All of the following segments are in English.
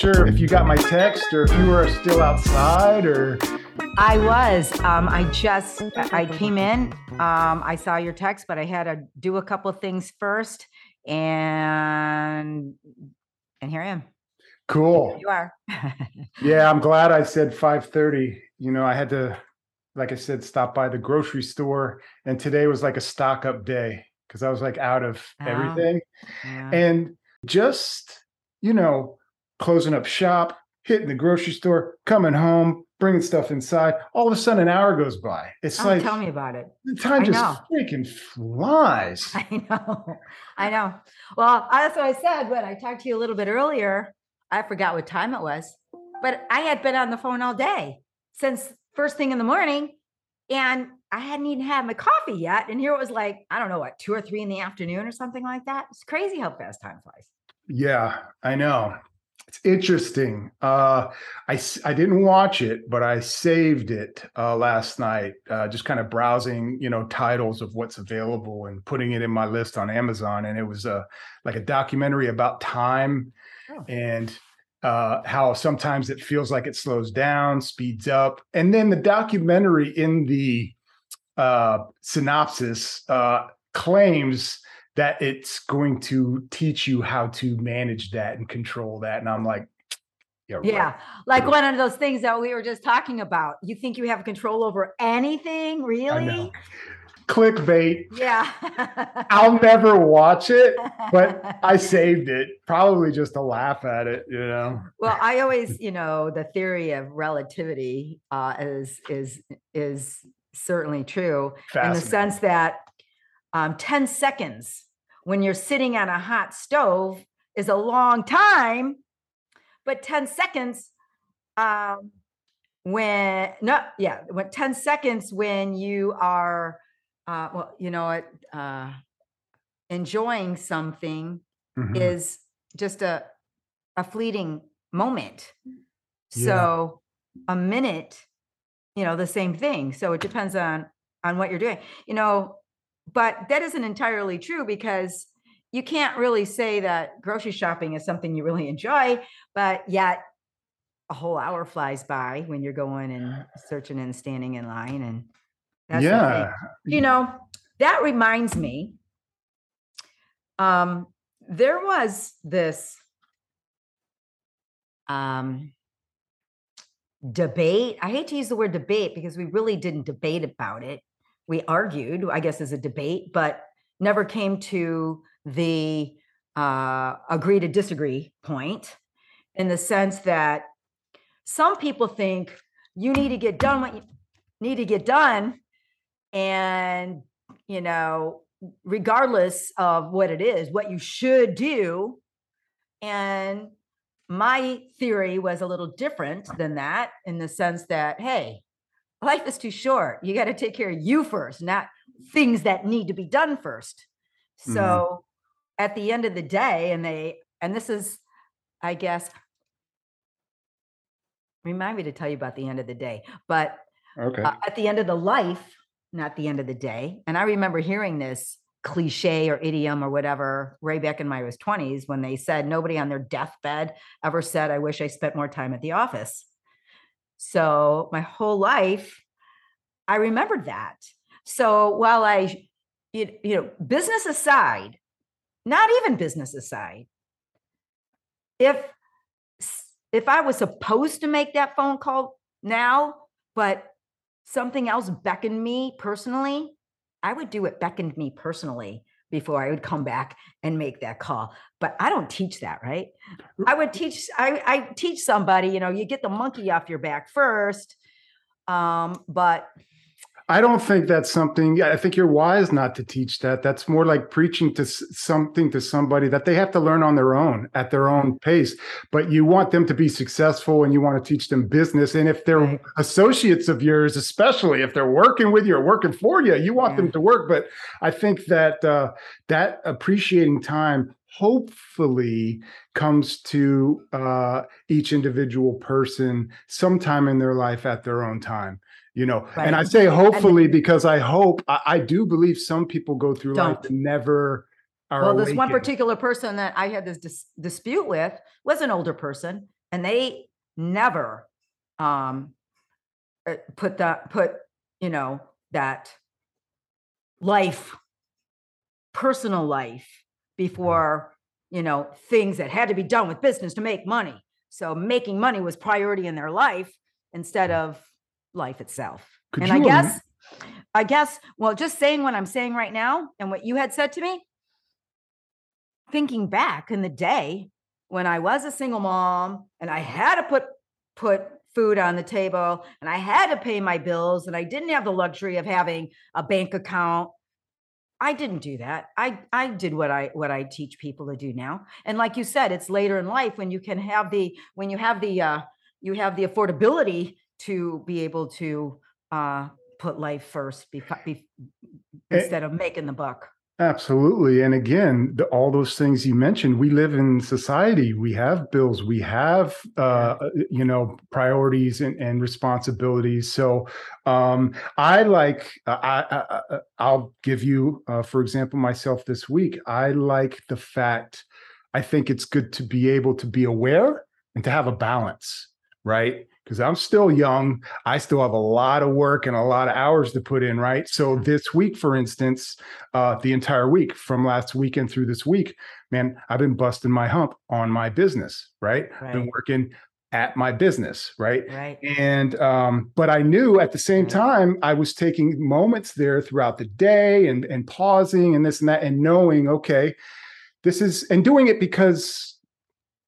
sure if you got my text or if you were still outside or. I was. Um, I just I came in. Um, I saw your text, but I had to do a couple of things first, and and here I am. Cool. You are. yeah, I'm glad I said 5:30. You know, I had to, like I said, stop by the grocery store, and today was like a stock up day because I was like out of Oh, everything, yeah. and just you know, closing up shop, hitting the grocery store, coming home, bringing stuff inside. All of a sudden, an hour goes by. It's Oh, like tell me about it. the time just freaking flies. I know. I know. Well, that's what I said when I talked to you a little bit earlier. I forgot what time it was, but I had been on the phone all day since first thing in the morning, and I hadn't even had my coffee yet. And here it was like, I don't know what, two or three in the afternoon or something like that. It's crazy how fast time flies. Yeah, I know. It's interesting. Uh, I I didn't watch it, but I saved it uh, last night. Uh, just kind of browsing, you know, titles of what's available and putting it in my list on Amazon. And it was a like a documentary about time Oh. and uh, how sometimes it feels like it slows down, speeds up, and then the documentary in the uh, synopsis uh, claims that it's going to teach you how to manage that and control that. And I'm like, yeah, right. Yeah. Like one of those things that we were just talking about. You think you have control over anything, really? Clickbait. Yeah. I'll never watch it, but I saved it probably just to laugh at it, you know. Well, I always, you know, the theory of relativity uh, is is is certainly true in the sense that um, ten seconds when you're sitting on a hot stove is a long time, but ten seconds um, when no, yeah, when ten seconds when you are, uh, well, you know, uh, enjoying something Mhm. is just a a fleeting moment. Yeah. So a minute, you know, the same thing. So it depends on on what you're doing. You know, but that isn't entirely true because you can't really say that grocery shopping is something you really enjoy, but yet a whole hour flies by when you're going and searching and standing in line and that's yeah. you know that reminds me um there was this um debate i hate to use the word debate because we really didn't debate about it we argued i guess as a debate but never came to the uh agree to disagree point in the sense that some people think you need to get done what you need to get done and you know regardless of what it is what you should do. And my theory was a little different than that in the sense that hey life is too short you got to take care of you first not things that need to be done 1st Mhm. so at the end of the day and they and this is i guess remind me to tell you about the end of the day but Okay. uh, at the end of the life, not the end of the day. And I remember hearing this cliche or idiom or whatever way back in my was 20s when they said nobody on their deathbed ever said, I wish I spent more time at the office. So my whole life, I remembered that. So while I, you, know, business aside, not even business aside, if if I was supposed to make that phone call now, but something else beckoned me personally, I would do it beckoned me personally before I would come back and make that call. But I don't teach that, right? I would teach, I, I teach somebody, you know, you get the monkey off your back first. Um, but I don't think that's something. I think you're wise not to teach that. That's more like preaching to something to somebody that they have to learn on their own at their own pace. But you want them to be successful, and you want to teach them business. And if they're associates of yours, especially if they're working with you or working for you, you want Yeah. them to work. But I think that uh, that appreciating time hopefully comes to uh, each individual person sometime in their life at their own time you know and i say hopefully because i hope I, I do believe some people go through life Don't. and never are Well, this one particular person that I had this dis- dispute with was an older person and they never um uh, put that put, you know, that life personal life before, you know, things that had to be done with business to make money. So making money was priority in their life instead of life itself. Could and I guess I guess well just saying what I'm saying right now and what you had said to me thinking back in the day when I was a single mom and I had to put put food on the table and I had to pay my bills and I didn't have the luxury of having a bank account. I didn't do that. I I did what I what I teach people to do now. And like you said, it's later in life when you can have the when you have the uh you have the affordability to be able to uh put life first beca- be, Eh, instead of making the buck. Absolutely. And again, the, all those things you mentioned, we live in society. We have bills, we have, uh, you know, priorities and, and responsibilities. So um, I like, I, I, I, I'll give you, uh, for example, myself this week. I like the fact, I think it's good to be able to be aware and to have a balance, right? Because I'm still young. I still have a lot of work and a lot of hours to put in, right? So this week, for instance, uh, the entire week from last weekend through this week, man, I've been busting my hump on my business, right? I've been working at my business, right? Right. And um, but I knew at the same Right. time I was taking moments there throughout the day and and pausing and this and that and knowing, okay, this is and doing it because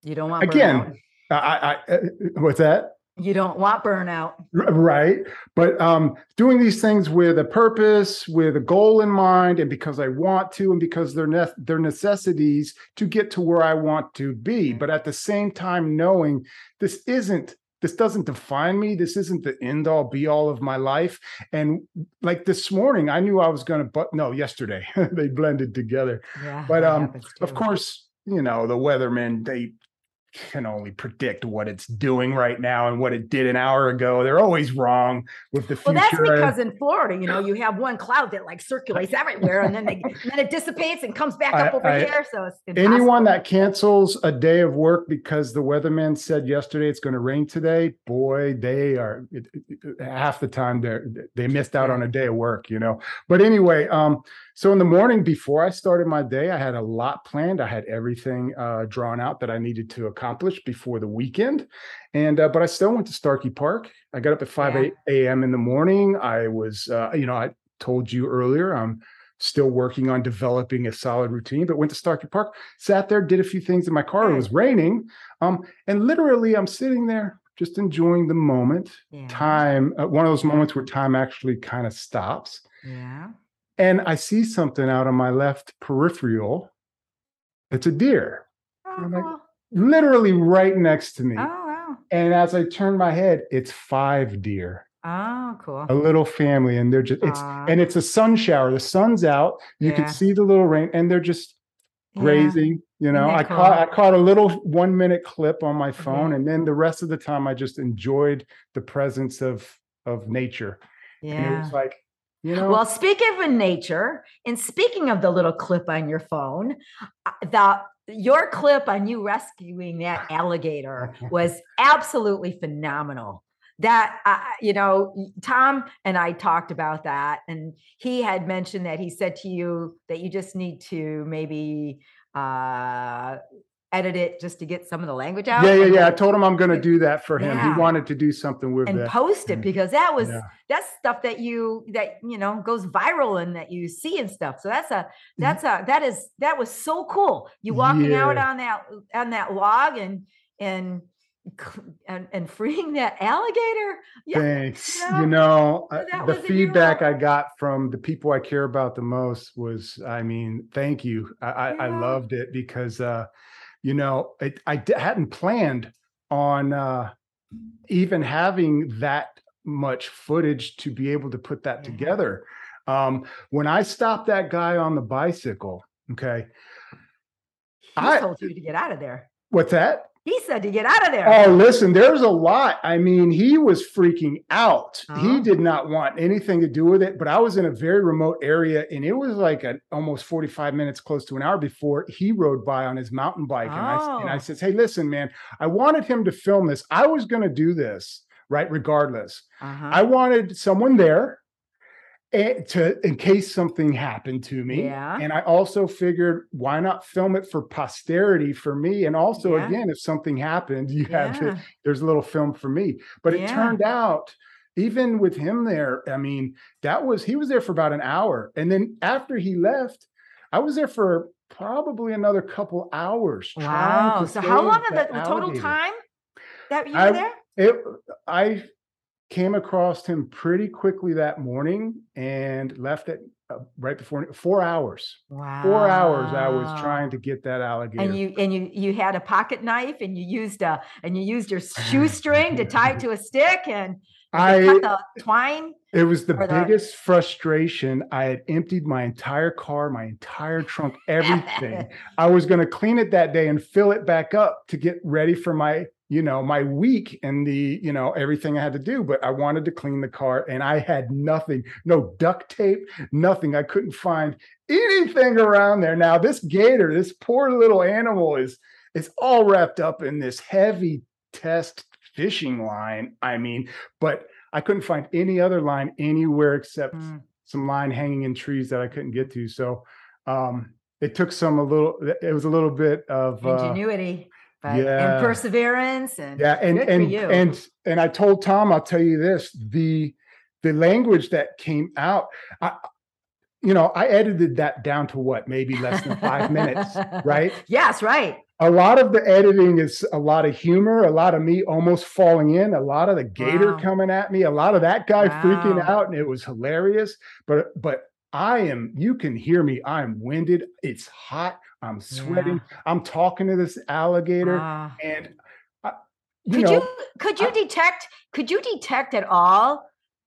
You don't want Again. I, I, I what's that? You don't want burnout. Right. But um doing these things with a purpose with a goal in mind and because i want to and because they're ne- they're necessities to get to where i want to be. But at the same time knowing this isn't this doesn't define me. This isn't the end all be all of my life. And like this morning i knew i was going to but no yesterday they blended together. Yeah. But, um, of course, you know, the weathermen, they can only predict what it's doing right now and what it did an hour ago. They're always wrong with the future. Well, that's because in Florida, you know, you have one cloud that like circulates everywhere, and then they and then it dissipates and comes back up I- over I- here. So it's impossible. Anyone that cancels a day of work because the weatherman said yesterday it's going to rain today, boy, they are half the time they're they missed out on a day of work, you know. But anyway, um, so in the morning before I started my day, I had a lot planned. I had everything uh, drawn out that I needed to accomplish before the weekend, and uh, but I still went to Starkey Park. I got up at five Yeah. a.m. in the morning. I was, uh, you know, I told you earlier, I'm still working on developing a solid routine, but went to Starkey Park, sat there, did a few things in my car. It was raining. Um, and literally I'm sitting there just enjoying the moment. Yeah. Time, uh, one of those moments where time actually kind of stops. Yeah. And I see something out on my left peripheral. It's a deer, Oh, like, literally right next to me. oh wow. And as I turn my head, it's five deer, Oh, cool. a little family, and they're just it's Aw, and it's a sun shower. The sun's out. You Yeah. can see the little rain, and they're just yeah. grazing. You know, I caught I caught a little one minute clip on my Mm-hmm. phone, and then the rest of the time I just enjoyed the presence of of nature. And it was like, you know, Well, speaking of nature, and speaking of the little clip on your phone, uh, the your clip on you rescuing that alligator was absolutely phenomenal. That uh, you know, Tom and I talked about that, and he had mentioned that he said to you that you just need to maybe uh edit it just to get some of the language out. yeah, yeah, yeah. I told him I'm going to do that for him. Yeah. He wanted to do something with and that. post it Mm. because that was Yeah. that's stuff that you that you know goes viral and that you see and stuff so that's a that's a that is that was so cool you walking out on that on that log and and and, and freeing that alligator yeah Thanks. know, You know, uh, the feedback. I got from the people I care about the most was, I mean, thank you. I, I, I loved it because, uh, you know, it, I d- hadn't planned on uh, even having that much footage to be able to put that Yeah. together. Um, when I stopped that guy on the bicycle, okay, he I- told you to get out of there what's that? He said to get out of there. Oh, listen, there's a lot. I mean, he was freaking out. Oh. He did not want anything to do with it, but I was in a very remote area and it was like a, almost 45 minutes, close to an hour before he rode by on his mountain bike. And, I, and I Oh. says, Hey, listen, man, I wanted him to film this. I was going to do this, right? Regardless. Uh-huh. I wanted someone there Eh, to in case something happened to me. Yeah. And I also figured why not film it for posterity for me? And also, Yeah. again, if something happened, you have Yeah. to, there's a little film for me. But it Yeah. turned out, even with him there, I mean, that was he was there for about an hour. And then after he left, I was there for probably another couple hours. Wow. So how long of the total time that you I- were there? It I came across him pretty quickly that morning and left it uh, right before four hours. Wow. Four hours I was trying to get that alligator. And you and you you had a pocket knife and you used a and you used your shoestring to tie it to a stick and I cut the twine. it was the or the- biggest frustration. I had emptied my entire car, my entire trunk, everything. I was going to clean it that day and fill it back up to get ready for my, you know, my week and the, you know, everything I had to do. But I wanted to clean the car and I had nothing, no duct tape, nothing. I couldn't find anything around there. Now, this gator, this poor little animal is is all wrapped up in this heavy test fishing line. I mean, but I couldn't find any other line anywhere except Mm. some line hanging in trees that I couldn't get to. So um it took some a little it was a little bit of uh, Ingenuity. But, yeah. and perseverance and yeah and and you. and and I told Tom I'll tell you this the the language that came out I you know I edited that down to what maybe less than 5 minutes right Yes, right. a lot of the editing is a lot of humor, a lot of me almost falling in, a lot of the gator Wow. coming at me, a lot of that guy freaking out, and it was hilarious. But but I am, you can hear me. I'm winded. It's hot. I'm sweating. I'm talking to this alligator, Ah. and I, you could know, you could you I- detect could you detect at all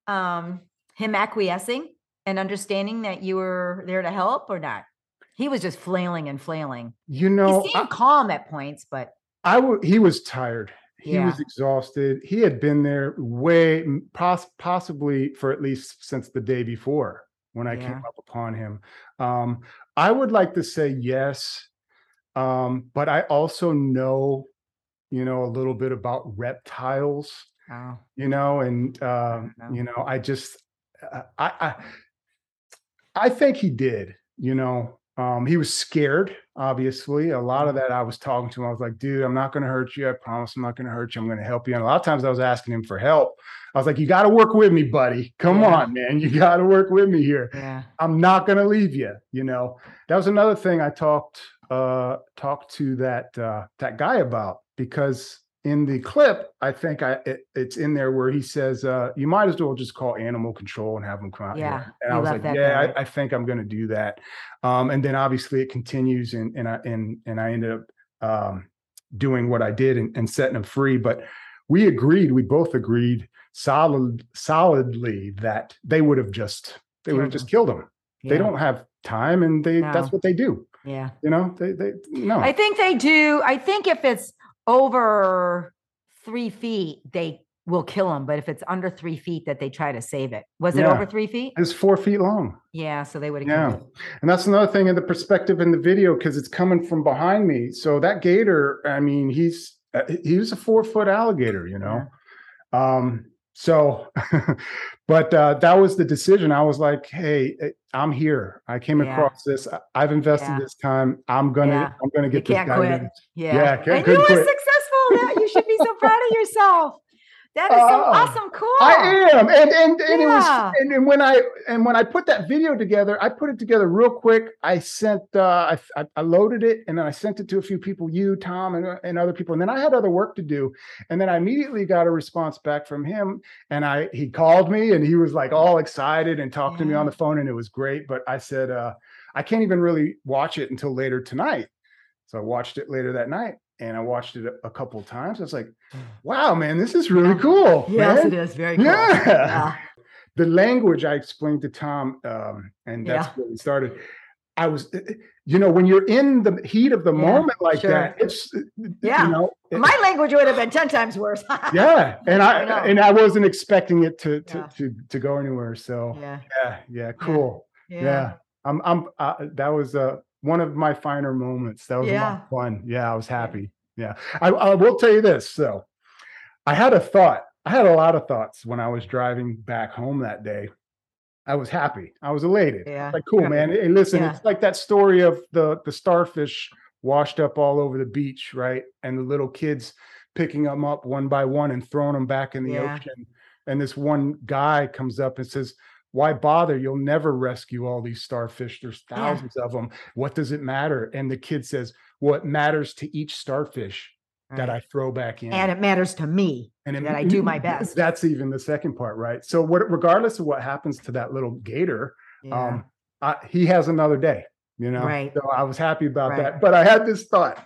um him acquiescing and understanding that you were there to help or not? He was just flailing and flailing. you know, he I, calm at points, but I w- he was tired. He Yeah. was exhausted. He had been there way, poss- possibly for at least since the day before when I came up upon him. Um, I would like to say yes, um, but I also know, you know, a little bit about reptiles. oh, You know, and um, know. you know, I just, uh, I, I, I think he did. You know, um, he was scared. Obviously, a lot of that I was talking to him. I was like, "Dude, I'm not going to hurt you. I promise I'm not going to hurt you. I'm going to help you." And a lot of times I was asking him for help. I was like, "You got to work with me, buddy. Come Yeah. on, man. You got to work with me here. yeah. I'm not going to leave you." You know, that was another thing I talked uh talked to that uh that guy about because in the clip i think i it, it's in there where he says uh you might as well just call animal control and have them come out. Yeah, here and i was like yeah. I, I think i'm going to do that. Um and then obviously it continues and and i and and i ended up um doing what i did and, and setting them free but we agreed we both agreed solid solidly that they would have just they would have just killed him. They don't have time and they that's what they do. Yeah. you know they they no. I think they do. I think if it's over three feet, they will kill him. But if it's under three feet, that they try to save it. Was it over three feet? it's four feet long Yeah. So they would have Yeah. and that's another thing in the perspective in the video because it's coming from behind me so that gator i mean he's uh, he was a four foot alligator you know um so but uh that was the decision i was like hey eh, i'm here i came Yeah. across this i've invested Yeah. this time i'm gonna Yeah. i'm gonna You get this can't guy quit. Yeah. Yeah, can't- and you were quit. successful. Now you should be so proud of yourself. That is so Oh, awesome. Cool. I am, and and and it was, and, and when I and when I put that video together, I put it together real quick. I sent, uh, I, I loaded it, and then I sent it to a few people, you, Tom, and uh, and other people, and then I had other work to do, and then I immediately got a response back from him, and I he called me, and he was like all excited and talked to me on the phone, and it was great. But I said, uh, I can't even really watch it until later tonight, so I watched it later that night. And I watched it a, a couple of times. I was like, "Wow, man, this is really cool." Yes, man. it is very cool. Yeah. Yeah. The language I explained to Tom, um, and that's Yeah. where we started. I was, eh, eh, you know, when you're in the heat of the Yeah, moment like sure. that, it's, eh, Yeah. you know, it- My language would have been 10 times worse. yeah. And I I, and I wasn't expecting it to, to, to, to go anywhere. So Yeah. yeah, yeah, cool. Yeah. I'm, I'm, uh, that was, uh, one of my finer moments. That was a lot Yeah. fun. Yeah. I was happy. Yeah. I, I will tell you this. So I had a thought. I had a lot of thoughts when I was driving back home that day. I was happy. I was elated. Yeah. Like, cool, man. Hey, listen, Yeah. it's like that story of the the starfish washed up all over the beach, right? And the little kids picking them up one by one and throwing them back in the Yeah. ocean. And this one guy comes up and says, "Why bother? You'll never rescue all these starfish. There's Yeah. thousands of them. What does it matter?" And the kid says, "Well, it matters to each starfish that I throw back in." and it matters to me. and it- that I do my best. That's even the second part, right? So, what, regardless of what happens to that little gator, Yeah. um, I, he has another day, you know. Right. So I was happy about Right. that. But I had this thought,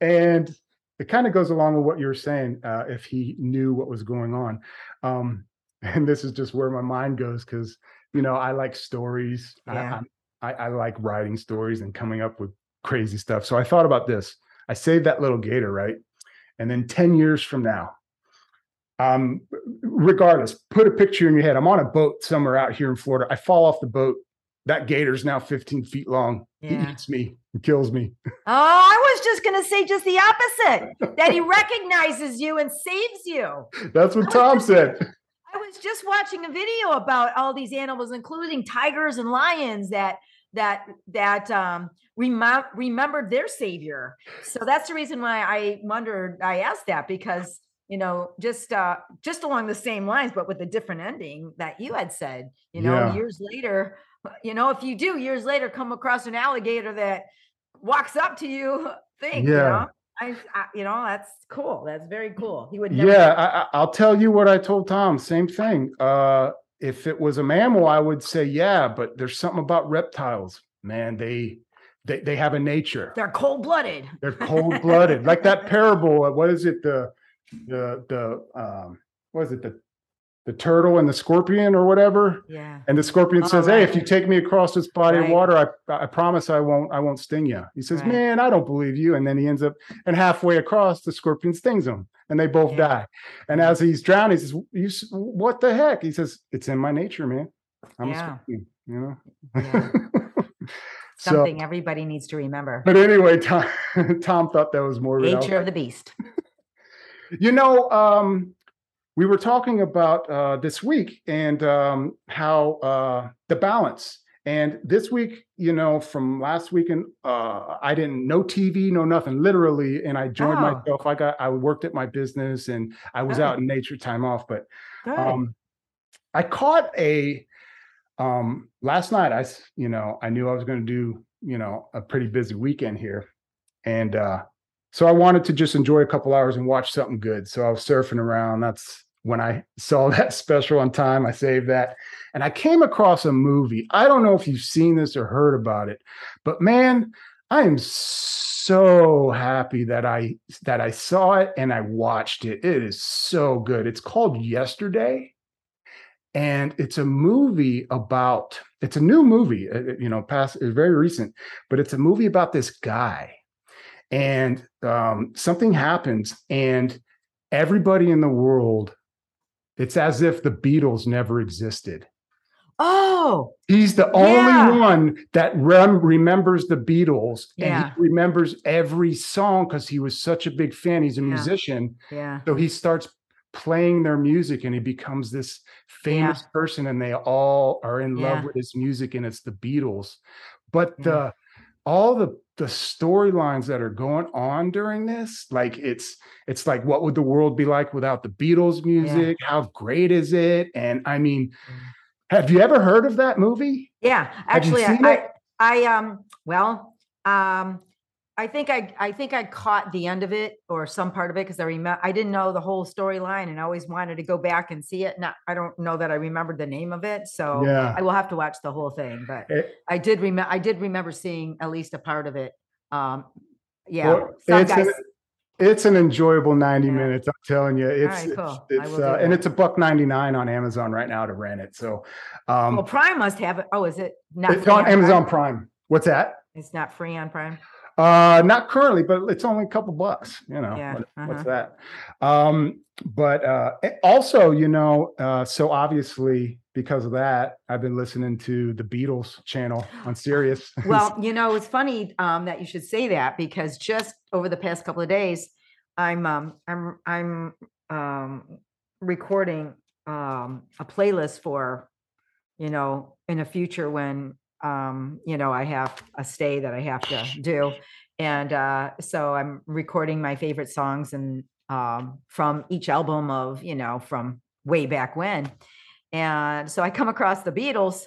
and it kind of goes along with what you were saying. Uh, if he knew what was going on, um, and this is just where my mind goes because you know I like stories. I- Yeah. I'm- I, I like writing stories and coming up with crazy stuff. So I thought about this. I saved that little gator, right? And then 10 years from now, um, regardless, put a picture in your head. I'm on a boat somewhere out here in Florida. I fall off the boat. That gator's now 15 feet long. He eats me, he kills me. Oh, I was just going to say just the opposite that he recognizes you and saves you. That's what Tom said. I was just watching a video about all these animals, including tigers and lions that that that um remem- remembered their savior. So that's the reason why I wondered. I asked that because you know just uh just along the same lines, but with a different ending that you had said. You know, Yeah. years later, you know, if you do years later come across an alligator that walks up to you, think, you Yeah. know. I, you know, that's cool. That's very cool. He would never Yeah, I, I- I'll tell you what I told Tom. Same thing. Uh, if it was a mammal, I would say yeah, but there's something about reptiles, man. They they they have a nature. They're cold blooded. They're cold blooded, like that parable. What is it? The the the um, what is it? The the turtle and the scorpion or whatever. Yeah. And the scorpion Oh, says, "Hey, if you take me across this body Right. of water, I I promise I won't I won't sting you." He says, Right. "Man, I don't believe you." And then he ends up and halfway across, the scorpion stings him, and they both Yeah. die. And as he's drowning, he says, "You what the heck?" He says, "It's in my nature, man. I'm a scorpion." You know. Yeah. so, Something everybody needs to remember. but anyway, Tom Tom thought that was more. Nature of the beast. You know, um, we were talking about uh, this week and um, how uh, the balance. And this week, you know, from last weekend, uh, I didn't no TV, no nothing, literally. And I joined Oh. myself. I got, I worked at my business, and I was out in nature time off. But um, I caught a um, last night. I you know, I knew I was going to do, you know, a pretty busy weekend here, and uh, so I wanted to just enjoy a couple hours and watch something good. So I was surfing around. That's when I saw that special on time. I saved that, and I came across a movie. I don't know if you've seen this or heard about it, but man, I am so happy that I that I saw it and I watched it. It is so good. It's called Yesterday and it's a movie about it's a new movie uh, uh, you know past it's very recent but it's a movie about this guy and um, something happens and everybody in the world it's as if the beatles never existed oh, he's the Yeah. only one that rem- remembers the beatles Yeah. and he remembers every song because he was such a big fan he's a Yeah. musician yeah. so he starts playing their music and he becomes this famous person and they all are in love with his music and it's the Beatles. But Yeah. the all the the storylines that are going on during this, like it's it's like what would the world be like without the Beatles music? How great is it? And I mean, Mm. have you ever heard of that movie? Yeah. Actually, I, I. I, um, well, um, I think I, I think I caught the end of it or some part of it because I remember I didn't know the whole storyline and I always wanted to go back and see it. Not, I don't know that I remembered the name of it, so Yeah. I will have to watch the whole thing. But Eh, I did remember, I did remember seeing at least a part of it. Um, yeah, Well, it's guys, an, it's an enjoyable 90 Yeah. minutes. I'm telling you, it's, right, it's, cool. I it's, uh, and it's a buck 99 on Amazon right now to rent it. So, um, well, Prime must have it. Oh, is it not? it's on Prime? Amazon Prime. What's that? It's not free on Prime. Uh, not currently, but it's only a couple bucks. You know, Yeah, what- uh-huh. what's that? Um, but uh, also, you know, uh, so obviously because of that, I've been listening to the Beatles channel on Sirius. Well, you know, it's funny um, that you should say that because just over the past couple of days, I'm um, I'm I'm um, recording um, a playlist for, you know, in the future when um, you know I have a stay that I have to do, and uh, so I'm recording my favorite songs and um, from each album of you know from way back when, and so I come across the Beatles.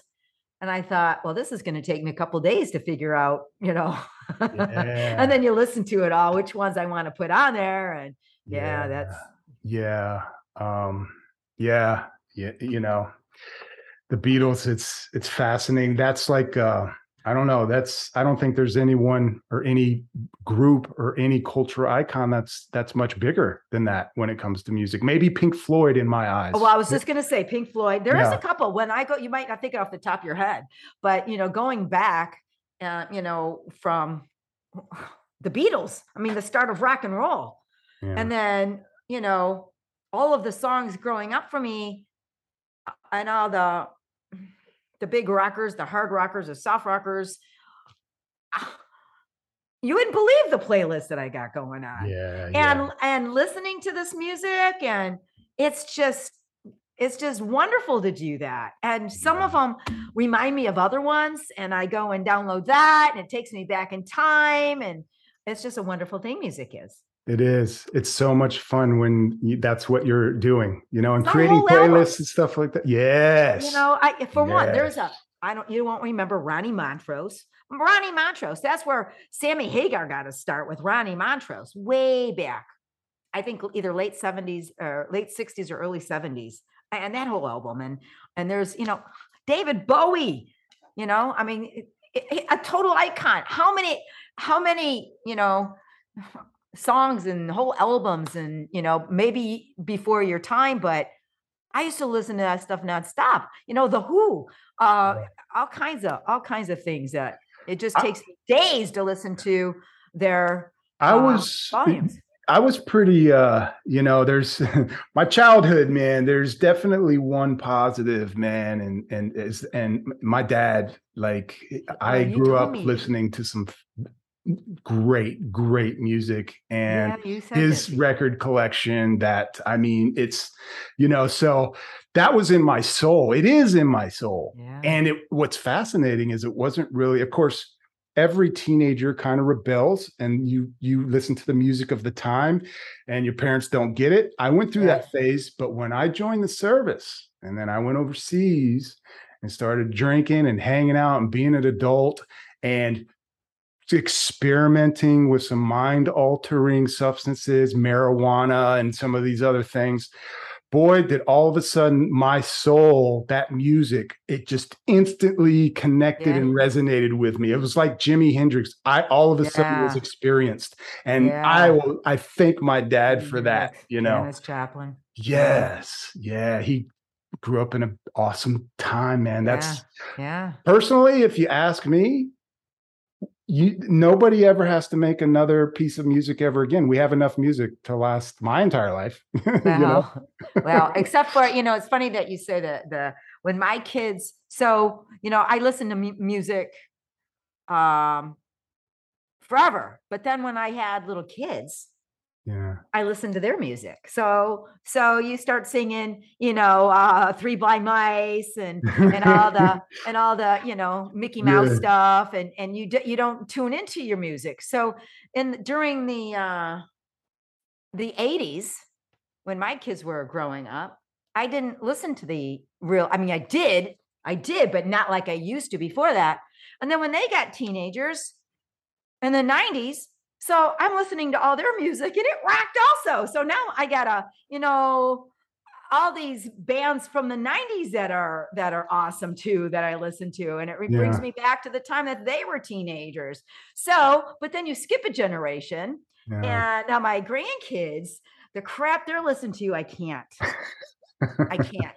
And I thought, well, this is going to take me a couple days to figure out, you know. Yeah. and then you listen to it all, which ones I want to put on there. And yeah, that's yeah um yeah yeah you know the beatles it's it's fascinating that's like uh i don't know that's i don't think there's anyone or any group or any cultural icon that's that's much bigger than that when it comes to music maybe pink floyd in my eyes well, I was just gonna say Pink Floyd. There is Yeah. a couple. When I go, you might not think it off the top of your head, but you know, going back, uh, you know, from the Beatles. I mean, the start of rock and roll, yeah. and then you know, all of the songs growing up for me, uh, and all the the big rockers, the hard rockers, the soft rockers. You wouldn't believe the playlist that I got going on yeah, yeah. and and listening to this music and it's just it's just wonderful to do that and some of them remind me of other ones and i go and download that and it takes me back in time and it's just a wonderful thing music is It is. It's so much fun when you, that's what you're doing, you know, and It's creating whole album. playlists and stuff like that. Yes. you know i for one there's a I don't you won't remember ronnie montrose ronnie montrose that's where sammy hagar got to start with ronnie montrose way back i think either late 70s or late 60s or early 70s and that whole album and and there's you know david bowie you know i mean it- it- a total icon how many how many you know songs and whole albums and you know maybe before your time but i used to listen to that stuff nonstop you know the who uh all kinds of all kinds of things that it just takes me days to listen to their I uh, was volumes I was pretty uh you know there's my childhood man there's definitely one positive man and and is and my dad like I grew up me. listening to some great great music and yeah his this. record collection that I mean it's you know so that was in my soul. It is in my soul. Yeah. And it what's fascinating is it wasn't really of course every teenager kind of rebels and you you listen to the music of the time and your parents don't get it. I went through that phase but when i joined the service and then i went overseas and started drinking and hanging out and being an adult and experimenting with some mind altering substances marijuana and some of these other things. Boy did all of a sudden my soul that music it just instantly connected Yeah. and resonated with me. It was like jimi hendrix i all of a sudden was experienced. And i will i thank my dad for that you know. Janis Joplin. yes yeah he grew up in an awesome time man. That's yeah. Personally if you ask me you nobody ever has to make another piece of music ever again we have enough music to last my entire life you know well, well, except for you know, it's funny that you say that the when my kids. So you know, I listen to mu- music um forever, but then when I had little kids, yeah I listen to their music. So so you start singing, you know, uh Three Blind Mice and and all the and all the you know Mickey Mouse Yeah. stuff, and and you d- you don't tune into your music. So in during the uh the eighties, when my kids were growing up, I didn't listen to the real. I mean, I did, I did, but not like I used to before that. And then when they got teenagers in the nineties. So I'm listening to all their music and it rocked also. So now I got a, you know, all these bands from the 90s that are that are awesome too that I listen to and it re- brings me back to the time that they were teenagers. So, but then you skip a generation yeah. and now my grandkids, the crap they're listening to, I can't. I can't.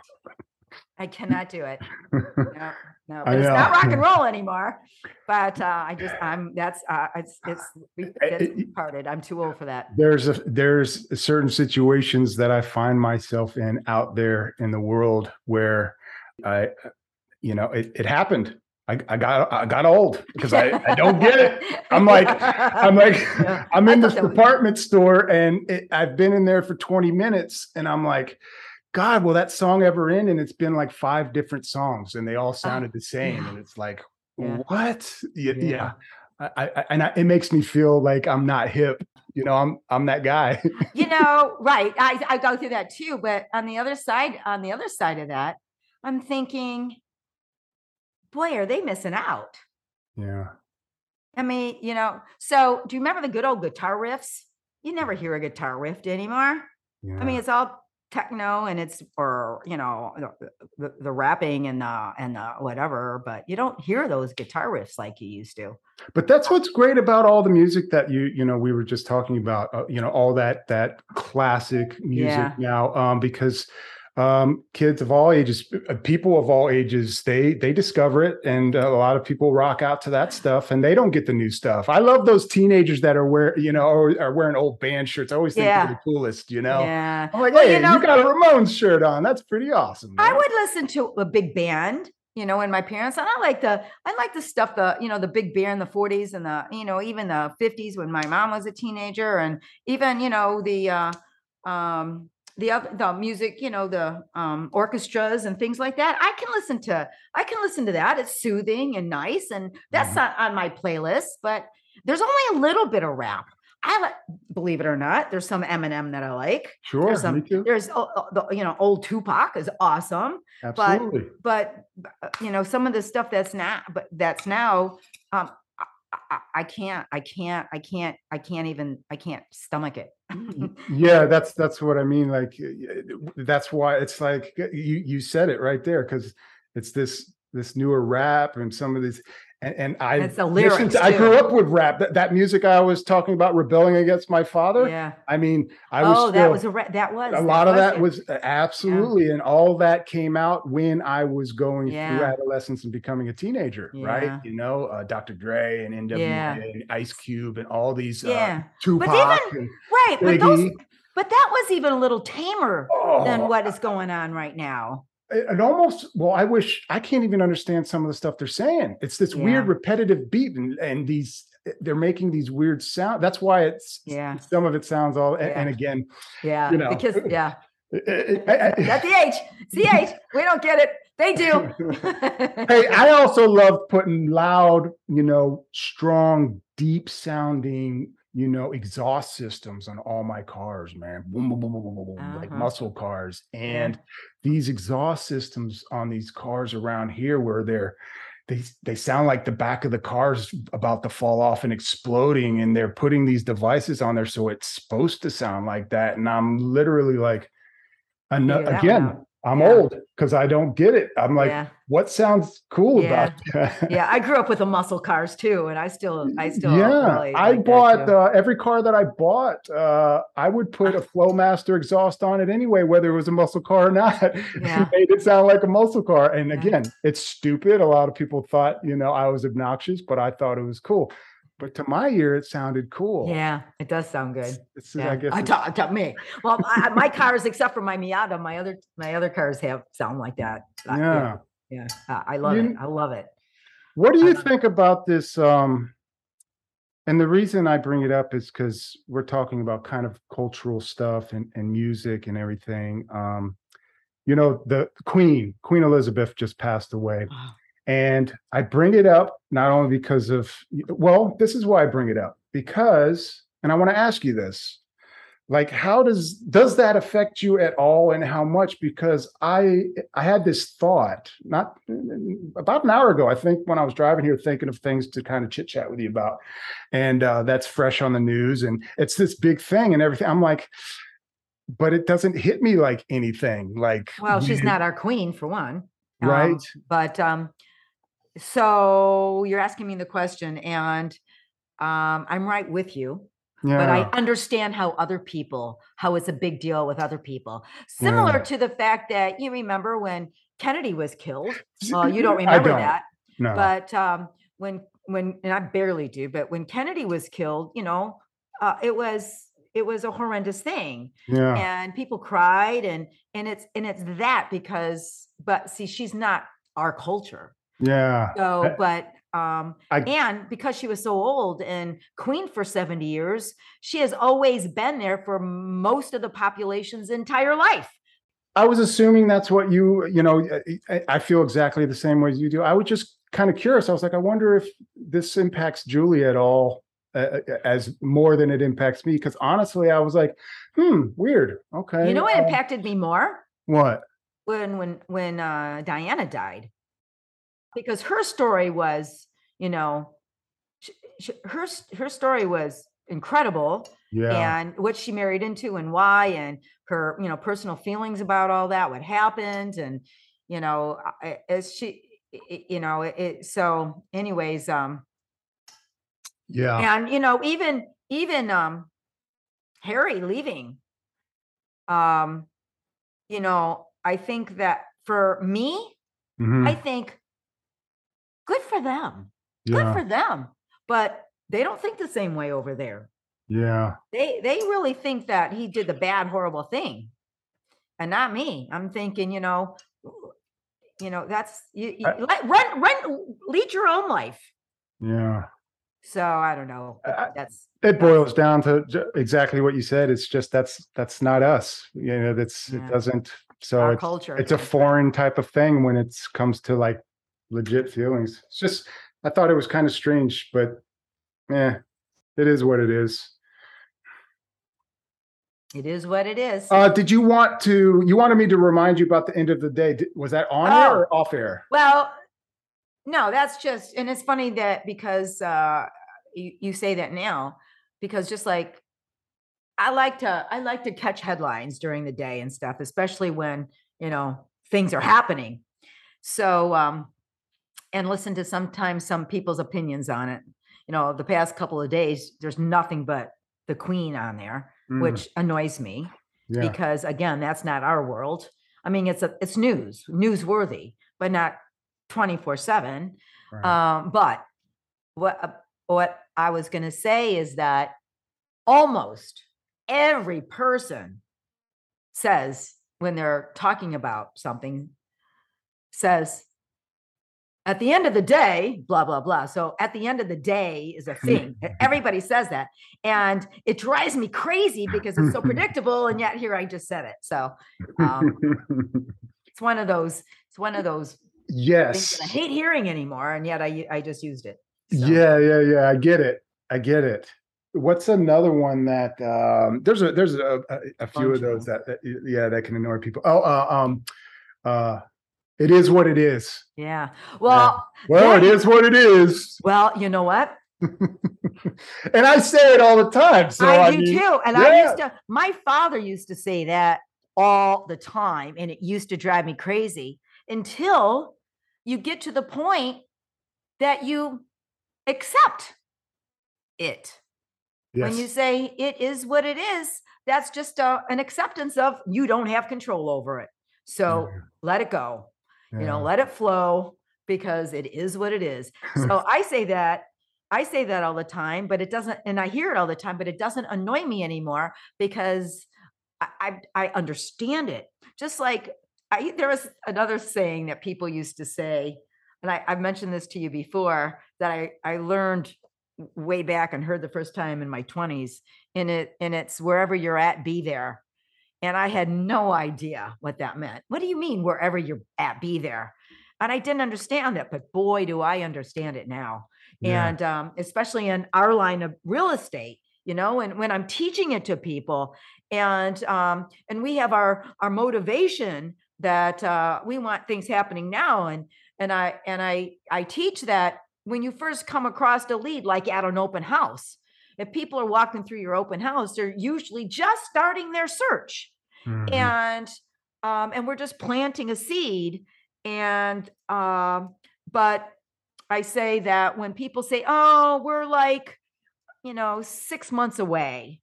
I cannot do it. No, no, but it's not rock and roll anymore. But uh, I just, I'm, that's, uh, it's, it's, we- it's it- parted. I'm too old for that. there's a there's certain situations that I find myself in out there in the world where I, you know, it, it happened. I, I got I got old because I, I don't get it. I'm like I'm like Yeah, I'm in this department store and it, I've been in there for 20 minutes and I'm like, God, will that song ever end? And it's been like five different songs and they all oh, sounded the same. Oh, yeah. And it's like, Yeah. what? Yeah, Yeah. yeah. I, I, and I, it makes me feel like I'm not hip. You know, I'm I'm that guy. you know, right. I, I go through that too. But on the other side, on the other side of that, I'm thinking, boy, are they missing out? yeah. I mean, you know, so do you remember the good old guitar riffs? You never hear a guitar riff anymore. Yeah. I mean, it's all techno and it's or you know the, the, the rapping and the and the whatever, but you don't hear those guitar riffs like you used to. but that's what's great about all the music that you you know we were just talking about uh, you know all that that classic music Yeah. now um because um kids of all ages uh, people of all ages they they discover it and a lot of people rock out to that stuff and they don't get the new stuff. I love those teenagers that are wear you know are, are wearing old band shirts. I always think Yeah. they're the coolest you know? Yeah. i'm like Well, hey you you, know- got a ramones shirt on. That's pretty awesome I would listen to a big band, you know, and my parents, and I like the I like the stuff, the you know, the big bear in the 40s and the, you know, even the 50s when my mom was a teenager, and even, you know, the uh um the other the music, you know, the um orchestras and things like that. I can listen to I can listen to that. It's soothing and nice, and that's Mhm. not on my playlist, but there's only a little bit of rap. I like, believe it or not, there's some Eminem that I like. sure There's some, me too there's the, you know, old Tupac is awesome absolutely but uh, you know some of the stuff that's now but that's now um I, I, I can't i can't i can't i can't even i can't stomach it yeah that's that's what i mean like that's why it's like you you said it right there because it's this this newer rap and some of these and, and i It's the listened to- i grew up with rap. That, that music i was talking about rebelling against my father yeah. I mean i was oh still, that was a re- that was a lot of that it. was uh, absolutely and all that came out when i was going through adolescence and becoming a teenager Yeah. right you know uh, dr dre and nwa Yeah. and ice cube and all these uh, yeah. Tupac even and right but those but that was even a little tamer than Oh, what is going on right now it almost well i wish i can't even understand some of the stuff they're saying. It's this weird repetitive beat and, and these they're making these weird sound that's why it's Yeah. some of it sounds all a- and, again yeah You know. because yeah. It- it- I- I- that's the age it's the age we don't get it. They do. Hey i also love putting loud you know strong deep sounding you know exhaust systems on all my cars man boom boom boom boom boom, boom, boom, like Uh-huh. muscle cars and these exhaust systems on these cars around here where they're they they sound like the back of the car's about to fall off and exploding and they're putting these devices on there so it's supposed to sound like that and i'm literally like ano- Figure that one again. I'm Yeah. old because i don't get it. I'm like yeah. What sounds cool Yeah. about that? Yeah i grew up with the muscle cars too and i still i still yeah really i like bought uh, every car that i bought uh, i would put a flowmaster exhaust on it anyway whether it was a muscle car or not. Yeah. it made it sound like a muscle car and again it's stupid. A lot of people thought you know i was obnoxious but i thought it was cool but to my ear it sounded cool yeah it does sound good it's, it's- yeah. i guess I taught, taught me. Well, I, my cars, except for my Miata, my other my other cars have sound like that. Yeah yeah. Uh, I love You- it. I love it. What do you think about this? Um, and the reason I bring it up is because we're talking about kind of cultural stuff and, and music and everything. Um, you know, the Queen, Queen Elizabeth just passed away. Oh. And I bring it up not only because of, well, this is why I bring it up because, and I want to ask you this like how does does that affect you at all and how much? Because i i had this thought not about an hour ago i think when i was driving here thinking of things to kind of chit chat with you about. And uh, that's fresh on the news and it's this big thing and everything. I'm like but it doesn't hit me like anything like Well, she's not our queen for one, right. Um, but um, so you're asking me the question, and um, I'm right with you. yeah but I understand how other people, how it's a big deal with other people. Similar Yeah. to the fact that you remember when Kennedy was killed. Well, you don't remember don't. that. No. But um, when when and I barely do, but when Kennedy was killed, you know, uh, it was it was a horrendous thing. Yeah. And people cried and and it's and it's that because but see, she's not our culture. Yeah. So, but um I, and because she was so old and queen for 70 years, she has always been there for most of the population's entire life. I was assuming that's what you, you know, I, I feel exactly the same way as you do. I was just kind of curious. I was like, I wonder if this impacts Julie at all uh, as more than it impacts me. Because honestly, I was like, hmm, weird. Okay. You know what um, impacted me more? What? When when when uh, Diana died, because her story was, you know, she, she, her her story was incredible. Yeah. And what she married into and why, and her you know personal feelings about all that, what happened, and you know, as she, you know, it. So, anyways, um yeah. And you know, even even um Harry leaving, um, you know, I think that for me, mm-hmm. I think good for them. Yeah. Good for them. But they don't think the same way over there. Yeah. They they really think that he did the bad, horrible thing. And not me. I'm thinking, you know, you know, that's you, you I, let, run run lead your own life. Yeah. So I don't know. That's it boils down to exactly what you said. It's just that's that's not us. You know, that's yeah. it doesn't. So Our it's, culture. It's a foreign type of thing when it comes to like legit feelings. It's just I thought it was kind of strange, but yeah, it is what it is. It is what it is. Uh, did you want to? You wanted me to remind you about the end of the day. Was that on oh, air or off air? Well, no, that's just, and it's funny that because uh, you, you say that now, because just like I like to, I like to catch headlines during the day and stuff, especially when you know things are happening. So, um, and listen to sometimes some people's opinions on it. You know, the past couple of days, there's nothing but the Queen on there, mm. which annoys me yeah. because again, that's not our world. I mean, it's a it's news, newsworthy, but not 24 7. Um, but what, uh, what I was going to say is that almost every person says when they're talking about something says at the end of the day blah blah blah so at the end of the day is a thing everybody says that and it drives me crazy because it's so predictable and yet here i just said it so um, it's one of those it's one of those Yes. I hate hearing anymore, and yet I I just used it. So. Yeah, yeah, yeah. I get it. I get it. What's another one that um, there's a there's a, a, a few of those that, that, yeah that can annoy people. Oh, uh, um, uh, it is what it is. Yeah. Well. Yeah. Well, it is what it is. Well, you know what? and I say it all the time. So I, I do mean, too. And yeah. I used to. My father used to say that all the time, and it used to drive me crazy until you get to the point that you accept it. Yes. When you say it is what it is, that's just a, an acceptance of you don't have control over it. So yeah. let it go. Yeah. You know, let it flow because it is what it is. So I say that I say that all the time, but it doesn't, and I hear it all the time, but it doesn't annoy me anymore because I, I, I understand it. Just like I, there was another saying that people used to say, and I, I've mentioned this to you before that I, I learned way back and heard the first time in my 20s. And it and it's wherever you're at, be there. And I had no idea what that meant. What do you mean wherever you're at, be there? And I didn't understand it, but boy, do I understand it now. Yeah. And um, especially in our line of real estate, you know, and when I'm teaching it to people, and um, and we have our our motivation that uh, we want things happening now and and i and i i teach that when you first come across a lead like at an open house if people are walking through your open house they're usually just starting their search mm-hmm. and um and we're just planting a seed and um but i say that when people say oh we're like you know 6 months away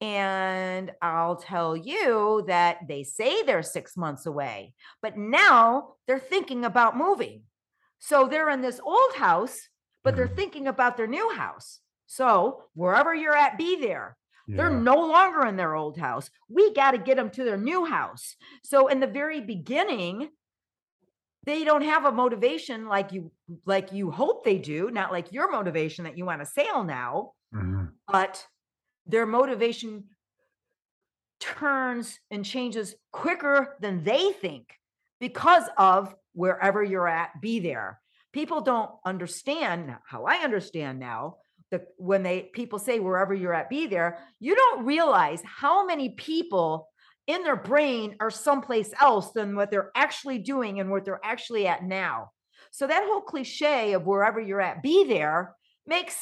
And I'll tell you that they say they're six months away, but now they're thinking about moving. So they're in this old house, but they're Mhm. thinking about their new house. So wherever you're at, be there. They're no longer in their old house. We got to get them to their new house. So in the very beginning, they don't have a motivation like you like you hope they do, not like your motivation that you want to sail now, Mhm. but their motivation turns and changes quicker than they think because of wherever you're at, be there. People don't understand how I understand now that when they people say wherever you're at, be there, you don't realize how many people in their brain are someplace else than what they're actually doing and what they're actually at now. So that whole cliche of wherever you're at, be there makes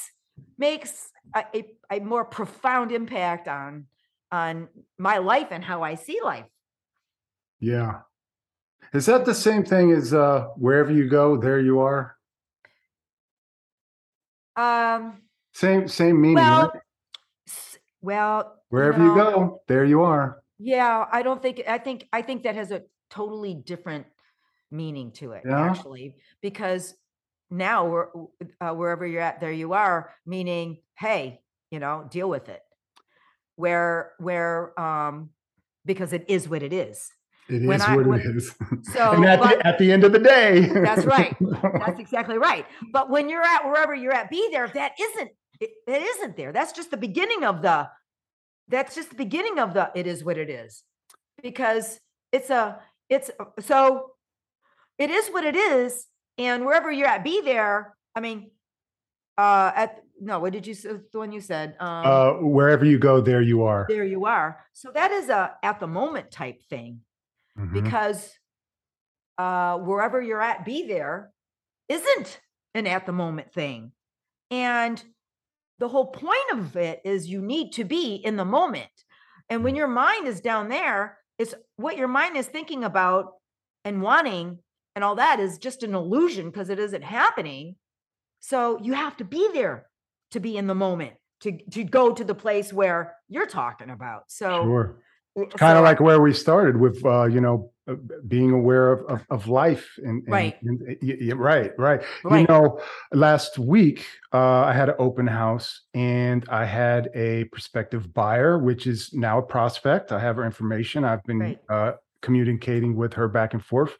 makes a, a, a more profound impact on on my life and how I see life. Yeah. Is that the same thing as uh wherever you go, there you are? Um, Same same meaning. well, right? well, Wherever you go, there you are. Yeah, I don't think I think I think that has a totally different meaning to it Yeah? actually because now we're uh, wherever you're at there you are meaning hey you know deal with it where where um because it is what it is It is When I- what when- it is. so, and at, but- the, at the end of the day. That's right. That's exactly right. But when you're at wherever you're at, be there. if That isn't it, it isn't there. That's just the beginning of the that's just the beginning of the it is what it is. Because it's a it's so it is what it is. And wherever you're at, be there. I mean, uh at no, what did you say the one you said? Um uh, wherever you go, there you are. there you are. So that is a at the moment type thing Mhm. because uh, wherever you're at, be there isn't an at the moment thing. And the whole point of it is you need to be in the moment. And when mm. your mind is down there, it's what your mind is thinking about and wanting and all that is just an illusion because it isn't happening. So you have to be there to be in the moment, to, to go to the place where you're talking about. So Sure. Kind of like where we started with, uh, you know, uh, being aware of, of, of life. And, and- Right. and- uh, y- y- right. Right. You know, last week uh, I had an open house and I had a prospective buyer, which is now a prospect. I have her information. I've been Right. uh, communicating with her back and forth.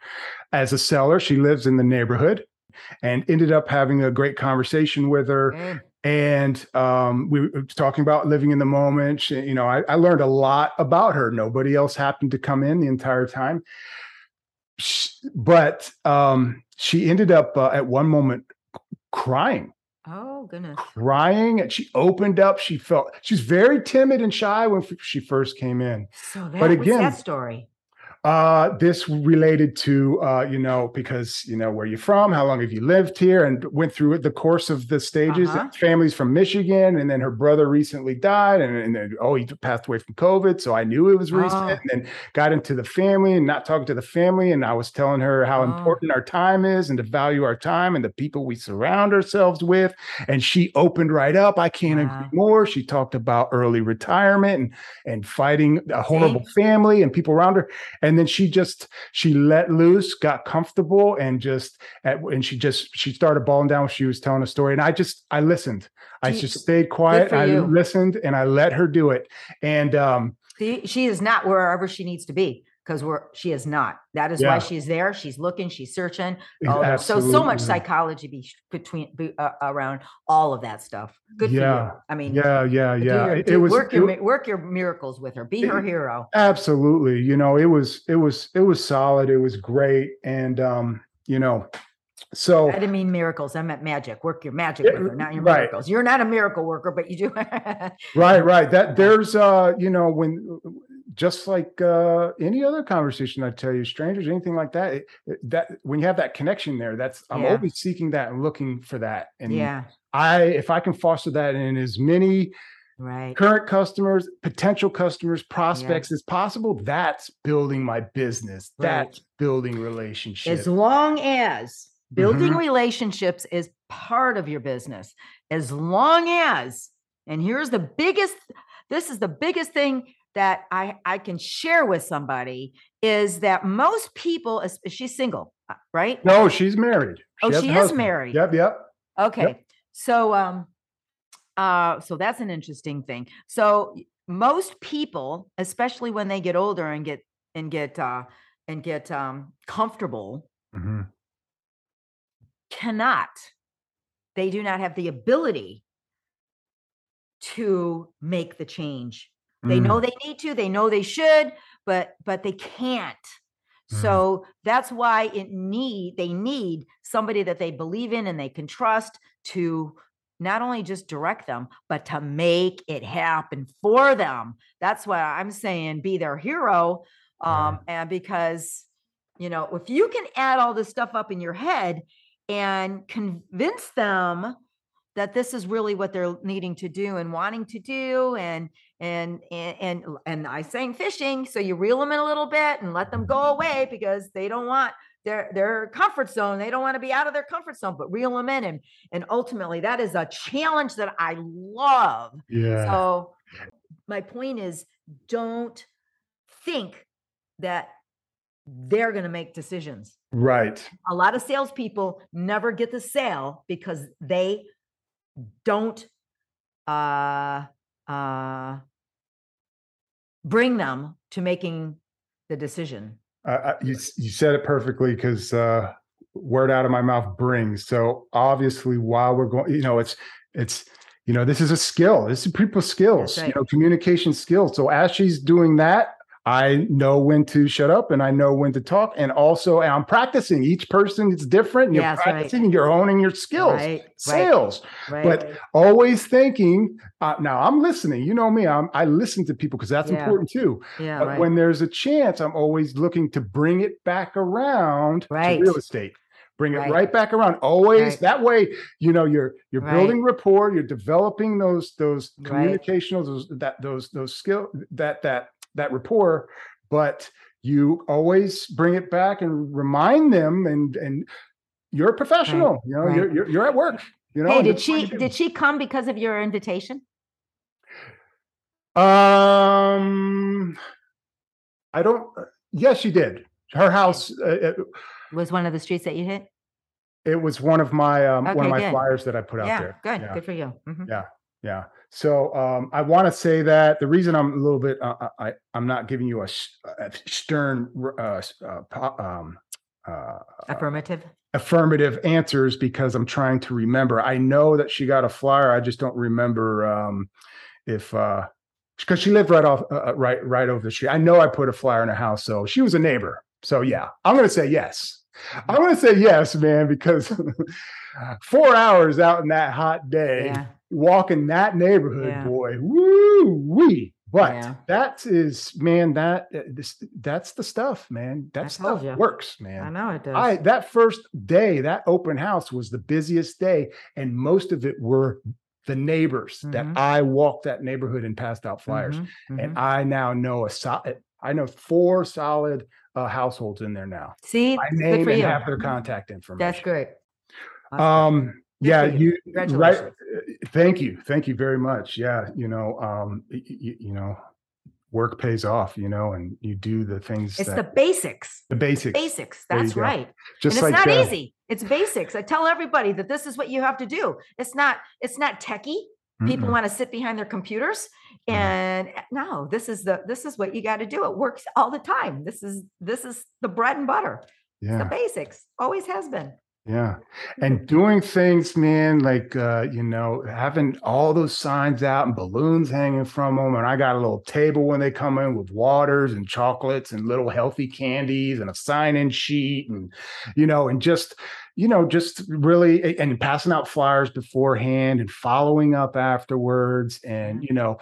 As a seller, she lives in the neighborhood and ended up having a great conversation with her Mm, and um, we were talking about living in the moment. She, you know, I, I learned a lot about her. Nobody else happened to come in the entire time, Sh- but um, she ended up uh, at one moment crying, Oh goodness. crying, and she opened up. She felt she's very timid and shy when f- she first came in. So that But again- that story? Uh, this related to uh, you know, because you know where you're from, how long have you lived here, and went through the course of the stages. Uh-huh. Family's from Michigan, and then her brother recently died, and, and then oh, he passed away from COVID. So I knew it was recent, Oh. and then got into the family and not talking to the family, and I was telling her how Oh. important our time is and to value our time and the people we surround ourselves with. And she opened right up. I can't Wow. agree more. She talked about early retirement and and fighting a horrible family and people around her and then she just she let loose got comfortable and just at, and she just she started balling down when she was telling a story. And i just i listened. I Gee, just stayed quiet. i you. listened and i let her do it. And um See, she is not wherever she needs to be because we're she is not. That is Yeah. why she's there. She's looking. She's searching. Oh, so so much psychology be, between be, uh, around all of that stuff. Good for Yeah. you. I mean, yeah yeah yeah your- it, it was work your it- work your miracles with her. Be her hero. absolutely you know it was it was it was solid it was great and um you know so I didn't mean miracles. I meant magic. Work your magic with her, not your right. miracles. You're not a miracle worker, but you do. right right that there's uh you know when just like uh any other conversation i tell you strangers anything like that it, it- that when you have that connection there that's i'm Yeah. always seeking that and looking for that and yeah. i if i can foster that in as many Right. current customers potential customers prospects as possible that's building my business Right. that's building relationships As long as building Mhm. relationships is part of your business, as long as, and here's the biggest, this is the biggest thing that I I can share with somebody is that most people, she's single, uh, right? No, she's married. Oh, she is married. Yep, yep. Okay. So um uh so that's an interesting thing. So most people, especially when they get older and get and get uh and get um comfortable, Mhm. cannot they do not have the ability to make the change. They know Mm, they need to, they know they should, but but they can't. Mm. So that's why it need they need somebody that they believe in and they can trust to not only just direct them, but to make it happen for them. That's why I'm saying be their hero. Um, and because you know, if you can add all this stuff up in your head and convince them that this is really what they're needing to do and wanting to do and and and and, I sang fishing so you reel them in a little bit and let them go away because they don't want their their comfort zone they don't want to be out of their comfort zone but reel them in and and ultimately that is a challenge that I love Yeah. so my point is don't think that they're going to make decisions right. a lot of salespeople never get the sale because they don't uh uh bring them to making the decision I, you you said it perfectly because uh, word out of my mouth brings. So obviously, while we're going, you know, it's it's you know, this is a skill. This is people's skills. You know, communication skills. So as she's doing that. I know when to shut up and I know when to talk. And also, I'm practicing. Each person is different. And you're Yes, right. practicing, you're honing your skills, right right sales. right but always thinking uh, now i'm listening you know me I'm, i listen to people because that's Yeah. important too yeah but right when there's a chance i'm always looking to bring it back around Right. to real estate bring it Right. right, back around always Right. that way you know you're you're Right. building rapport you're developing those those Right. communication those that those those skill that that that rapport but you always bring it back and remind them and and you're a professional you know Right. you're, you're you're at work you know hey did she did she come because of your invitation Um, I don't. uh, Yes, she did. Her house. Uh, it, was one of the streets that you hit it was one of my um, one of my good. flyers that I put out yeah there. good Yeah, good for you Mhm. yeah. So um, I want to say that the reason I'm a little bit uh, I I'm not giving you a stern uh, uh, um, uh, affirmative affirmative answers because I'm trying to remember. I know that she got a flyer. I just don't remember um, if uh because she lived right off uh, uh, right right over the street. I know I put a flyer in her house, so she was a neighbor. So yeah, I'm gonna say yes. I'm gonna say yes, man, because four hours out in that hot day, yeah walking that neighborhood, Yeah. boy, woo wee. But Yeah. that is, man, that uh, this that's the stuff, man. That stuff works, i know it does I that first day, that open house was the busiest day, and most of it were the neighbors Mhm. that I walked that neighborhood and passed out flyers. Mhm, mhm. And I now know a solid, I know four solid uh, households in there now. see I name and you have their contact information. that's great That's great. Um, yeah, you. right. Uh, Thank you, thank you very much. Yeah, you know, um, you, you know, work pays off. You know, and you do the things it's that the basics the basics. basics that's right Just and it's like not easy it's basics i tell everybody that this is what you have to do it's not it's not techie people mm-mm. want to sit behind their computers Mhm. and uh, no this is the this is what you got to do it works all the time this is this is the bread and butter It's the basics always has been yeah, and doing things, man, like uh, you know, having all those signs out and balloons hanging from them, and I got a little table when they come in with waters and chocolates and little healthy candies and a sign-in sheet, and you know, and just you know, just really and passing out flyers beforehand and following up afterwards, and you know,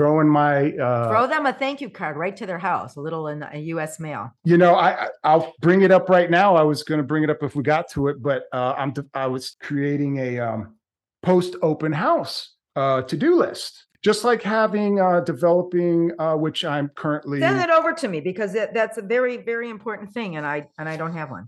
throwing my uh, throw them a thank you card right to their house a little in a us mail You know, I I'll bring it up right now. I was going to bring it up if we got to it, but uh, I'm I was creating a um, post open house uh, to do list, just like having uh, developing, uh, which I'm currently. send it over to me because it, that's a very very important thing and i and i don't have one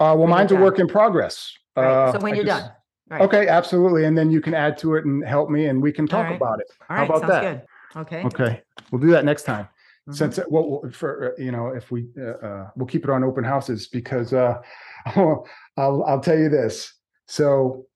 Uh, well, mine's a work in progress. right Uh, so when I you're just- done right Okay, absolutely, and then you can add to it and help me, and we can talk right. about it. all how right about sounds that? good Okay. Okay, we'll do that next time. Mhm. Since, uh, well, well, for, uh, you know, if we, uh, uh, we'll keep it on open houses because, uh, I'll, I'll tell you this. So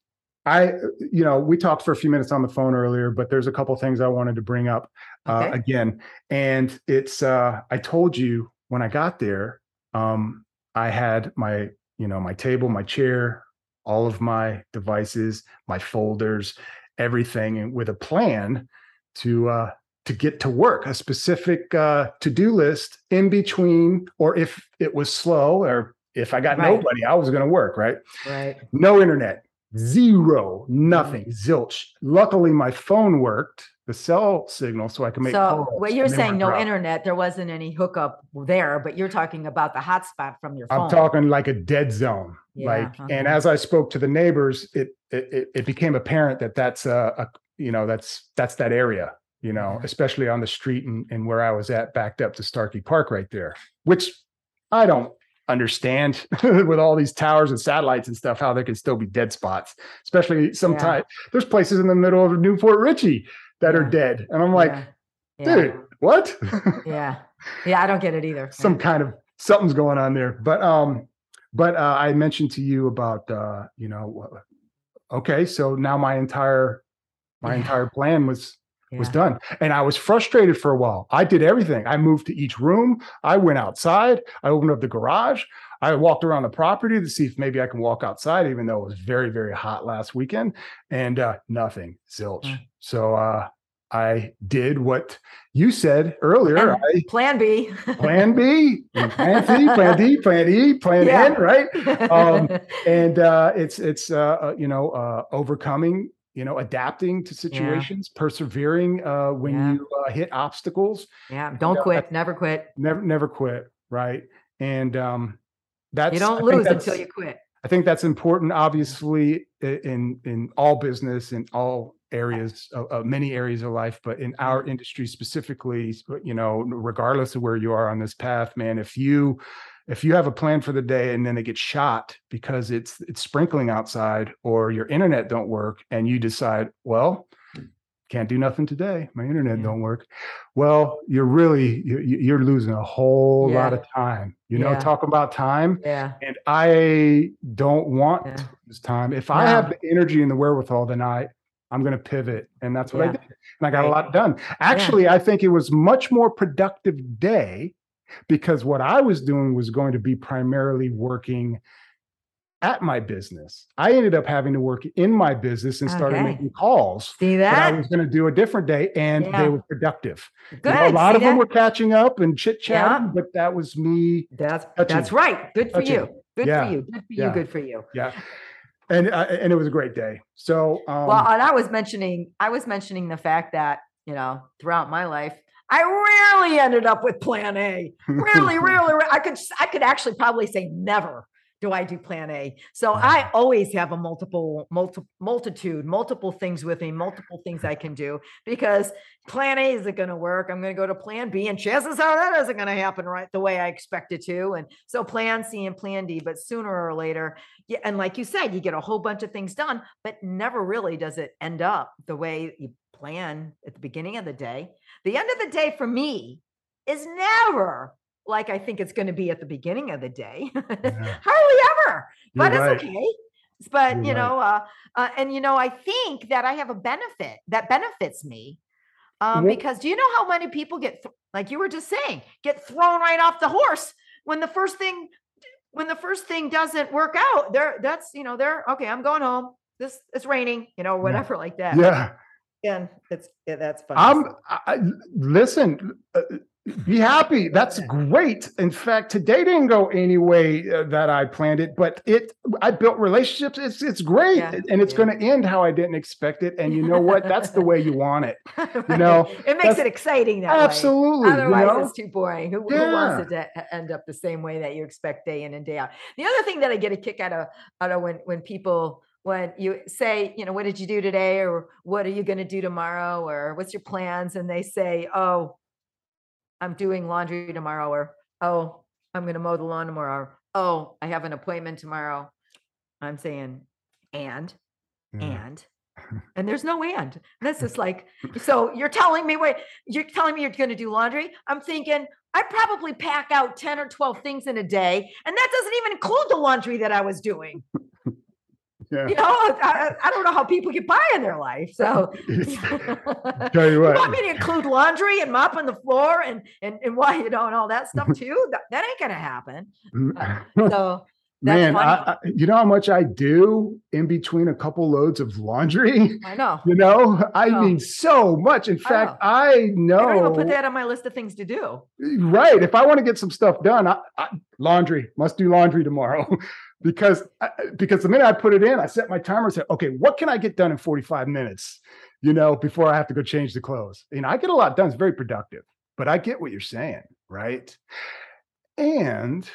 I, you know, we talked for a few minutes on the phone earlier, but there's a couple things I wanted to bring up, uh, Okay. again. And it's, uh, I told you when I got there, um, I had my, you know, my table, my chair, all of my devices, my folders, everything and with a plan to, uh, to get to work, a specific uh, to-do list in between, or if it was slow, or if I got Right. nobody, I was going to work. Right? Right. No internet, zero, nothing, zilch. Luckily, my phone worked, the cell signal, so I can make So calls. what you're saying, no dropped. internet, there wasn't any hookup there, but you're talking about the hotspot from your phone. I'm talking like a dead zone. Yeah, like, and uh-huh. as I spoke to the neighbors, it it it, became apparent that that's a, a you know that's that's that area. You know, Mhm. especially on the street and, and where I was at, backed up to Starkey Park right there, which I don't understand with all these towers and satellites and stuff, how there can still be dead spots, especially sometimes there's places in the middle of New Port Richey that are dead. And I'm like, Yeah. Yeah. dude, what? Yeah. Yeah. I don't get it either. some kind of something's going on there. But um, but uh, I mentioned to you about uh, you know, okay, so now my entire my Yeah. entire plan was was done, and I was frustrated for a while. I did everything. I moved to each room. I went outside. I opened up the garage. I walked around the property to see if maybe I can walk outside, even though it was very very hot last weekend, and uh, nothing, zilch. Mm. So uh, I did what you said earlier. I Plan B. plan B, plan C, plan D, plan E, plan Yeah. N, right? um, And uh, it's it's uh, uh, you know uh, overcoming, you know, adapting to situations, persevering uh, when Yeah. you uh, hit obstacles. yeah. Don't uh, quit. Never quit. Never never quit, right? And um, that's You don't lose until you quit. I think that's important, obviously, in in all business, in all areas, of, of many areas of life, but in our mm-hmm. industry specifically, you know, regardless of where you are on this path, man, if you if you have a plan for the day and then it gets shot because it's it's sprinkling outside or your internet don't work and you decide, well, can't do nothing today. My internet Yeah. don't work. Well, you're really you- you- you're losing a whole lot of time. You know, Yeah. talk about time Yeah. and I don't want Yeah. to time. If I have the energy and the wherewithal, then I I'm going to pivot, and that's what I did, and I got a lot done. Actually, I think it was much more productive day because what I was doing was going to be primarily working at my business. I ended up having to work in my business and started Okay. making calls See that I was going to do a different day, and Yeah. they were productive. You Good. know, a lot See of them were catching up and chit Yeah. chatting, but that was me That's touching. that's right. Good for Touching. you. Good Yeah. for you. Good for you. Good for you. Yeah. And uh, and it was a great day. So um Well, and I was mentioning, I was mentioning the fact that, you know, throughout my life, I rarely ended up with plan A. Really, really, I could, I could actually probably say never do I do plan A. So I always have a multiple, multi, multitude, multiple things with me, multiple things I can do because plan A isn't going to work. I'm going to go to plan B and chances are that isn't going to happen right the way I expect it to. And so plan C and plan D, but sooner or later, yeah, and like you said, you get a whole bunch of things done, but never really does it end up the way you plan at the beginning of the day. The end of the day for me is never like I think it's going to be at the beginning of the day. Hardly ever, but You're it's right. okay. But You're you right. know, uh, uh, and you know, I think that I have a benefit that benefits me um, because do you know how many people get, th- like you were just saying, get thrown right off the horse when the first thing when the first thing doesn't work out, they're that's you know they're okay. I'm going home. This it's raining, you know, whatever like that. yeah. and it's yeah, that's fun. I'm I- listen, uh, be happy. That's great. In fact, today didn't go any way uh, that I planned it, but it I built relationships. It's it's great. Yeah. And it's Yeah. going to end how I didn't expect it. And you know what? That's the way you want it. Right. know, it makes it exciting that way. Absolutely. you Otherwise, know? it's too boring. Who, who wants it to end up the same way that you expect day in and day out? The other thing that I get a kick out of out of when when people when you say, you know, what did you do today, or what are you going to do tomorrow, or what's your plans, and they say, oh, I'm doing laundry tomorrow, or oh, I'm going to mow the lawn tomorrow, or oh, I have an appointment tomorrow. I'm saying, and Yeah. and And there's no and. This is like, so you're telling me, wait, you're telling me you're going to do laundry? I'm thinking, I probably pack out 10 or 12 things in a day. And that doesn't even include the laundry that I was doing. Yeah. You know, I, I don't know how people get by in their life. So, Tell you what. want me to include laundry and mopping the floor and and and why you know and all that stuff too? That, that ain't gonna happen. Mm. Uh, so that's Man. I, I, you know how much I do in between a couple loads of laundry? I know. You know, I know. mean, so much. In fact, I know. I don't even put that on my list of things to do. Right. If I want to get some stuff done, laundry must do laundry tomorrow because I, because the minute I put it in, I set my timer and say, okay, what can I get done in 45 minutes? You know, before I have to go change the clothes. You know, I get a lot done. It's very productive, but I get what you're saying, right? And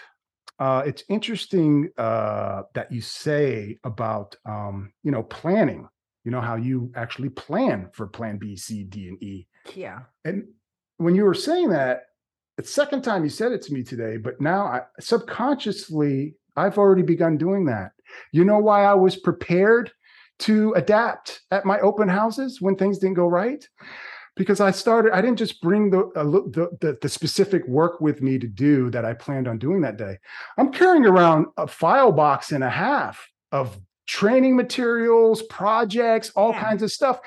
uh, it's interesting uh, that you say about um, you know planning. You know how you actually plan for Plan B, C, D, and E. Yeah. And when you were saying that, the second time you said it to me today, but now I subconsciously I've already begun doing that. You know why I was prepared to adapt at my open houses when things didn't go right? Because I started, I didn't just bring the, uh, the, the the specific work with me to do that I planned on doing that day. I'm carrying around a file box and a half of training materials, projects, all Yeah. kinds of stuff,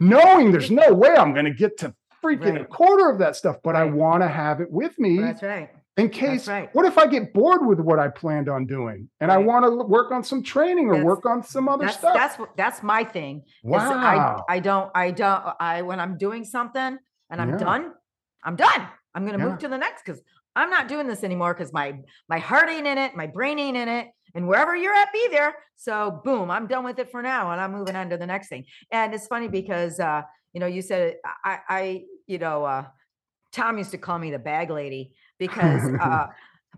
knowing there's no way I'm going to get to freaking a quarter of that stuff, but I want to have it with me That's right. In case. right. What if I get bored with what I planned on doing and I want to work on some training or That's- work on some other That's stuff? that's that's my thing. wow. I I don't I don't I when I'm doing something and I'm Yeah. done, I'm done. I'm gonna Yeah. move to the next because I'm not doing this anymore because my my heart ain't in it, my brain ain't in it, and wherever you're at, be there. So boom, I'm done with it for now, and I'm moving on to the next thing. And it's funny because uh, you know, you said I I you know uh Tom used to call me the bag lady because uh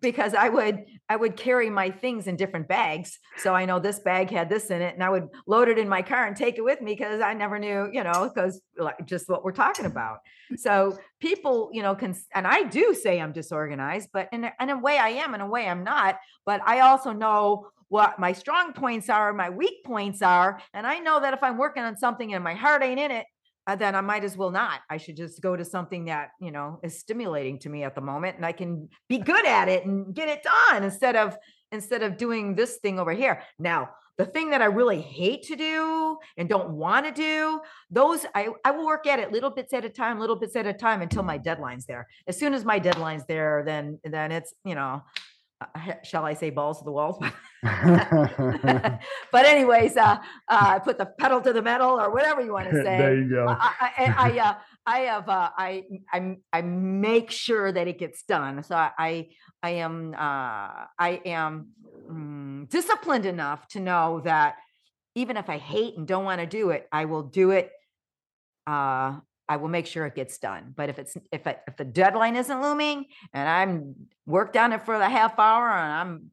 because I would I would carry my things in different bags. So I know this bag had this in it and I would load it in my car and take it with me because I never knew, you know, because like just what we're talking about. So people, you know, can and I do say I'm disorganized, but in a, in a way I am, in a way I'm not. But I also know what my strong points are, my weak points are, and I know that if I'm working on something and my heart ain't in it, uh, then I might as well not. I should just go to something that you know is stimulating to me at the moment, and I can be good at it and get it done instead of instead of doing this thing over here. Now, the thing that I really hate to do and don't want to do, those I I will work at it little bits at a time, little bits at a time until my deadline's there. As soon as my deadline's there, then then it's you know. Uh, Shall I say balls to the walls? but anyways, uh, uh, I put the pedal to the metal or whatever you want to say. there you go. I, I, I, uh, I have, uh, I, I, I make sure that it gets done. So I, I, I am, uh, I am mm, disciplined enough to know that even if I hate and don't want to do it, I will do it. Uh, I will make sure it gets done. But if it's if I, if the deadline isn't looming and I'm worked on it for the half hour and I'm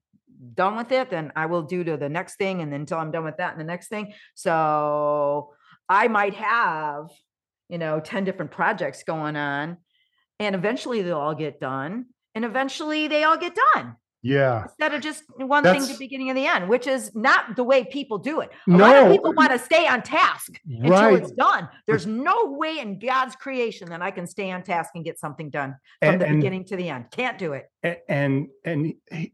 done with it, then I will do to the next thing, and then until I'm done with that and the next thing. So I might have, you know, 10 different projects going on, and eventually they'll all get done, and eventually they all get done yeah. instead of just one thing to That's- beginning and the end, which is not the way people do it. A lot of No. people want to stay on task until Right. it's done. There's no way in God's creation that I can stay on task and get something done from And- the and- beginning to the end. Can't do it. And and he-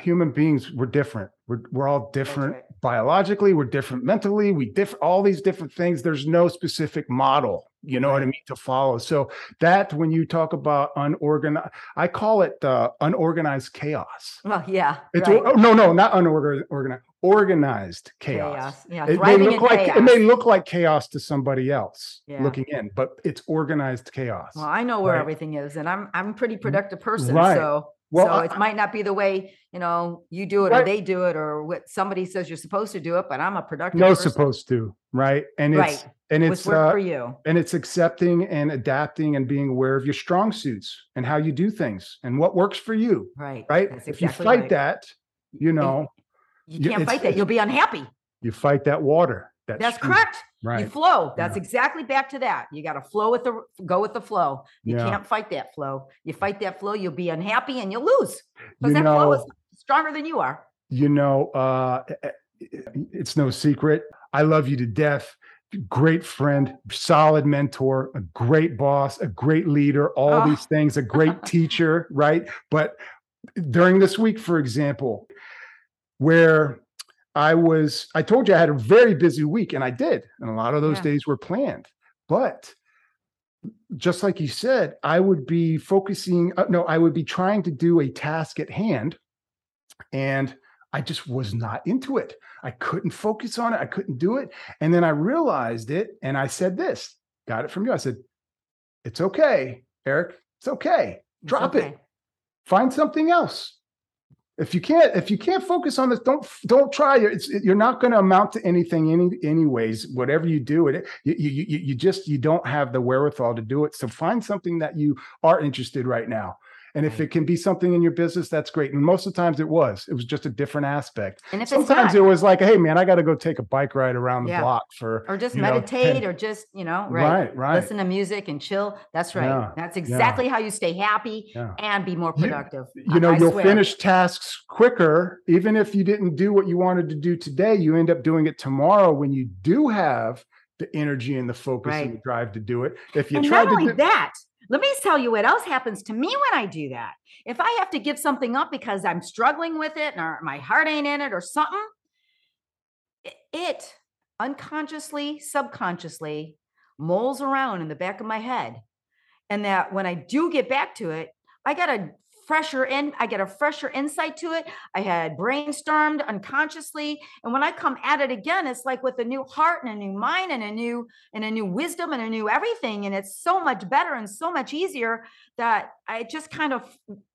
human beings we're different we're, we're all different right. biologically we're different mentally we differ all these different things there's no specific model you know what i mean to follow so that when you talk about unorganized i call it uh, unorganized chaos Well, yeah. it's right. oh, no no not unorganized organized organized chaos, chaos. Yeah, It may look like chaos. it may look like chaos to somebody else Yeah. looking in, but it's organized chaos. well, I know where right? everything is, and I'm I'm a pretty productive person. Right. So Well, so I- it might not be the way you know you do it or they do it or what somebody says you're supposed to do it, but I'm a productive. no person. supposed to, right? And it's Right. And it's uh, for you. and it's accepting and adapting and being aware of your strong suits and how you do things and what works for you Right. right That's if you fight right. that you know You you- can't fight that. You'll be unhappy. you fight that water that That's stream, correct. You flow. That's Yeah. exactly back to that. You got to flow with the go with the flow. You Yeah. can't fight that flow. You fight that flow, you'll be unhappy and you'll lose you because that flow is stronger than you are. you know uh it's no secret i love you to death great friend, solid mentor, a great boss, a great leader, all Oh. these things, a great teacher, right? But during this week, for example, where I was, I told you I had a very busy week, and I did. And a lot of those Yeah. days were planned. But just like you said, I would be focusing, uh, no, I would be trying to do a task at hand. And I just was not into it. I couldn't focus on it. I couldn't do it. And then I realized it and I said this, got it from you. I said, It's okay, Eric. It's okay. It's Drop it. Find something else. If you can't, if you can't focus on this, don't don't try. It's you're not going to amount to anything any anyways. Whatever you do, it you, you you you just you don't have the wherewithal to do it. So find something that you are interested right now. And if it can be something in your business, that's great. And most of the times it was. It was just a different aspect. And if it's Sometimes not, it was like, hey man, I got to go take a bike ride around the Yeah. block for or just you know, meditate or just, you know, right. right, right. Listen to music and chill. That's right. Yeah, That's exactly how you stay happy Yeah. and be more productive. you know I you'll swear. finish tasks quicker even if you didn't do what you wanted to do today you end up doing it tomorrow when you do have the energy and the focus and the drive to do it if you and try not to only do that, let me tell you what else happens to me when I do that. If I have to give something up because I'm struggling with it or my heart ain't in it or something, it unconsciously, subconsciously moles around in the back of my head. And that when I do get back to it, I got a fresher in, I get a fresher insight to it. I had brainstormed unconsciously. And when I come at it again, it's like with a new heart and a new mind and a new and a new wisdom and a new everything. And it's so much better and so much easier that I just kind of,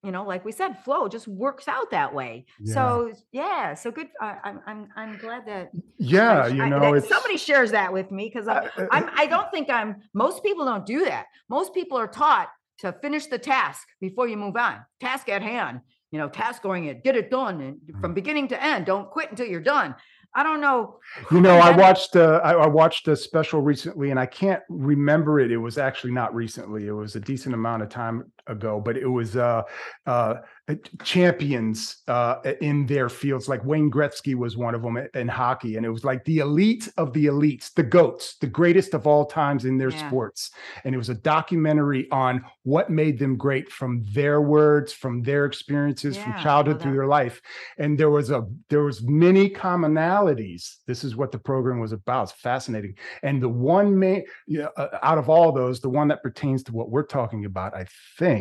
you know, like we said, flow just works out that way. Yeah. So yeah, so good. I, I'm I'm I'm glad that yeah I- you know it's somebody shares that with me because I'm, uh, uh, I'm I don't think I'm. Most people don't do that. Most people are taught to finish the task before you move on. Task at hand. You know, task oriented. Get it done and Mm. from beginning to end. Don't quit until you're done. I don't know. you know i watched uh, I, I watched a special recently and i can't remember it it was actually not recently it was a decent amount of time ago but it was uh uh uh, champions uh in their fields. Like wayne gretzky was one of them in- hockey and it was like the elite of the elites the goats the greatest of all times in their Yeah. sports. And it was a documentary on what made them great from their words from their experiences Yeah, from childhood through their life. And there was a there was many commonalities. This is what the program was about. It's fascinating. And the one main you know, uh, out of all those the one that pertains to what we're talking about i think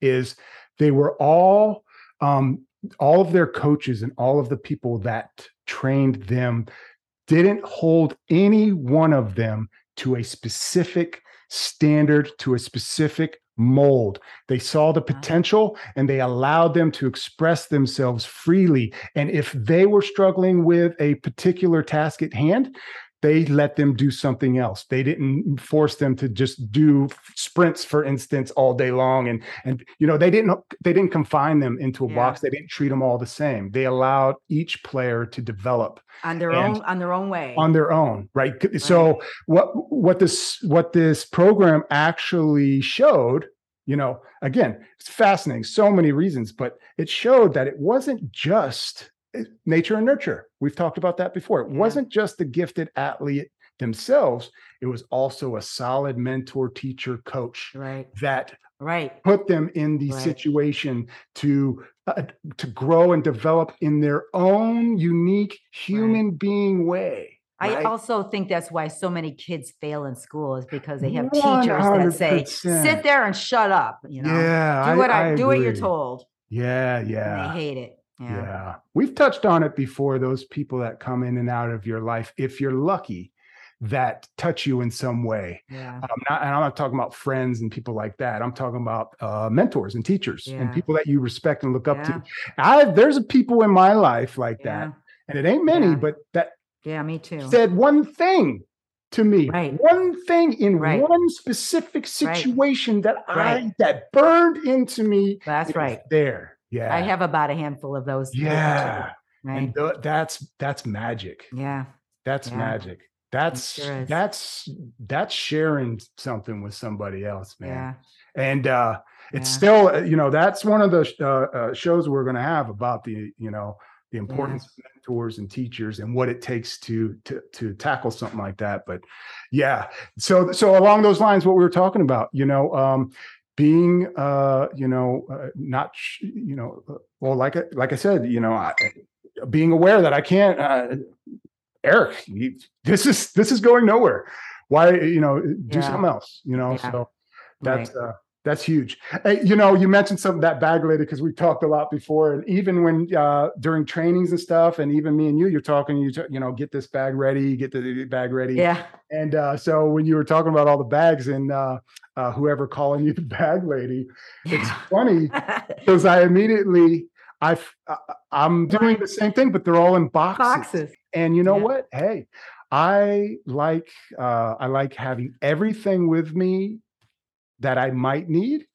is they were all um all of their coaches and all of the people that trained them didn't hold any one of them to a specific standard to a specific mold. They saw the potential and they allowed them to express themselves freely. And if they were struggling with a particular task at hand they let them do something else. They didn't force them to just do sprints for instance all day long. And and you know they didn't they didn't confine them into a Yeah. box. They didn't treat them all the same. They allowed each player to develop on their own on their own way. on their own right? C- so what what this what this program actually showed you know again it's fascinating so many reasons but it showed that it wasn't just nature and nurture we've talked about that before it Yeah. wasn't just the gifted athlete themselves it was also a solid mentor teacher coach right. that Right. put them in the Right. situation to uh, to grow and develop in their own unique human being way I right? also think that's why so many kids fail in school is because they have teachers that say, sit there and shut up, you know. yeah do what I, do what you're told. yeah And yeah they hate it. Yeah. Yeah. we've touched on it before those people that come in and out of your life if you're lucky that touch you in some way Yeah. i'm not and i'm not talking about friends and people like that i'm talking about uh, mentors and teachers and people that you respect and look up Yeah. to i there's people in my life like Yeah. that and it ain't many Yeah. but that Yeah. Me too. said one thing to me Right. one thing in Right. one specific situation that i Right. that burned into me That's right. there yeah I have about a handful of those. too, yeah Right. and th- that's that's magic yeah. that's Yeah. magic that's sure that's that's sharing something with somebody else man Yeah. and uh it's Yeah. still uh, you know that's one of the uh, uh, shows we're going to have about the you know the importance of mentors and teachers and what it takes to to to tackle something like that. But yeah, so so along those lines, what we were talking about, you know, um, being uh, you know, uh, not sh- you know, uh, well, like I, like I said, you know, I, being aware that I can't, uh, Eric, you, this is this is going nowhere. Why, you know, do Yeah. something else, you know? Yeah. So that's uh, that's huge. Hey, you know, you mentioned some that bag lady because we've talked a lot before, and even when uh, during trainings and stuff, and even me and you, you're talking, you t- you know, get this bag ready, get the bag ready, Yeah. and uh, so when you were talking about all the bags and uh, uh, whoever calling you the bag lady, it's Yeah. funny because I immediately I I'm doing the same thing, but they're all in boxes. Boxes. And you know Yeah. what? Hey, I like uh, I like having everything with me that I might need.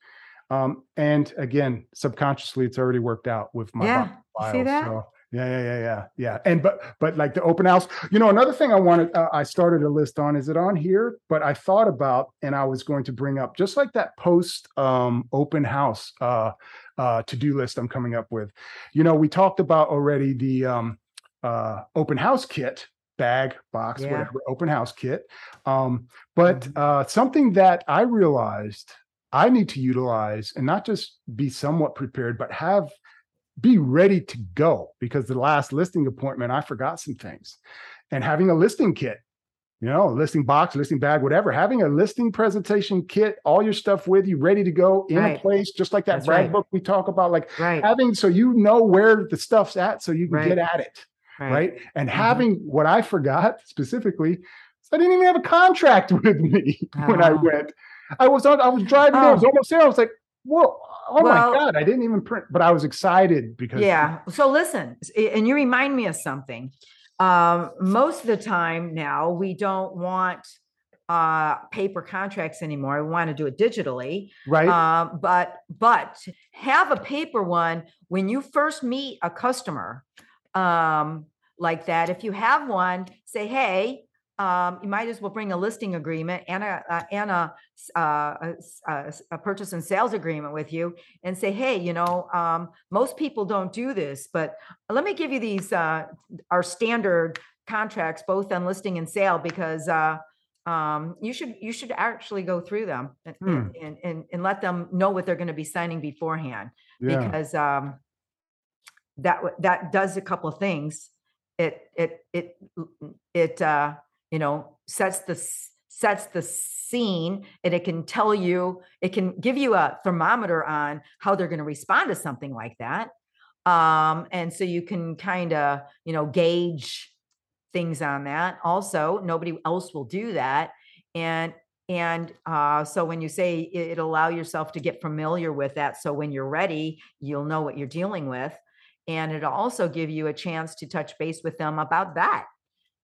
Um, and again, subconsciously, it's already worked out with my Yeah. You see that? So yeah, yeah, yeah, yeah, yeah. And but but like the open house, you know, another thing I wanted, uh, I started a list on. Is it on here? But I thought about, and I was going to bring up just like that post um, open house uh, uh, to do list I'm coming up with. You know, we talked about already the um, uh, open house kit bag box Yeah. whatever open house kit um, but Mhm. uh, something that i realized i need to utilize and not just be somewhat prepared but have be ready to go because the last listing appointment i forgot some things and having a listing kit you know listing box listing bag whatever having a listing presentation kit all your stuff with you ready to go in a Right. place just like that That's brag right. book we talk about like Right. having so you know where the stuff's at so you can get at it Right. right? And Mhm. having what I forgot specifically, I didn't even have a contract with me when I Oh. went. I was on, I was driving there, I was Oh. almost there. I was like, whoa, oh Well- my God, I didn't even print, but I was excited because Yeah. So listen, and you remind me of something. Um, most of the time now, we don't want uh paper contracts anymore. We want to do it digitally. right. Um, but but have a paper one when you first meet a customer um like that. If you have one, say, hey, um, you might as well bring a listing agreement and a, a and a, uh, a, s- a s- a purchase and sales agreement with you and say, hey, you know, um, most people don't do this, but let me give you these uh, our standard contracts, both on listing and sale, because uh, um, you should you should actually go through them and, Hmm. and, and and let them know what they're going to be signing beforehand yeah. because um, that that does a couple of things. It it it it uh, you know sets the sets the scene and it can tell you it can give you a thermometer on how they're going to respond to something like that. Um and so you can kind of you know gauge things on that. Also nobody else will do that. And and uh, so when you say it, it allow yourself to get familiar with that so when you're ready you'll know what you're dealing with and it'll also give you a chance to touch base with them about that.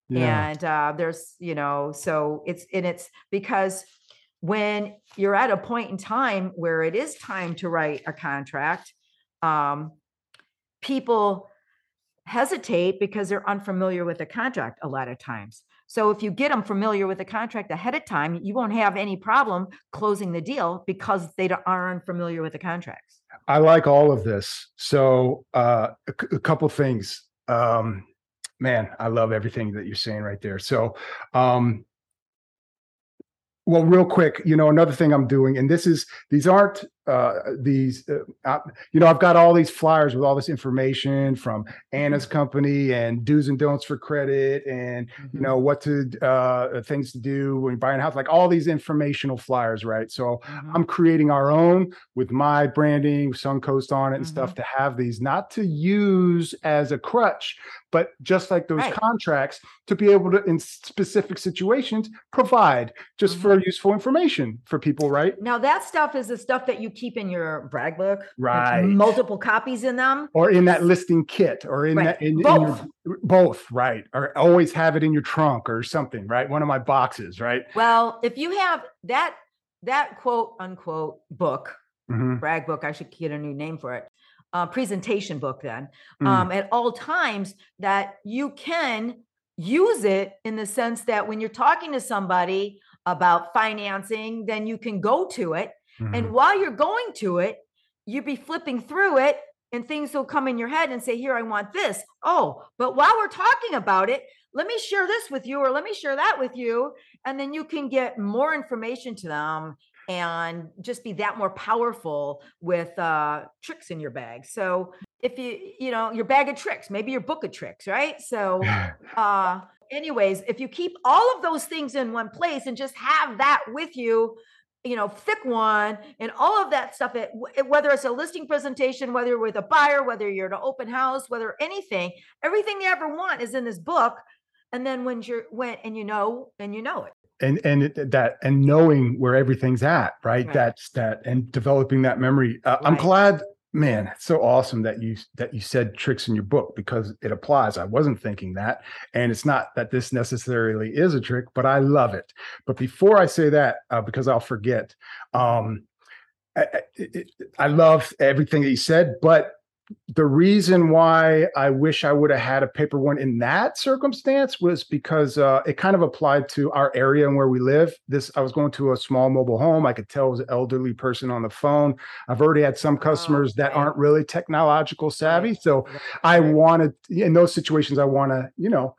Yeah. and uh, there's you know so it's and it's because when you're at a point in time where it is time to write a contract um, people hesitate because they're unfamiliar with the contract a lot of times. So if you get them familiar with the contract ahead of time you won't have any problem closing the deal because they don't- are unfamiliar with the contracts I like all of this. So uh, a, c- a couple things. Um, man, I love everything that you're saying right there. So, um, well, real quick, you know, another thing I'm doing, and this is these aren't uh, these, uh, uh, you know, I've got all these flyers with all this information from Anna's company and do's and don'ts for credit, and you know what to uh, things to do when buying a house, like all these informational flyers, right? So Mhm. I'm creating our own with my branding, Suncoast on it and stuff to have these, not to use as a crutch, but just like those Right. contracts to be able to, in specific situations, provide just for useful information for people, right? now that stuff is the stuff that you keep in your brag book Right. multiple copies in them Or in that listing kit or in Right. that, in, in Both. your, both, right? Or always have it in your trunk or something, right? One of my boxes, right? Well, if you have that that quote unquote book, Mhm. brag book, I should get a new name for it. Uh, presentation book, then Mm. um, at all times that you can use it in the sense that when you're talking to somebody about financing, then you can go to it, Mhm. and while you're going to it, you'd be flipping through it and things will come in your head and say, Here, I want this. Oh, but while we're talking about it, let me share this with you, or let me share that with you. And then you can get more information to them and just be that more powerful with uh, tricks in your bag. So if you, you know, your bag of tricks, maybe your book of tricks, right? So, uh, anyways, if you keep all of those things in one place and just have that with you, you know, thick one and all of that stuff, it, whether it's a listing presentation, whether you're with a buyer, whether you're at an open house, whether anything, everything you ever want is in this book. And then when you're when and you know and you know it and and it, that and knowing where everything's at right, Right. that's that and developing that memory uh, i'm glad man it's so awesome that you that you said tricks in your book because it applies. I wasn't thinking that and it's not that this necessarily is a trick but i love it. But before i say that uh, because i'll forget um I, I- I love everything that you said but the reason why I wish I would have had a paper one in that circumstance was because uh, it kind of applied to our area and where we live. This I was going to a small mobile home. I could tell it was an elderly person on the phone. I've already had some customers that aren't really technological savvy, so I wanted in those situations I want to you know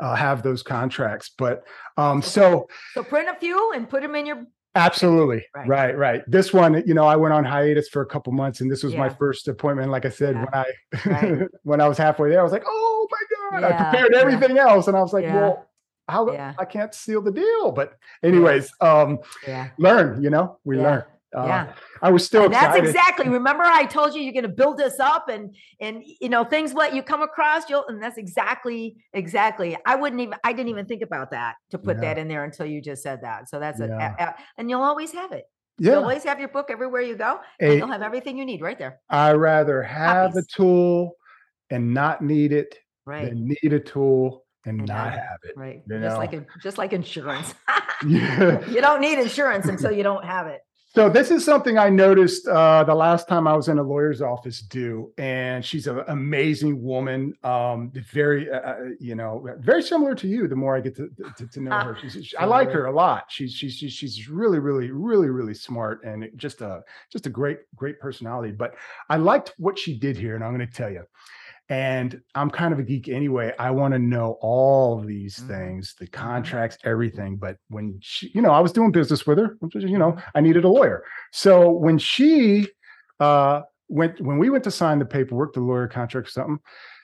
uh, have those contracts. But um, so So print a few and put them in your Absolutely. Right. Right. right, This one, you know, I went on hiatus for a couple months and this was my first appointment. Like I said, Yeah. when I Right. when I was halfway there, I was like, oh my God. I Yeah, prepared yeah. everything else. And I was like, Yeah. well, how Yeah. I can't seal the deal. But anyways, um, yeah. learn, you know, we Yeah. learn. Uh, Yeah. I was still and that's excited. exactly remember i told you you're going to build this up and and you know things what you come across you'll and that's exactly exactly i wouldn't even i didn't even think about that to put Yeah. that in there until you just said that so that's Yeah. a, a- a- and you'll always have it you'll always have your book everywhere you go and A- you'll have everything you need right there I rather have a tool and not need it right than need a tool and, not have it. right you just like know. in- just like insurance Yeah. you don't need insurance until you don't have it So this is something I noticed uh, the last time I was in a lawyer's office. Do and she's an amazing woman. Um, very, uh, uh, you know, very similar to you. The more I get to to, to know Ah, her, she's, she- I like her a lot. She's she's she's she's really really really really smart and just a just a great great personality. But I liked what she did here, and I'm going to tell you. And I'm kind of a geek anyway. I want to know all these Mhm. things, the contracts, everything. But when she, you know, I was doing business with her, you know, I needed a lawyer. So when she uh went when we went to sign the paperwork, the lawyer contract or something,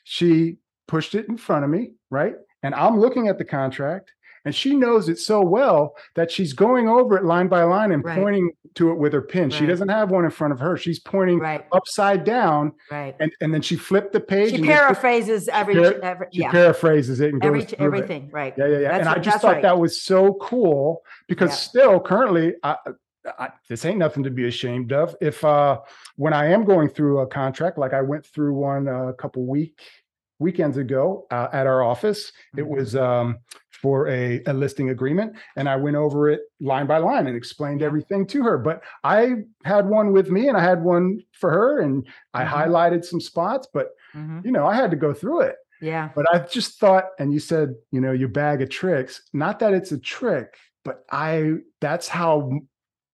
she pushed it in front of me, right? And I'm looking at the contract and she knows it so well that she's going over it line by line and Right. pointing to it with her pin. She doesn't have one in front of her. She's pointing right upside down right and, and then she flipped the page she and just- paraphrases every, par- every she paraphrases it and goes every through it. everything right Yeah, yeah, yeah. That's and I just thought right. that was so cool because Yeah. still currently, I, I, this ain't nothing to be ashamed of. If uh, when I am going through a contract, like I went through one a couple week weekends ago uh, at our office, it Mhm. was um, for a, a listing agreement, and I went over it line by line and explained everything to her. But I had one with me, and I had one for her, and I Mhm. highlighted some spots, but Mhm. you know, I had to go through it. yeah But I just thought, and you said, you know, your bag of tricks. Not that it's a trick, but I that's how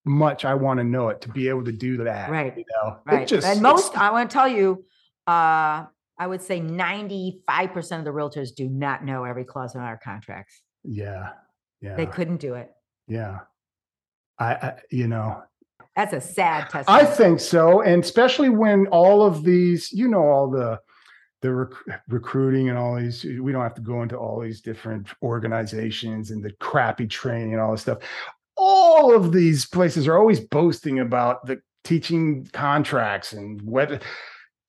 much I want to know it to be able to do that. Right, You know, Right. just and most, I want to tell you, uh, I would say 95% of the realtors do not know every clause in our contracts. yeah, yeah, They couldn't do it. yeah. I, I, you know, That's a sad test. I think so, and especially when all of these, you know, all the the rec- recruiting and all these. We don't have to go into all these different organizations and the crappy training and all this stuff. All of these places are always boasting about the teaching contracts and whether.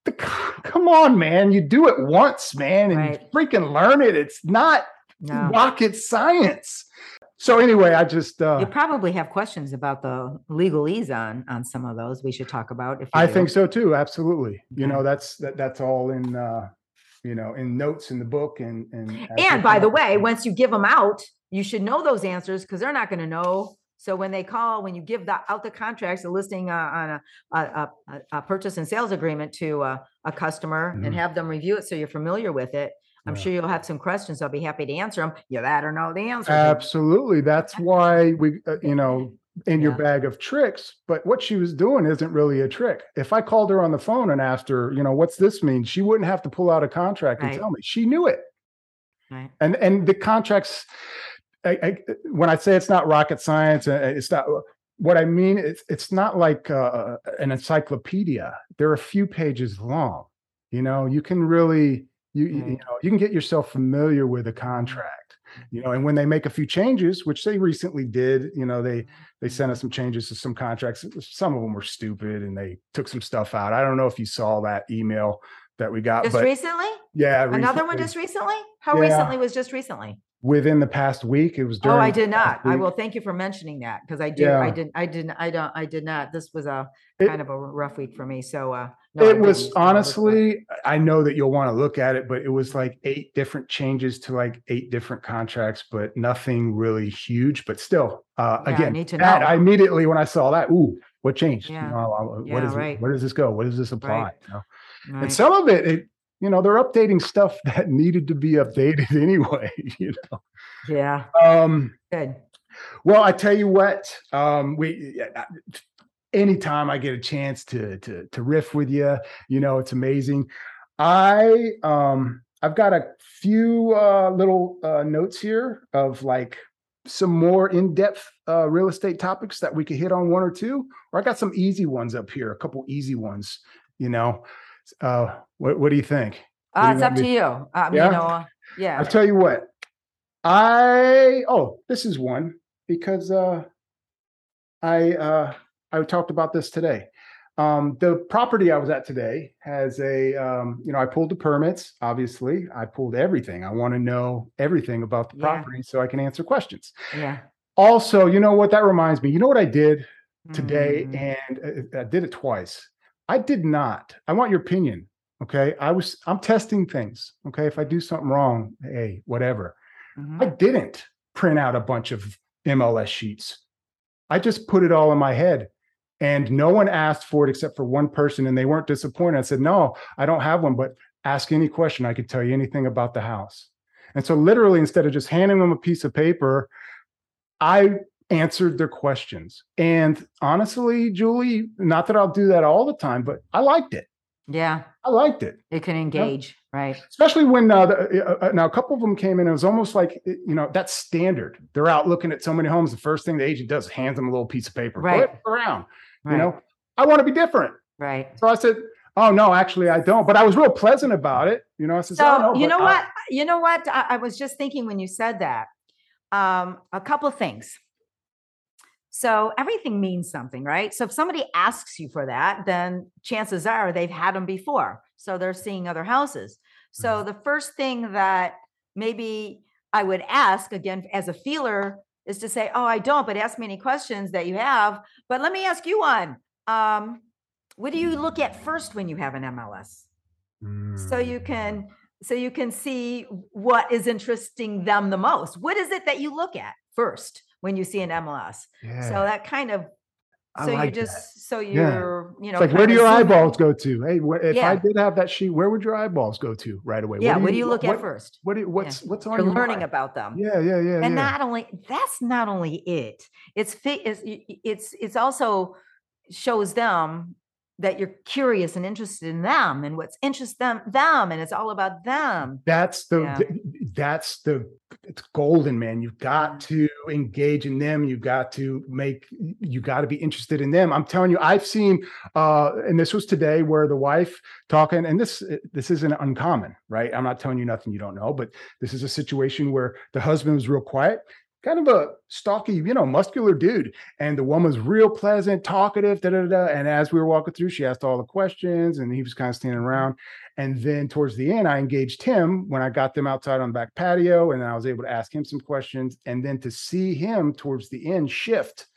The, come on, man! You do it once, man, and Right. you freaking learn it. It's not no. rocket science. So anyway, I just uh, You probably have questions about the legalese on on some of those we should talk about. If you I do. think so too. Absolutely. You know, that's that, that's all in uh, you know, in notes in the book and and And by the way, once you give them out, you should know those answers because they're not going to know. So when they call, when you give the, out the contracts, the listing uh, on a, a, a, a- purchase and sales agreement to a, a customer Mhm. and have them review it so you're familiar with it, I'm Yeah. sure you'll have some questions. I'll be happy to answer them. You that or know the answer. absolutely, that's why we uh, you know in your Yeah. bag of tricks, but what she was doing isn't really a trick. If I called her on the phone and asked her, you know, what's this mean? She wouldn't have to pull out a contract and tell me. She knew it. Right. And and the contracts I, I, when I say it's not rocket science, uh, it's not what I mean. It's it's not like uh, an encyclopedia. They're a few pages long. You know, you can really you you know you can get yourself familiar with a contract. You know, and when they make a few changes, which they recently did, you know, they they sent us some changes to some contracts. Some of them were stupid, and they took some stuff out. I don't know if you saw that email that we got, Just but recently? yeah, Another one just recently? How Yeah. recently was just recently? Within the past week. It was during. Oh, I did not. I will thank you for mentioning that because I do, I didn't, I didn't, I don't, I did not. This was a It- kind of a rough week for me. So, uh. no, It was I honestly, I know that you'll want to look at it, but it was like eight different changes to like eight different contracts, but nothing really huge. But still, uh, Yeah, I again, need to that know. I immediately when I saw that, ooh, what changed? You Yeah. know, I- I- what Yeah, is it- where does this go? What does this apply? You know? And some of it, it, you know, they're updating stuff that needed to be updated anyway. You know, Yeah, um, good. well, I tell you what, um, we anytime I get a chance to to to riff with you, you know, it's amazing. I um I've got a few uh little uh notes here of like some more in-depth uh real estate topics that we could hit on one or two, or I got some easy ones up here, a couple easy ones, you know. Uh what what do you think? do Uh, you it's up to you. Um, Yeah? you know, yeah. I'll tell you what. I oh, this is one because uh I uh I talked about this today. Um the property I was at today has a um you know I pulled the permits obviously I pulled everything I want to know everything about the Yeah. property so I can answer questions. Yeah. Also, you know what that reminds me. You know what I did today Mm, and uh, I did it twice. I did not. I want your opinion. Okay? I was I'm testing things. Okay? If I do something wrong, hey, whatever. mhm. I didn't print out a bunch of MLS sheets. I just put it all in my head. And no one asked for it except for one person, and they weren't disappointed. I said, No, I don't have one, but ask any question. I could tell you anything about the house. And so, literally, instead of just handing them a piece of paper, I answered their questions. And honestly, Julie, not that I'll do that all the time, but I liked it. Yeah, I liked it it can engage, right? especially when uh, the, uh, uh, now a couple of them came in it was almost like you know that's standard they're out looking at so many homes the first thing the agent does is hands them a little piece of paper Right. Around Right. you know i want to be different Right. so i said oh no actually i don't but i was real pleasant about it you know i said So "Oh, no, you know I- what? You know what? I, I was just thinking when you said that. Um, a couple of things. So everything means something, right? So if somebody asks you for that, then chances are they've had them before. So they're seeing other houses. Mm-hmm. So the first thing that maybe I would ask again as a feeler is to say, "Oh, I don't," but ask me any questions that you have. But let me ask you one. Um, what do you look at first when you have an MLS? so you Mm, can so you can see what is interesting them the most what is it that you look at first when you see an mls yeah. so that kind of I so you like that. just so you're you know it's like where do your eyeballs go to hey wh- if i did have that sheet where would your eyeballs go to right away yeah what do you look what, at first what do you, what's what's on you're your learning mind? about them yeah yeah yeah and yeah. not only that's not only it it's fi- it's it's it's also shows them that you're curious and interested in them and what's interest them them and it's all about them. That's the Yeah. th- that's the it's golden man. You've got to engage in them. You've got to make you got to be interested in them. I'm telling you i've seen uh and this was today where the wife talking and this this isn't uncommon right? I'm not telling you nothing you don't know but this is a situation where the husband was real quiet kind of a stocky you know muscular dude. And the woman was real pleasant talkative da, da, da, and as we were walking through she asked all the questions and he was kind of standing around. And then towards the end, I engaged him when I got them outside on the back patio, and then I was able to ask him some questions. And then to see him towards the end shift,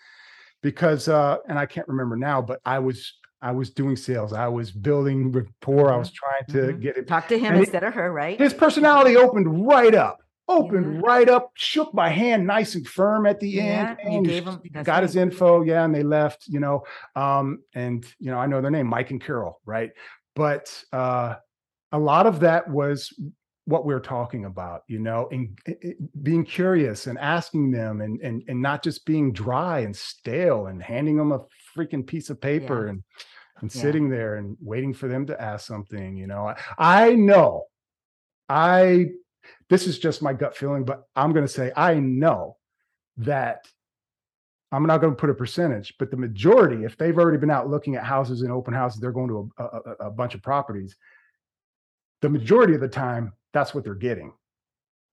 because uh, and I can't remember now, but I was I was doing sales, I was building rapport, I was trying to Mhm. get it. talk to him And it- instead of her right? His personality opened right up, opened Yeah. right up, shook my hand nice and firm at the Yeah, end. and gave him- got his info, yeah, and they left, you know. Um, and you know, I know their name, Mike and Carol, right? But uh a lot of that was what we're talking about, you know, and i- i- being curious and asking them and and and not just being dry and stale and handing them a freaking piece of paper and and Yeah. sitting there and waiting for them to ask something, you know. I, I know I this is just my gut feeling, but I'm going to say I know that I'm not going to put a percentage, but the majority, if they've already been out looking at houses and open houses, they're going to a, a, a- bunch of properties. The majority of the time, that's what they're getting.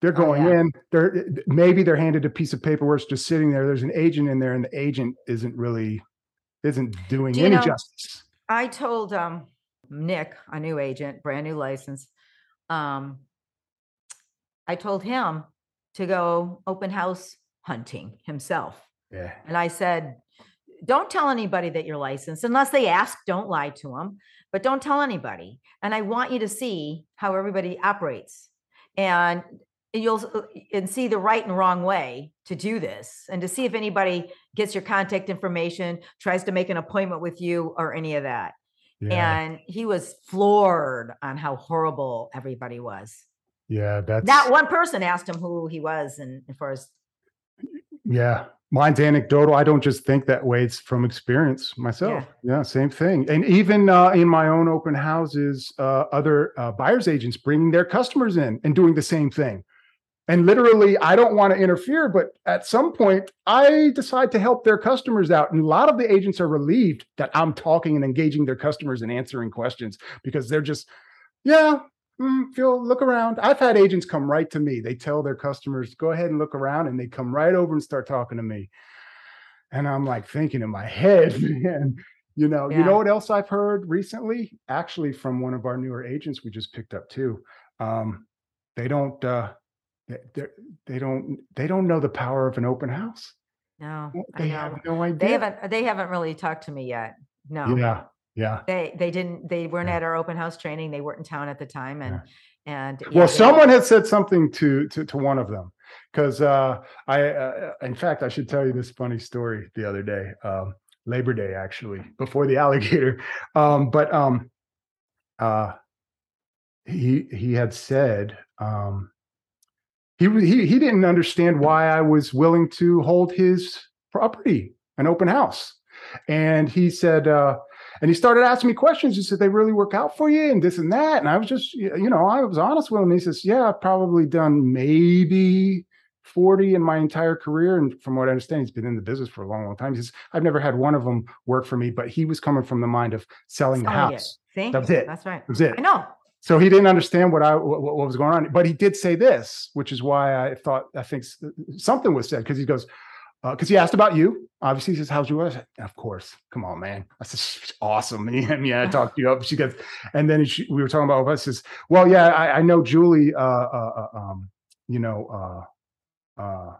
They're Oh, going yeah. in, they're maybe they're handed a piece of paper where it's just sitting there. There's an agent in there, and the agent isn't really isn't doing Do any know- justice. I told um Nick, a new agent, brand new license. Um, I told him to go open house hunting himself. Yeah. And I said, don't tell anybody that you're licensed unless they ask, don't lie to them, but don't tell anybody. And I want you to see how everybody operates and you'll uh, and see the right and wrong way to do this and to see if anybody gets your contact information, tries to make an appointment with you or any of that. Yeah. And he was floored on how horrible everybody was. Yeah. That's Not one person asked him who he was and as far as Yeah, mine's anecdotal. I don't just think that way. It's from experience myself. Yeah, same thing. And even uh, in my own open houses, uh, other uh, buyers agents bringing their customers in and doing the same thing. And literally, I don't want to interfere, but at some point, I decide to help their customers out. And a lot of the agents are relieved that I'm talking and engaging their customers and answering questions because they're just, yeah, mm, feel look around. I've had agents come right to me. They tell their customers, go ahead and look around, and they come right over and start talking to me. And I'm like thinking in my head, man, you know, you know what else I've heard recently? Actually, from one of our newer agents we just picked up too. Um, they don't uh they they're- don't they don't know the power of an open house. no, I They know. have no idea. They haven't they haven't really talked to me yet. No. Yeah, yeah. They they didn't they weren't Yeah. at our open house training. They weren't in town at the time and and yeah, Well, someone had said something to to, to one of them because uh, I, uh, in fact, I should tell you this funny story the other day, um, Labor Day actually, before the alligator. Um, but um, uh, he he had said um, he he he didn't understand why I was willing to hold his property, an open house, and he said. Uh, and he started asking me questions. He said, "They really work out for you, and this and that." And I was just, you know, I was honest with him. He says, "Yeah, I've probably done maybe forty in my entire career." And from what I understand, he's been in the business for a long, long time. He says, "I've never had one of them work for me." But he was coming from the mind of selling the selling it. house. See? That's it. That's right. That was it. I know. So he didn't understand what I what, what was going on, but he did say this, which is why I thought I think something was said because he goes because he asked about you. Obviously, he says, "How's your?" I said, of course, come on, man. I said, "She's awesome. And yeah, I talked you up. She goes, and then she, we were talking about us. Says, well, yeah, I, I know Julie. Uh, uh, uh, um, you know, uh, uh,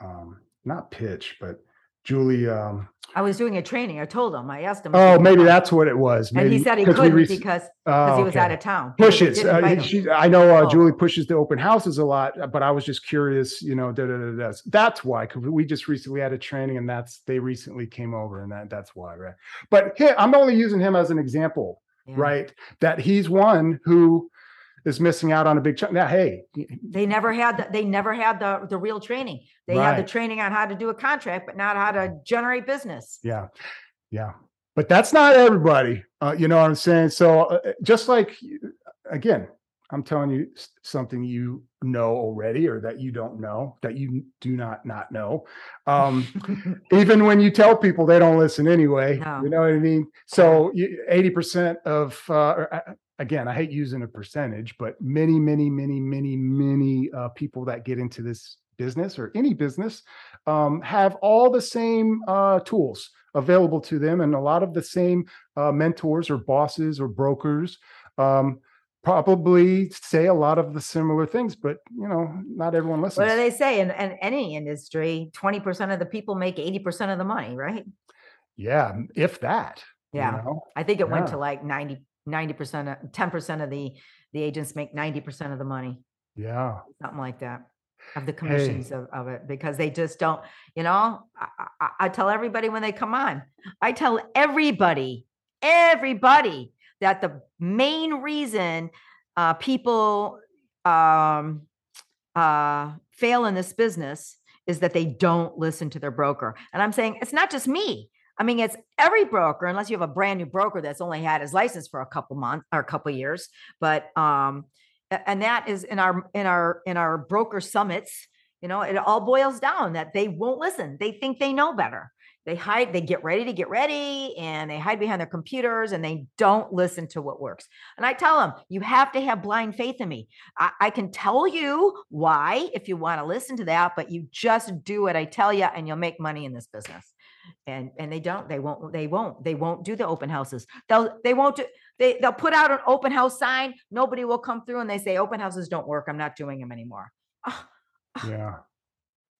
um, not pitch, but Julie. Um, I was doing a training. I told him. I asked him. oh, maybe that's what it was. And he said he couldn't rec- because Oh, he was okay out of town. Pushes. Uh, she, I know uh, Oh. Julie pushes the open houses a lot, but I was just curious, you know, da, da, da, da. that's why. Because we just recently had a training, and that's they recently came over, and that that's why, right? But he, I'm only using him as an example, Yeah. right? That he's one who is missing out on a big chunk. Now, hey, They never had the, they never had the the real training. They had the training on how to do a contract, but not how to generate business. Yeah. Yeah. But that's not everybody. Uh, you know what I'm saying? So uh, uh, just like again, I'm telling you something you know already or that you don't know, that you do not not know. Um, even when you tell people they don't listen anyway, No. you know what I mean? So you- 80% of uh, uh, again, I hate using a percentage, but many, many, many, many, many uh, people that get into this business or any business um, have all the same uh, tools available to them and a lot of the same uh, mentors or bosses or brokers um, probably say a lot of the similar things but you know not everyone listens What do they say in, in any industry? 20% of the people make 80% of the money, right? yeah if that you Yeah. know? I think it went to like 90, 90%, of- 10% of the, the agents make 90% of the money, yeah something like that. Of the commissions of, of it, because they just don't, you know, I, I, I tell everybody when they come on, I tell everybody, everybody that the main reason uh, people um, uh, fail in this business is that they don't listen to their broker. And I'm saying it's not just me. I mean, it's every broker, unless you have a brand new broker that's only had his license for a couple months or a couple years. But um, and that is in our in our in our broker summits. You know, it all boils down that they won't listen. They think they know better. They hide. They get ready to get ready, and they hide behind their computers, and they don't listen to what works. And I tell them, you have to have blind faith in me. I, I can tell you why if you want to listen to that, but you just do what I tell you, and you'll make money in this business and and they don't they won't they won't they won't do the open houses. They'll they won't do they they'll put out an open house sign nobody will come through and they say open houses don't work i'm not doing them anymore. Oh, yeah.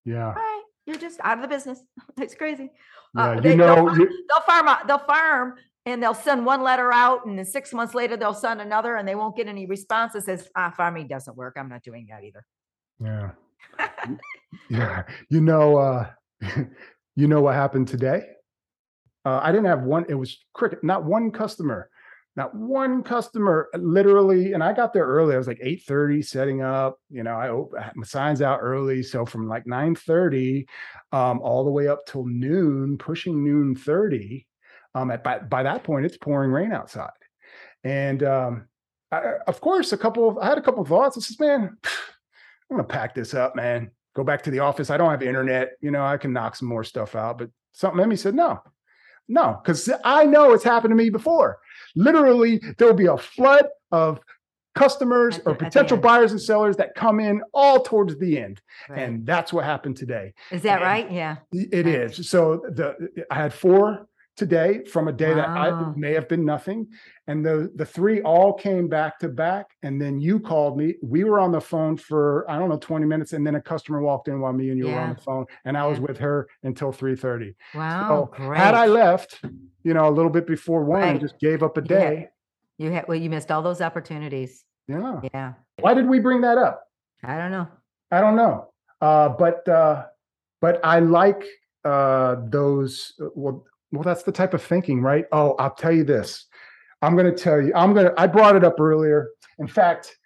Yeah. All right you're just out of the business. It's crazy. Yeah, uh, you they, know they'll farm, they'll farm they'll farm and they'll send one letter out and then six months later they'll send another and they won't get any response that says ah farming doesn't work i'm not doing that either. Yeah. Yeah you know uh You know what happened today? Uh, I didn't have one. It was cricket. Not one customer. Not one customer. Literally, and I got there early. I was like eight thirty, setting up. You know, I opened my signs out early, so from like nine thirty, um, all the way up till noon, pushing noon thirty. Um, at by, by that point, it's pouring rain outside, and um, I, of course, a couple. Of, I had a couple of thoughts. I says, "Man, I'm gonna pack this up, man go back to the office. I don't have internet. You know, I can knock some more stuff out. But something in me said, no, no, because I know it's happened to me before. Literally, there will be a flood of customers or potential buyers and sellers that come in all towards the end. Right. And that's what happened today. Is that and right? Yeah. It right. is. So the I had four today from a day wow. that I, may have been nothing. And the the three all came back to back. And then you called me. We were on the phone for I don't know 20 minutes, and then a customer walked in while me and you yeah. were on the phone, and I was with her until 3:30. Wow! So great. had I left, you know, a little bit before one, right. just gave up a day. Yeah. You had well, you missed all those opportunities. Yeah. Yeah. Why did we bring that up? I don't know. I don't know. Uh, but uh, but I like uh, those. Uh, well, well, that's the type of thinking, right? Oh, I'll tell you this. I'm going to tell you. I'm going to. I brought it up earlier. In fact,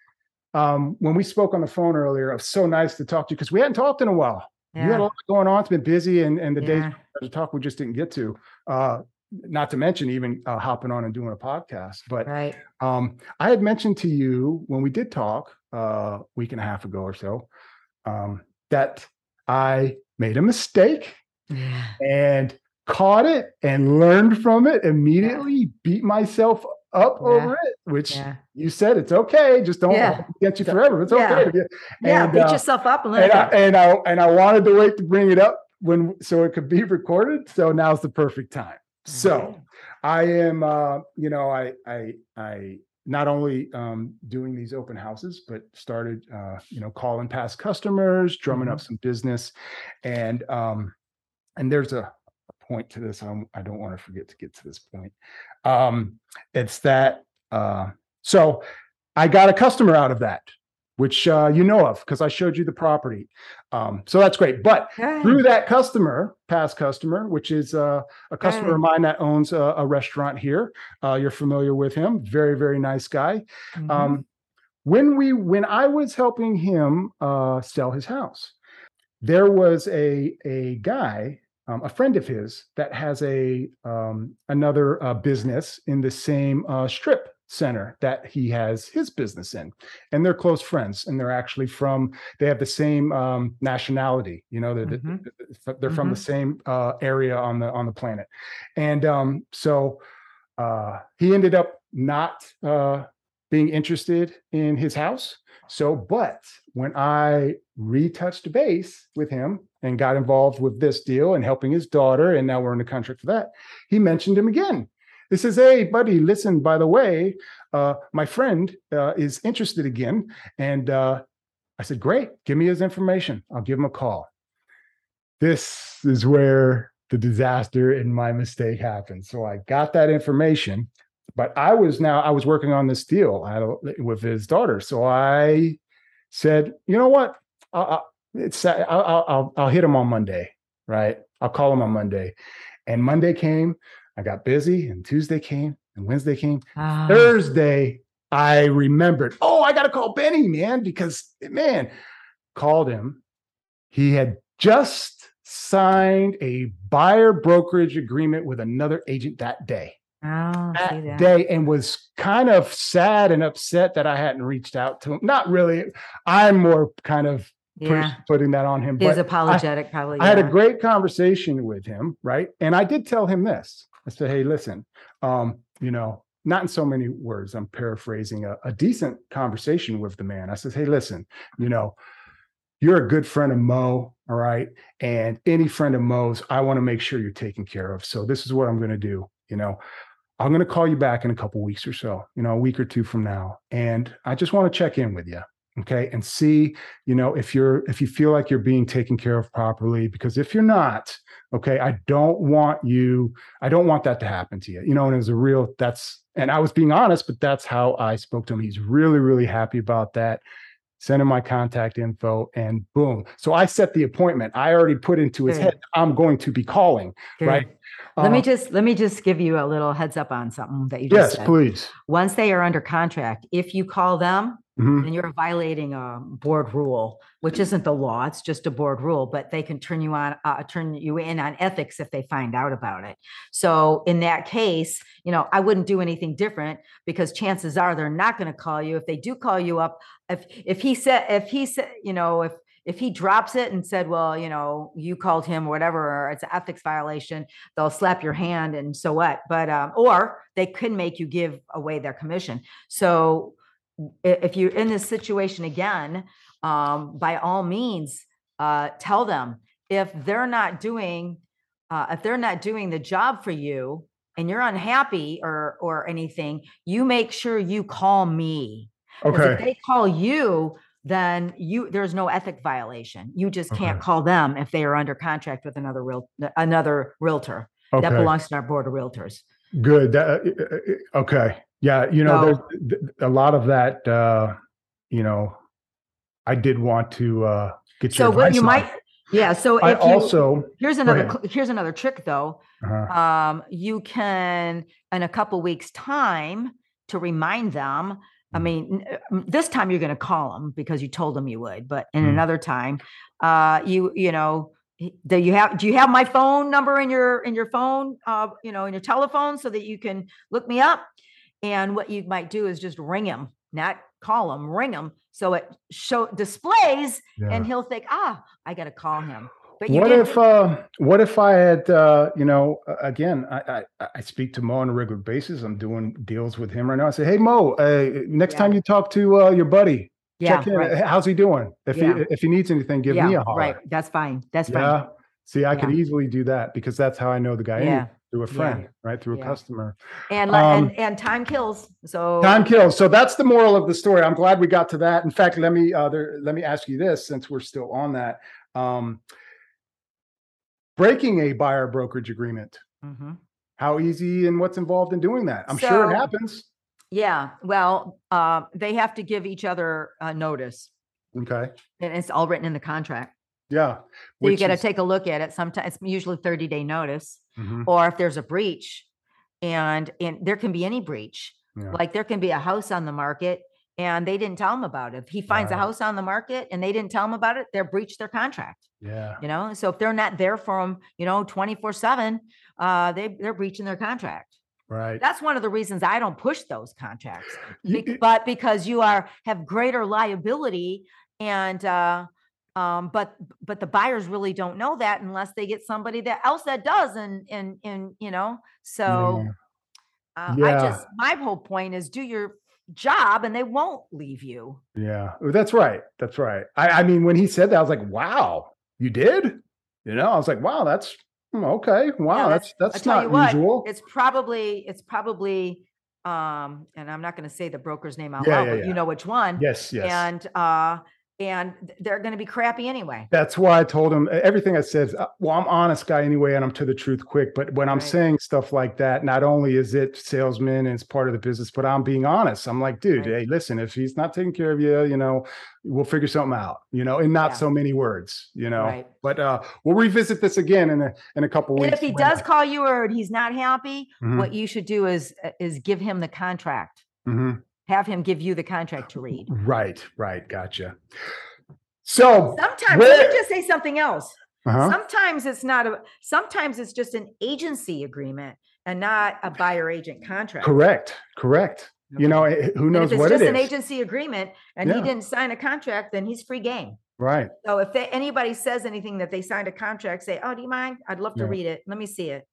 um, when we spoke on the phone earlier, it was so nice to talk to you because we hadn't talked in a while. Yeah. You had a lot going on. It's been busy, and and the yeah. days to talk we just didn't get to. Uh, not to mention even uh, hopping on and doing a podcast. But right. um, I had mentioned to you when we did talk uh, a week and a half ago or so um, that I made a mistake. Yeah. And caught it and learned from it immediately, yeah. beat myself up yeah. over it, which yeah. you said it's okay. Just don't yeah. get you forever. It's okay. Yeah, yeah beat uh, yourself up and, and I, and I and I wanted to wait to bring it up when so it could be recorded. So now's the perfect time. So I am uh, you know, I I I not only um, doing these open houses, but started uh, you know, calling past customers, drumming mm-hmm. up some business. And um, and there's a point to this. I'm, I do not want to forget to get to this point. Um, it's that. Uh, so I got a customer out of that, which uh, you know of because I showed you the property. Um, so that's great. But through that customer, past customer, which is uh, a customer of mine that owns a, a restaurant here, uh, you're familiar with him. Very, very nice guy. Mm-hmm. Um, when we when I was helping him uh, sell his house, there was a a guy um, a friend of his that has a um, another uh, business in the same uh, strip center that he has his business in and they're close friends and they're actually from they have the same um, nationality you know they're, mm-hmm. they're mm-hmm. from the mm-hmm. same uh, area on the on the planet and um, so uh, he ended up not uh, being interested in his house so but when i retouched base with him and got involved with this deal and helping his daughter. And now we're in a contract for that. He mentioned him again. He says, Hey, buddy, listen, by the way, uh, my friend uh, is interested again. And uh, I said, Great, give me his information. I'll give him a call. This is where the disaster and my mistake happened. So I got that information, but I was now, I was working on this deal with his daughter. So I said, You know what? I'll, it's I'll, I'll I'll hit him on Monday, right? I'll call him on Monday, and Monday came. I got busy, and Tuesday came, and Wednesday came. Ah. Thursday, I remembered, oh, I got to call Benny, man, because man, called him. He had just signed a buyer brokerage agreement with another agent that day. Oh, That that. day and was kind of sad and upset that I hadn't reached out to him. Not really. I'm more kind of Yeah. putting that on him. He's apologetic, probably. I had a great conversation with him, right? And I did tell him this. I said, "Hey, listen, um, you know, not in so many words. I'm paraphrasing a, a decent conversation with the man. I said, "Hey, listen, you know, you're a good friend of Mo, all right? And any friend of Mo's, I want to make sure you're taken care of. So this is what I'm going to do. You know, I'm going to call you back in a couple weeks or so, you know, a week or two from now, and I just want to check in with you." Okay. And see, you know, if you're, if you feel like you're being taken care of properly, because if you're not, okay, I don't want you, I don't want that to happen to you, you know, and it was a real, that's, and I was being honest, but that's how I spoke to him. He's really, really happy about that. Send him my contact info and boom. So I set the appointment. I already put into his Good. head, I'm going to be calling, Good. right? Let me Um, just, let me just give you a little heads up on something that you just yes, said. please. Once they are under contract, if you call them, Mhm. then you're violating a board rule, which isn't the law. It's just a board rule, but they can turn you on, uh, turn you in on ethics if they find out about it. So in that case, you know, I wouldn't do anything different because chances are they're not going to call you. If they do call you up, if, if he said, if he said, you know, if, if he drops it and said, well, you know, you called him, whatever, or it's an ethics violation, they'll slap your hand and so what? But, um, or they could make you give away their commission. So if you're in this situation again, um, by all means, uh, tell them if they're not doing, uh, if they're not doing the job for you and you're unhappy or, or anything, you make sure you call me. 'Cause If Okay. they call you, then you, there's no ethic violation. You just can't Okay. call them if they are under contract with another real, another realtor. That belongs to our board of realtors. Good. That, uh, uh, uh, okay. Yeah. You know, there's th- th- a lot of that, uh, you know, I did want to uh, get your So what you on. might, yeah, so I if you, also, here's another, here's another trick though. uh Um, you can, in a couple weeks' time, to remind them. I mean, uh, this time you're going to call them because you told them you would, but in Mm. another time, uh, you, you know, do you have, do you have my phone number in your, in your phone, uh, you know, in your telephone so that you can look me up? And what you might do is just ring him, not call him, ring him. So it show displays and he'll think, ah, I got to call him. But what did, if, uh, what if I had, uh, you know, again, I, I, I speak to Mo on a regular basis. I'm doing deals with him right now. I say, Hey, Mo, uh, next Yeah. time you talk to uh, your buddy, yeah, check in. right. How's he doing? If Yeah. he, if he needs anything, give me a holler. Right. That's fine. That's fine. Yeah. See, I could easily do that because that's how I know the guy Yeah. through a Yeah. friend, right? Through a customer. And, Um, and, and time kills. So Time kills. So that's the moral of the story. I'm glad we got to that. In fact, let me uh, there, let me ask you this, since we're still on that. Um, breaking a buyer brokerage agreement. Mhm. How easy and what's involved in doing that? I'm sure it happens. yeah, well, uh, they have to give each other a notice Okay. and it's all written in the contract. Yeah. So you got to is- take a look at it. Sometimes it's usually 30 day notice Mhm. or if there's a breach and, and there can be any breach. Yeah. Like there can be a house on the market and they didn't tell him about it. If he finds a house on the market and they didn't tell him about it, they're breached their contract. Yeah. you know so if they're not there for them you know 24 7 uh they they're breaching their contract Right. that's one of the reasons i don't push those contracts Bec- but because you are have greater liability and uh um but but the buyers really don't know that unless they get somebody that else that does and and and you know so uh, i just my whole point is do your job and they won't leave you Yeah, that's right. That's right. I, I mean, when he said that, I was like, "Wow, you did?" You know, I was like, "Wow, that's hmm, okay. Wow, that's- that's that's not what, usual." it's probably it's probably um and i'm not going to say the broker's name out Yeah, loud yeah, but yeah. you know which one yes, yes. and uh and they're going to be crappy anyway That's why I told him everything I said. is, uh, Well, I'm honest guy anyway, and I'm to the truth quick. But when I'm saying stuff like that, not only is it salesman and it's part of the business, but I'm being honest. I'm like, dude, Right. hey, listen, if he's not taking care of you, you know, we'll figure something out. You know, in not Yeah. so many words. You know, right but uh, we'll revisit this again in a in a couple and weeks. if he does I- call you or he's not happy Mhm, what you should do is uh, is give him the contract mhm. Have him give you the contract to read. Right, right, gotcha. So Sometimes, let where- me just say something else. uh-huh. Sometimes it's not a, sometimes it's just an agency agreement and not a buyer agent contract. correct, correct. You know, who And knows if it's what just it an agency agreement and he didn't sign a contract, then he's free game. Right. So if they, anybody says anything that they signed a contract, say, oh, do you mind? I'd love to Yeah. read it. Let me see it.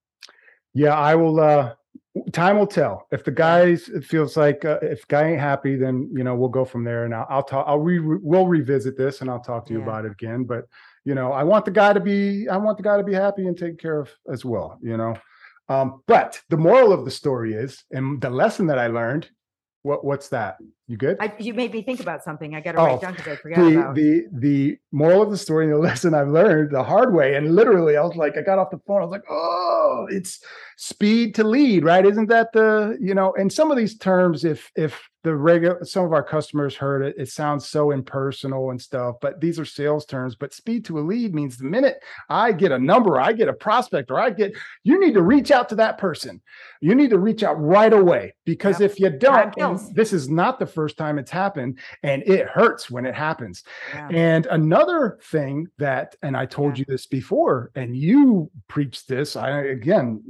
Yeah, I will. uh Time will tell. If the guys it feels like uh, if guy ain't happy, then you know we'll go from there. And I'll, I'll talk. I'll re, we'll revisit this, and I'll talk to you Yeah. about it again. But you know, I want the guy to be. I want the guy to be happy and taken care of as well. You know. Um, but the moral of the story is, and the lesson that I learned. What what's that? You good? I, you made me think about something. I got to Oh, write down because I forgot the about. the the moral of the story and the lesson I've learned the hard way, and literally, I was like, I got off the phone, I was like, oh, it's speed to lead, right? Isn't that the you know? And some of these terms, if if the regular some of our customers heard it, it sounds so impersonal and stuff. But these are sales terms. But speed to a lead means the minute I get a number, I get a prospect, or I get you need to reach out to that person. You need to reach out right away because Yep. if you don't, this is not the first time it's happened, and it hurts when it happens. Yeah. And another thing that, and I told Yeah. you this before, and you preach this. I again,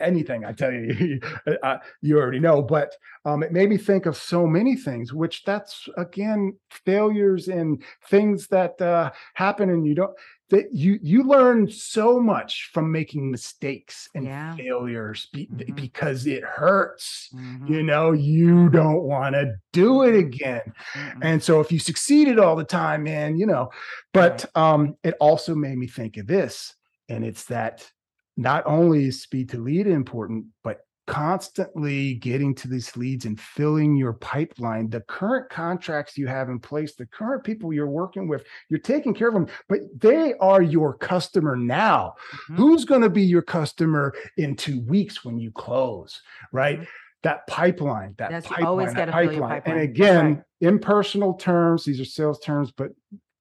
anything I tell you, you already know. But um, it made me think of so many things, which that's again failures and things that uh, happen, and you don't. That you you learn so much from making mistakes and Yeah. failures be, Mhm. because it hurts. Mhm, You know, you don't want to do it again. mhm. And so if you succeeded all the time, man, you know, but um it also made me think of this, and it's that not only is speed to lead important, but constantly getting to these leads and filling your pipeline, the current contracts you have in place, the current people you're working with, you're taking care of them, but they are your customer now. Mhm. Who's going to be your customer in two weeks when you close, right? Mhm. That pipeline, that That's- pipeline, always that gotta fill your pipeline. pipeline. And again, right. impersonal terms, these are sales terms, but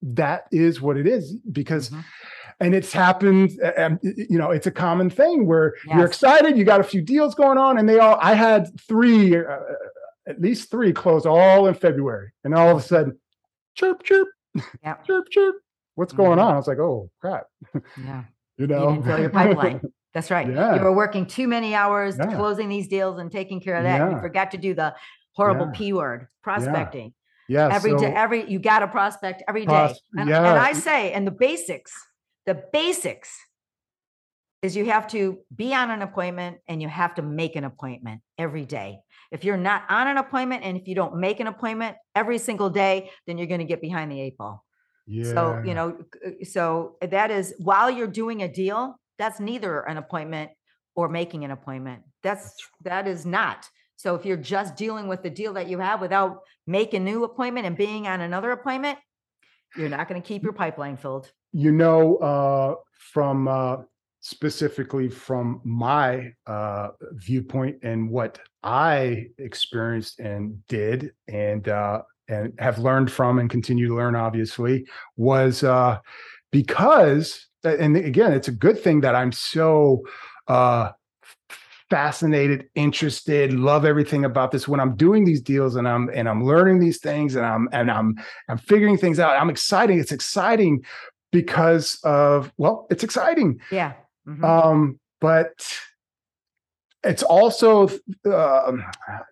that is what it is because Mhm. And it's happened uh, y- you know it's a common thing where you're excited you got a few deals going on and they all i had three uh, at least three close all in february and all of a sudden chirp chirp Yep. chirp chirp what's going Mhm. on i was like oh crap Yeah. you You know didn't fill your pipeline. That's right. Yeah. You were working too many hours Yeah. closing these deals and taking care of that. and You forgot to do the horrible Yeah. P word, prospecting. yeah Every day, so- every you got to prospect every day. Pros- And, yeah. and I say, and the basics, the basics is you have to be on an appointment and you have to make an appointment every day. If you're not on an appointment and if you don't make an appointment every single day, then you're going to get behind the eight ball. yeah So, you know, uh, so that is while you're doing a deal, that's neither an appointment or making an appointment. That's that is not. So if you're just dealing with the deal that you have without making new appointment and being on another appointment, you're not going to keep your pipeline filled. You know uh from uh specifically from my uh viewpoint and what i experienced and did and uh and have learned from and continue to learn obviously was uh because and again it's a good thing that i'm so uh fascinated interested love everything about this. When i'm doing these deals and i'm and i'm learning these things and i'm and i'm i'm figuring things out i'm exciting it's exciting because of well it's exciting. Yeah. Mhm. um but it's also um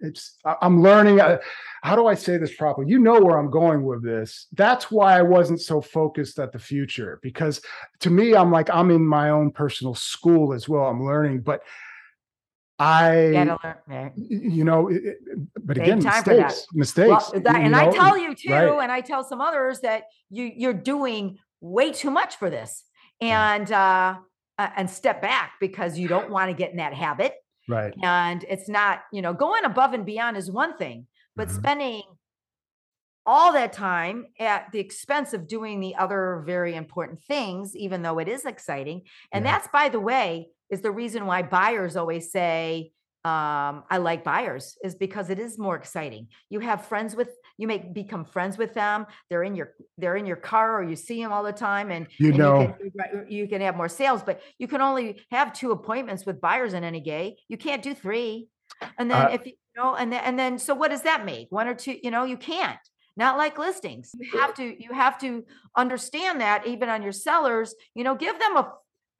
it's i'm learning uh, how do i say this properly? You know where i'm going with this. That's why i wasn't so focused at the future because to me i'm like i'm in my own personal school as well. I'm learning but i learn- you know it- but again mistakes mistakes Well, that, and I tell you too, right. and I tell some others that you you're doing way too much for this, and uh, uh, and step back because you don't want to get in that habit. right And it's not, you know, going above and beyond is one thing, but Mhm. spending all that time at the expense of doing the other very important things, even though it is exciting. And Yeah. that's, by the way, is the reason why buyers always say, um, I like buyers, is because it is more exciting. You have friends with you may become friends with them. They're in your they're in your car or you see them all the time and You and know- you can, you can have more sales, but you can only have two appointments with buyers in any day. You can't do three. And then Uh, if you, You know, and then, and then, so what does that make? One or two, you know, you can't. Not like listings. You have to, you have to understand that even on your sellers, you know, give them a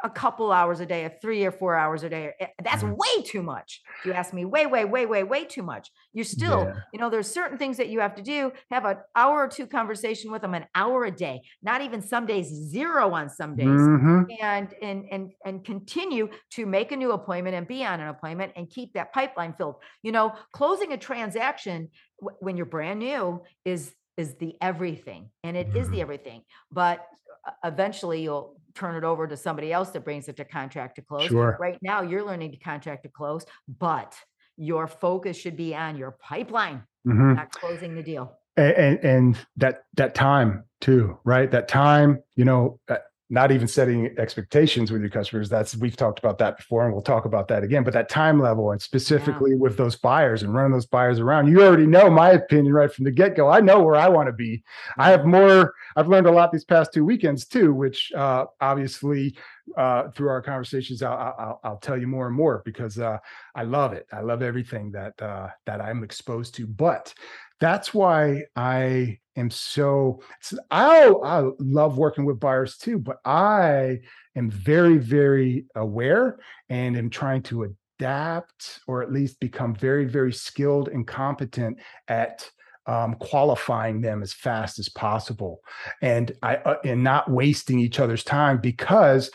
a couple hours a day, a three or four hours a day. eh, That's Mhm. way too much. If you ask me, way, way, way, way, way too much. You're still, Yeah. you know, there's certain things that you have to do. Have an hour or two conversation with them, an hour a day. Not even some days, zero on some days Mhm. and and and and continue to make a new appointment and be on an appointment and keep that pipeline filled you know closing a transaction w- when you're brand new is is the everything and it is Mhm. the everything but uh, eventually you'll turn it over to somebody else that brings it to contract to close Sure. right now you're learning to contract to close but your focus should be on your pipeline Mhm. not closing the deal and, and and that that time too right that time you know uh, not even setting expectations with your customers. That's we've talked about that before and we'll talk about that again but that time level and specifically with those buyers and running those buyers around you already know my opinion right from the get-go. I know where i want to be. I have more i've learned a lot these past two weekends too which uh obviously uh through our conversations i'll i'll, I'll tell you more and more because uh i love it. I love everything that uh that i'm exposed to but that's why I am so I I love working with buyers too, but I am very very aware and am trying to adapt or at least become very very skilled and competent at um, qualifying them as fast as possible and I uh, and not wasting each other's time because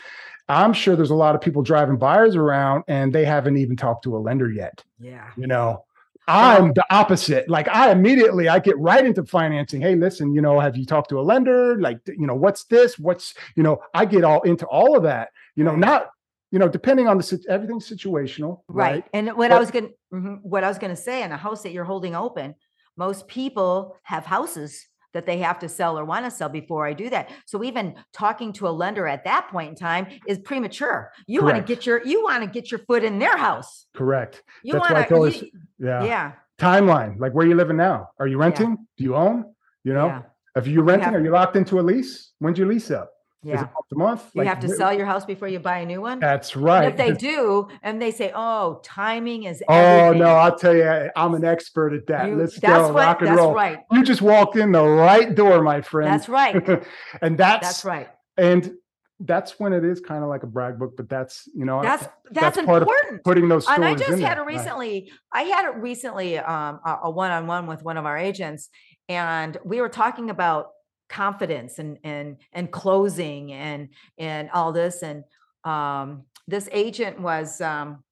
I'm sure there's a lot of people driving buyers around and they haven't even talked to a lender yet yeah. you know i'm the opposite. Like i immediately i get right into financing. Hey listen you know have you talked to a lender? Like you know what's this? What's you know i get all into all of that. You know not you know depending on the everything's situational Right. And what I was going to mm-hmm, what I was going to say, in a house that you're holding open, most people have houses that they have to sell or want to sell before I do that. So even talking to a lender at that point in time is premature. You want to get your you want to get your foot in their house. correct You That's why I told to yeah. yeah. timeline like where you living now are you renting do you own you know yeah. if you're renting are you locked into a lease when's your lease up Yeah. month to month You have to sell your house before you buy a new one. that's And right if they do, and they say, "Oh, timing is oh no i'll tell you i'm an expert at that you- let's that's go what rock and that's roll right. you just walked in the right door, my friend. That's right. and that's, That's right. and that's when it is kind of like a brag book, but that's you know That's that's, that's important. putting those stories and I just had there, it right. recently. I had it recently um, a a one-on-one with one of our agents, and we were talking about confidence and and and closing and and all this. And um, this agent was um,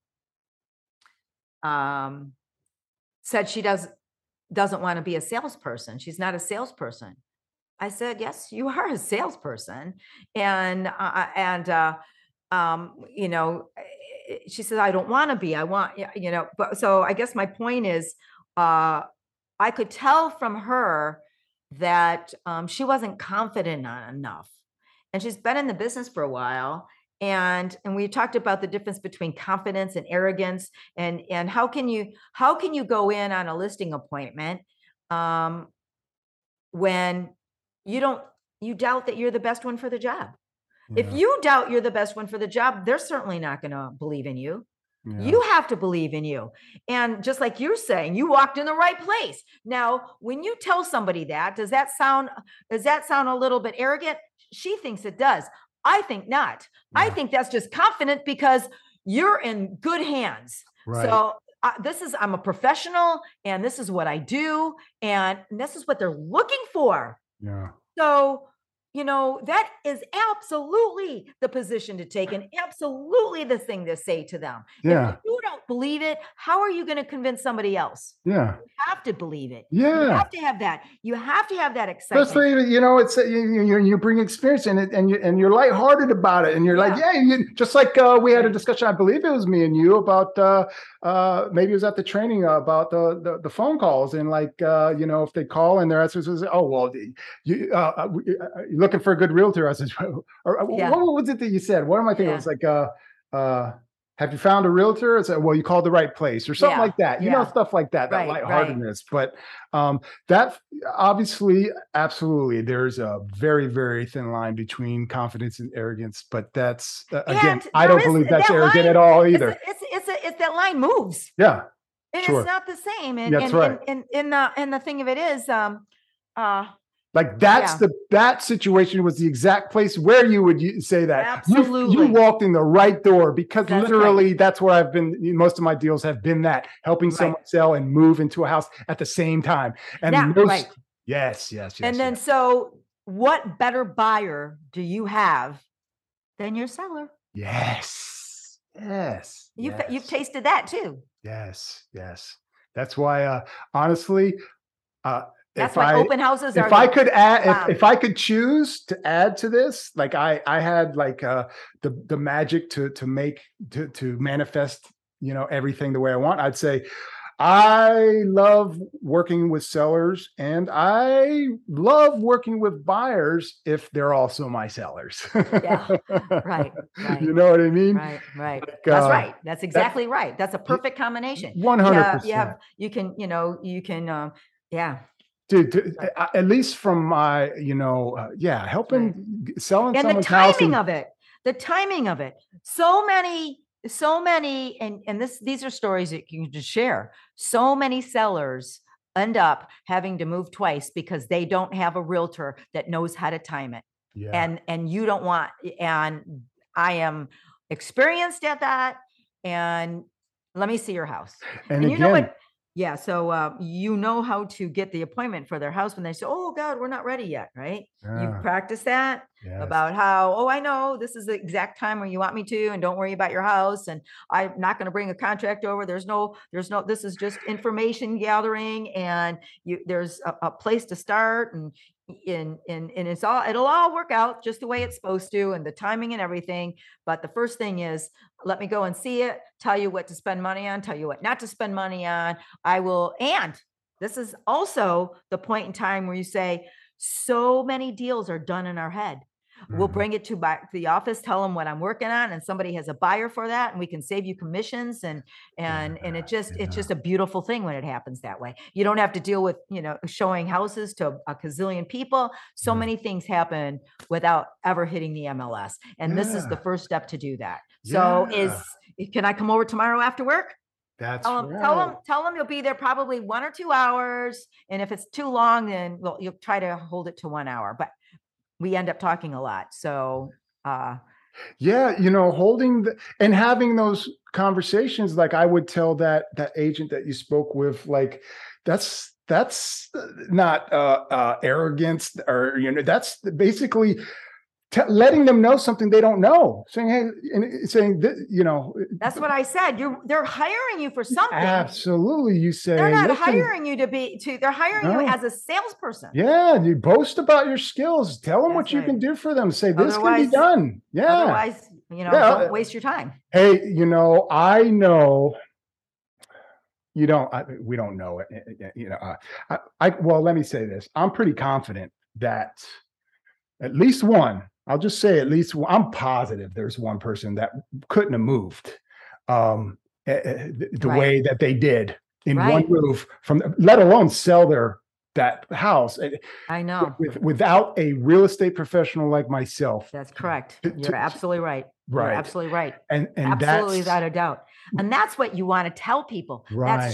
um, said she does doesn't want to be a salesperson. She's not a salesperson. I said, yes, you are a salesperson, and uh, and uh, um, you know, eh, she says, I don't want to be. I want, you know, but so I guess my point is, uh, I could tell from her that um, she wasn't confident enough, and she's been in the business for a while. And and we talked about the difference between confidence and arrogance, and and how can you how can you go in on a listing appointment um, when you don't you doubt that you're the best one for the job if you doubt you're the best one for the job they're certainly not going to believe in you yeah. you have to believe in you. And just like you're saying you walked in the right place. Now when you tell somebody that does that sound does that sound a little bit arrogant? She thinks it does. I think not. I think that's just confident because you're in good hands. Right. so uh, this is I'm a professional and this is what I do and this is what they're looking for. yeah, So, you know, that is absolutely the position to take and absolutely the thing to say to them. yeah, If you don't believe it, how are you going to convince somebody else? yeah, You have to believe it. Yeah. You have to have that. You have to have that excitement. Especially, you know, it's uh, you, you, you bring experience in it, and you and you're lighthearted about it, and you're like, yeah, you, just like uh, we had a discussion. I believe it was me and you about uh, uh, maybe it was at the training uh, about the, the the phone calls and like uh, you know if they call and their answer was, oh well, you uh, uh, uh, looking for a good realtor. I said, or, uh, Yeah. what was it that you said? What am I thinking? Yeah. It was like, uh, uh, have you found a realtor? It's like, well, you called the right place or something Yeah, like that. You know, stuff like that. That Right, right. lightheartedness, but um, that obviously absolutely there's a very very thin line between confidence and arrogance but that's uh, again i don't is- believe that's that arrogant line at all either it's, it's, a, it's that line moves. yeah And Sure. it's not the same. And, That's and, right. and, and, and the, and the thing of it is, um, uh, Like that's Yeah. the that situation was the exact place where you would say that. You- You, walked in the right door because That's right. literally that's where I've been. Most of my deals have been that helping Right. someone sell and move into a house at the same time. And now, most, right. yes, yes, yes. and then so what better buyer do you have than your seller? yes, yes, You've, yes. you've tasted that too. Yes, yes. That's why, uh, honestly, uh, That's if why I open houses are. if I could add, Wow. if, if I could choose to add to this, like I I had like uh, the the magic to to make to to manifest, you know, everything the way I want. I'd say. I love working with sellers and I love working with buyers if they're also my sellers. Yeah, right, right. You know what I mean? Right, right. Like, That's uh, right. That's exactly right. That's a perfect combination. One hundred have, you you can, you know, you can, um, yeah. Dude, to- at least from my, you know, uh, yeah, helping g- selling and the timing and- of it the timing of it. So many so many and and this these are stories that you can just share. So many sellers end up having to move twice because they don't have a realtor that knows how to time it. Yeah. and and you don't want and i am experienced at that and let me see your house. And, and you know what yeah so uh, you know how to get the appointment for their house when they say oh god we're not ready yet right yeah, you've practiced that yes. about how, oh, I know this is the exact time where you want me to, and don't worry about your house. And I'm not going to bring a contract over. There's no, there's no, this is just information gathering, and you there's a, a place to start, and and and and it's all it'll all work out just the way it's supposed to, and the timing and everything. But the first thing is let me go and see it, tell you what to spend money on, tell you what not to spend money on. I will, and this is also the point in time where you say, so many deals are done in our head. We'll Mhm. bring it to the office, tell them what I'm working on, and somebody has a buyer for that, and we can save you commissions and and and it just yeah. it's just a beautiful thing when it happens that way. You don't have to deal with you know showing houses to a gazillion people. So Yeah. many things happen without ever hitting the MLS, and this is the first step to do that. So is can I come over tomorrow after work? That's Tell them, right. tell them, tell them you'll be there probably one or two hours. And if it's too long, then well, you'll try to hold it to one hour. But we end up talking a lot. So uh Yeah, you know, holding the, and having those conversations, like I would tell that that agent that you spoke with, like that's that's uh, not uh, uh, arrogance or you know that's basically t- letting them know something they don't know, saying hey, and saying that you know, that's what I said. You're they're hiring you for something. absolutely, you say They're not "Listen, hiring you to be to they're hiring No. you as a salesperson. Yeah, you boast about your skills. Tell them what That's you can do for them. Say this can be done. Yeah. Otherwise, you know, Yeah, uh, don't waste your time. hey you know i know you don't I, we don't know it eh, eh, you know uh, I, I well let me say this i'm pretty confident that at least one i'll just say at least i'm positive there's one person that couldn't have moved um eh, eh, the, the Right. way that they did in one move from let alone sell their that house eh, I know. with, without a real estate professional like myself That's correct. to- to- You're absolutely right. You're right absolutely right. and and Absolutely that's without a doubt. And that's what you want to tell people. That Right.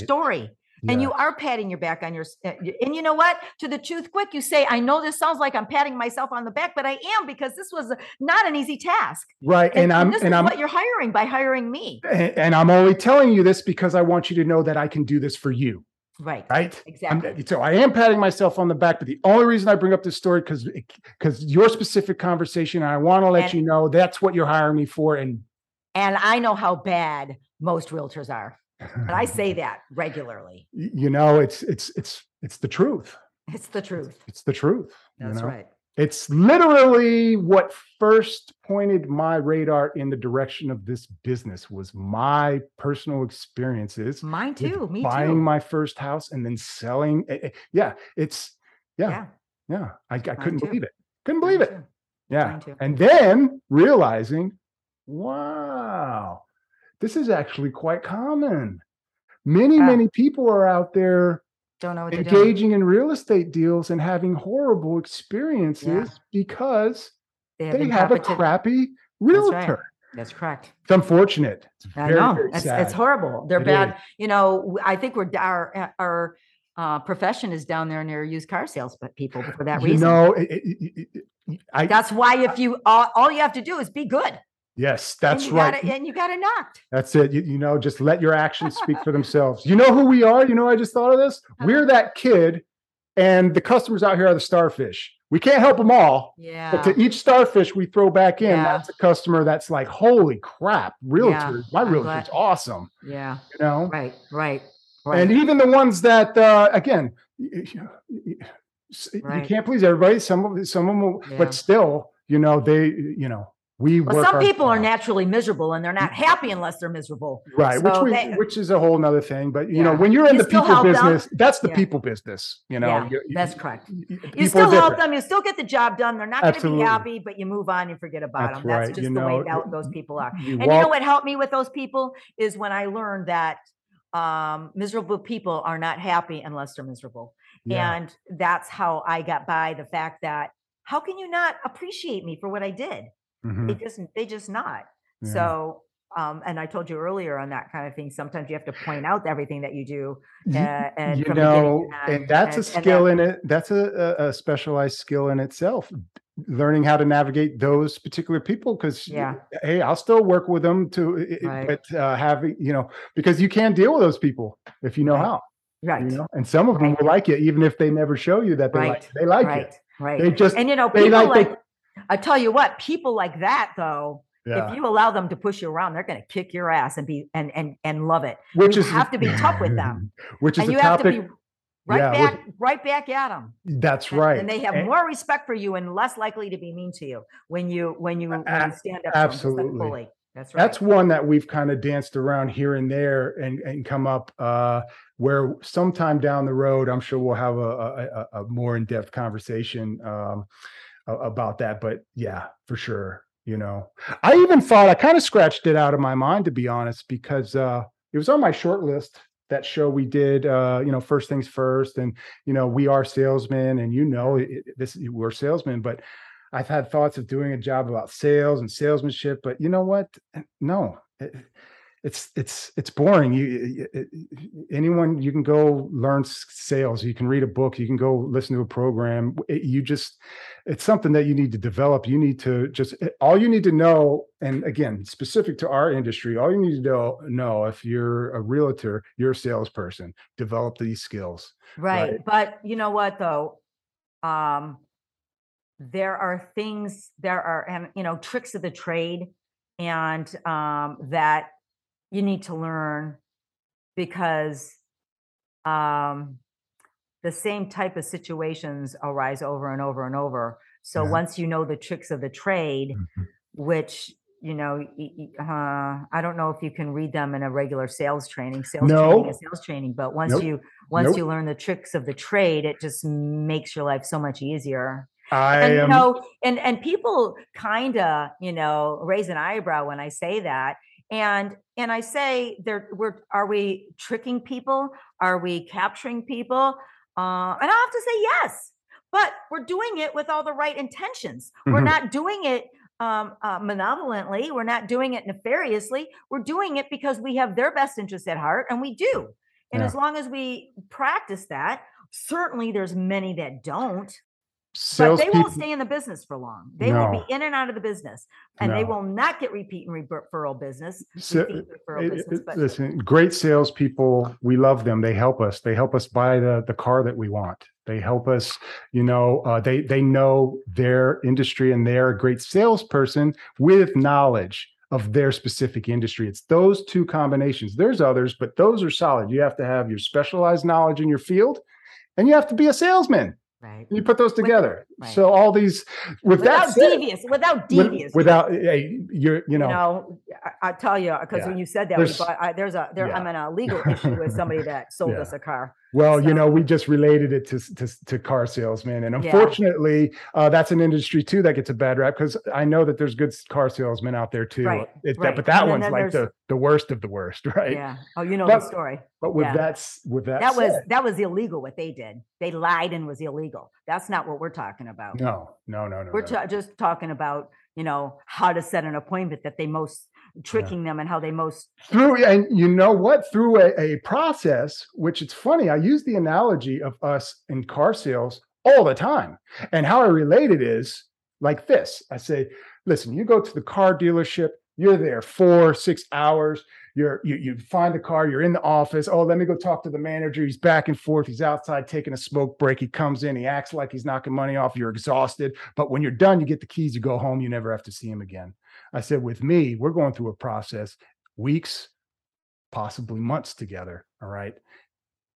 Story. and you are patting your back on your eh, y- and you know what? To the truth quick you say i know this sounds like i'm patting myself on the back but i am because this was not an easy task. Right and, i'm this and is i'm what you're hiring by hiring me. And, and I'm only telling you this because I want you to know that I can do this for you, right right? I'm- exactly. so I am patting myself on the back, but the only reason I bring up this story because because your specific conversation, and I want to let And- you know that's what you're hiring me for, and and i know how bad most realtors are and i say that regularly you know, it's it's it's it's the truth. it's the truth It's the truth. you that's know? right It's literally what first pointed my radar in the direction of this business was my personal experiences mine too me too. buying too my first house and then selling. eh, eh, Yeah, it's yeah, yeah yeah. I, I couldn't too. believe it. Couldn't mine believe it. too. Yeah, and then realizing, wow, this is actually quite common. Many, Yeah. many people are out there don't know what they're doing engaging in real estate deals and having horrible experiences because they have, they have a crappy right. realtor. That's correct. It's unfortunate. It's I very, know. very It's, it's horrible. They're It bad. is. You know, I think we're, our, uh, our, uh, profession is down there near used car sales but people for that You reason. know, it- it- it- it- I, That's why if you, all, all you have to do is be good. Yes, that's you right. got it, And you got it knocked. That's it. You, you know, just let your actions speak for themselves. You know who we are? You know, I just thought of this. We're that kid, and the customers out here are the starfish. We can't help them all, Yeah. but to each starfish we throw back in, Yeah. that's a customer that's like, holy crap, realtor. My I'm realtor's awesome. Yeah. You know, Right. Right. and even the ones that, uh, again, s- you can't please everybody. Some of some of them, will, Yeah. but still, you know, they, you know, we. Well, some people are naturally miserable and they're not happy unless they're miserable. Right, which we, they- which is a whole nother thing. But you know, when you're in You the people help them. business, that's the Yeah. people business. You know, Yeah, You- you- that's correct. You still help them. You still get the job done. They're not going to be happy, but you move on and forget about That's them. That's right. just You the way know, that, those people are. You And you know what helped me with those people is when I learned that um, miserable people are not happy unless they're miserable. yeah, And that's how I got by the fact that how can you not appreciate me for what I did? Mhm, They just they just not. yeah. So um, and I told you earlier on that kind of thing. Sometimes you have to point out everything that you do. Uh, and you from beginning to know, and that's a and- and skill that- in it. That's a, a, a specialized skill in itself. Learning how to navigate those particular people, because Yeah. hey, I'll still work with them to, Right. but uh, having you know, because you can deal with those people if you know Right. how. Right. You know, and some of them Right. will like you, even if they never show you that they like. They like right. it. Right. They just and you know, they people like like, I tell you what, people like that though, yeah. if you allow them to push you around, they're going to kick your ass and be and and and love it. which you is have to be tough with them. Which is and a you have topic. to be right yeah, back, right back at them. That's And- right. And they have And- more respect for you and less likely to be mean to you when you when you, when you stand up. to 'em just like a absolutely. That's right. That's one that we've kind of danced around here and there and, and come up uh, where sometime down the road, I'm sure we'll have a, a, a- more in-depth conversation um, about that. But yeah, for sure. You know, I even thought I kind of scratched it out of my mind, to be honest, because uh, it was on my short list. That show we did, uh, you know, first things first, and you know, we are salesmen, and you know, it, this we're salesmen, but I've had thoughts of doing a job about sales and salesmanship, but you know what? No, it- it's it's it's boring. You it- anyone you can go learn sales. You can read a book. You can go listen to a program. It- you just it's something that you need to develop. You need to just eh, all you need to know. And again, specific to our industry, all you need to know know if you're a realtor, you're a salesperson. Develop these skills. right. right. But you know what though? Um there are things there are and you know tricks of the trade and um that you need to learn because um the same type of situations arise over and over and over so Yeah. once you know the tricks of the trade Mhm. which you know uh, i don't know if you can read them in a regular sales training sales No. training sales training but once Nope. you once Nope. you learn the tricks of the trade it just makes your life so much easier I and you am know and and people kind of you know raise an eyebrow when i say that and and i say there we're are we tricking people? Are we capturing people? Uh and i have to say yes but we're doing it with all the right intentions. We're Mhm. not doing it um, uh, malevolently. We're not doing it nefariously. We're doing it because we have their best interests at heart and we do. And Yeah. as long as we practice that certainly there's many that don't but they won't stay in the business for long. They will be in and out of the business, and they will not get repeat and referral business. So- repeat referral it- business, but listen, great salespeople, we love them. They help us. They help us buy the the car that we want. They help us. You know, uh, they they know their industry and they're a great salesperson with knowledge of their specific industry. It's those two combinations. There's others, but those are solid. You have to have your specialized knowledge in your field, and you have to be a salesman. Right. You put those together. right. So all these with Without that said, devious, without with- devious. without hey, you're you you know, know, I, I tell you because Yeah. when you said that, we There's- bought, I, there's a there. yeah. I'm in a legal issue with somebody that sold Yeah. us a car. Well, you know, we just related it to to, to car salesmen, and Yeah. unfortunately, uh, that's an industry too that gets a bad rap because I know that there's good car salesmen out there too. Right, It- that- but that And one's like the the worst of the worst, right? Yeah. Oh, you know But- the story. But with Yeah. that with that, That was that was illegal. What they did, they lied and was illegal. That's not what we're talking about. no, no, no, no. We're no. ta- just talking about, you know, how to set an appointment that they most tricking them and how they most through and you know what? Through a, a process which it's funny i use the analogy of us in car sales all the time. And how i relate it is like this. I say listen you go to the car dealership you're there four six hours you're you, you find the car you're in the office. Oh let me go talk to the manager. He's back and forth. He's outside taking a smoke break. He comes in he acts like he's knocking money off. You're exhausted. But when you're done you get the keys you go home. You never have to see him again I said, with me, we're going through a process, weeks, possibly months together. All right.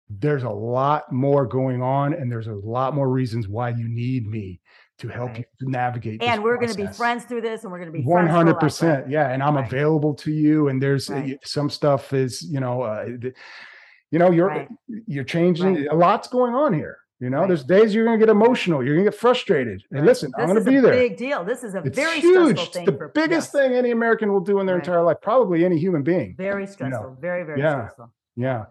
There's a lot more going on, and there's a lot more reasons why you need me to help Right. you navigate. and we're going to be friends through this and we're going to be One hundred percent, yeah, and I'm Right. available to you. And there's uh, Right. y- some stuff is, you know, uh, you know, you're you're changing. A lot's going on here. You know, Right. there's days you're gonna get emotional. You're gonna get frustrated. And Right. listen, I'm gonna is a be there. Big deal. This is a It's very huge. stressful It's thing. the for, biggest yes, thing any American will do in their Right. entire life. Probably any human being. Very stressful. Very very Yeah. stressful. Yeah.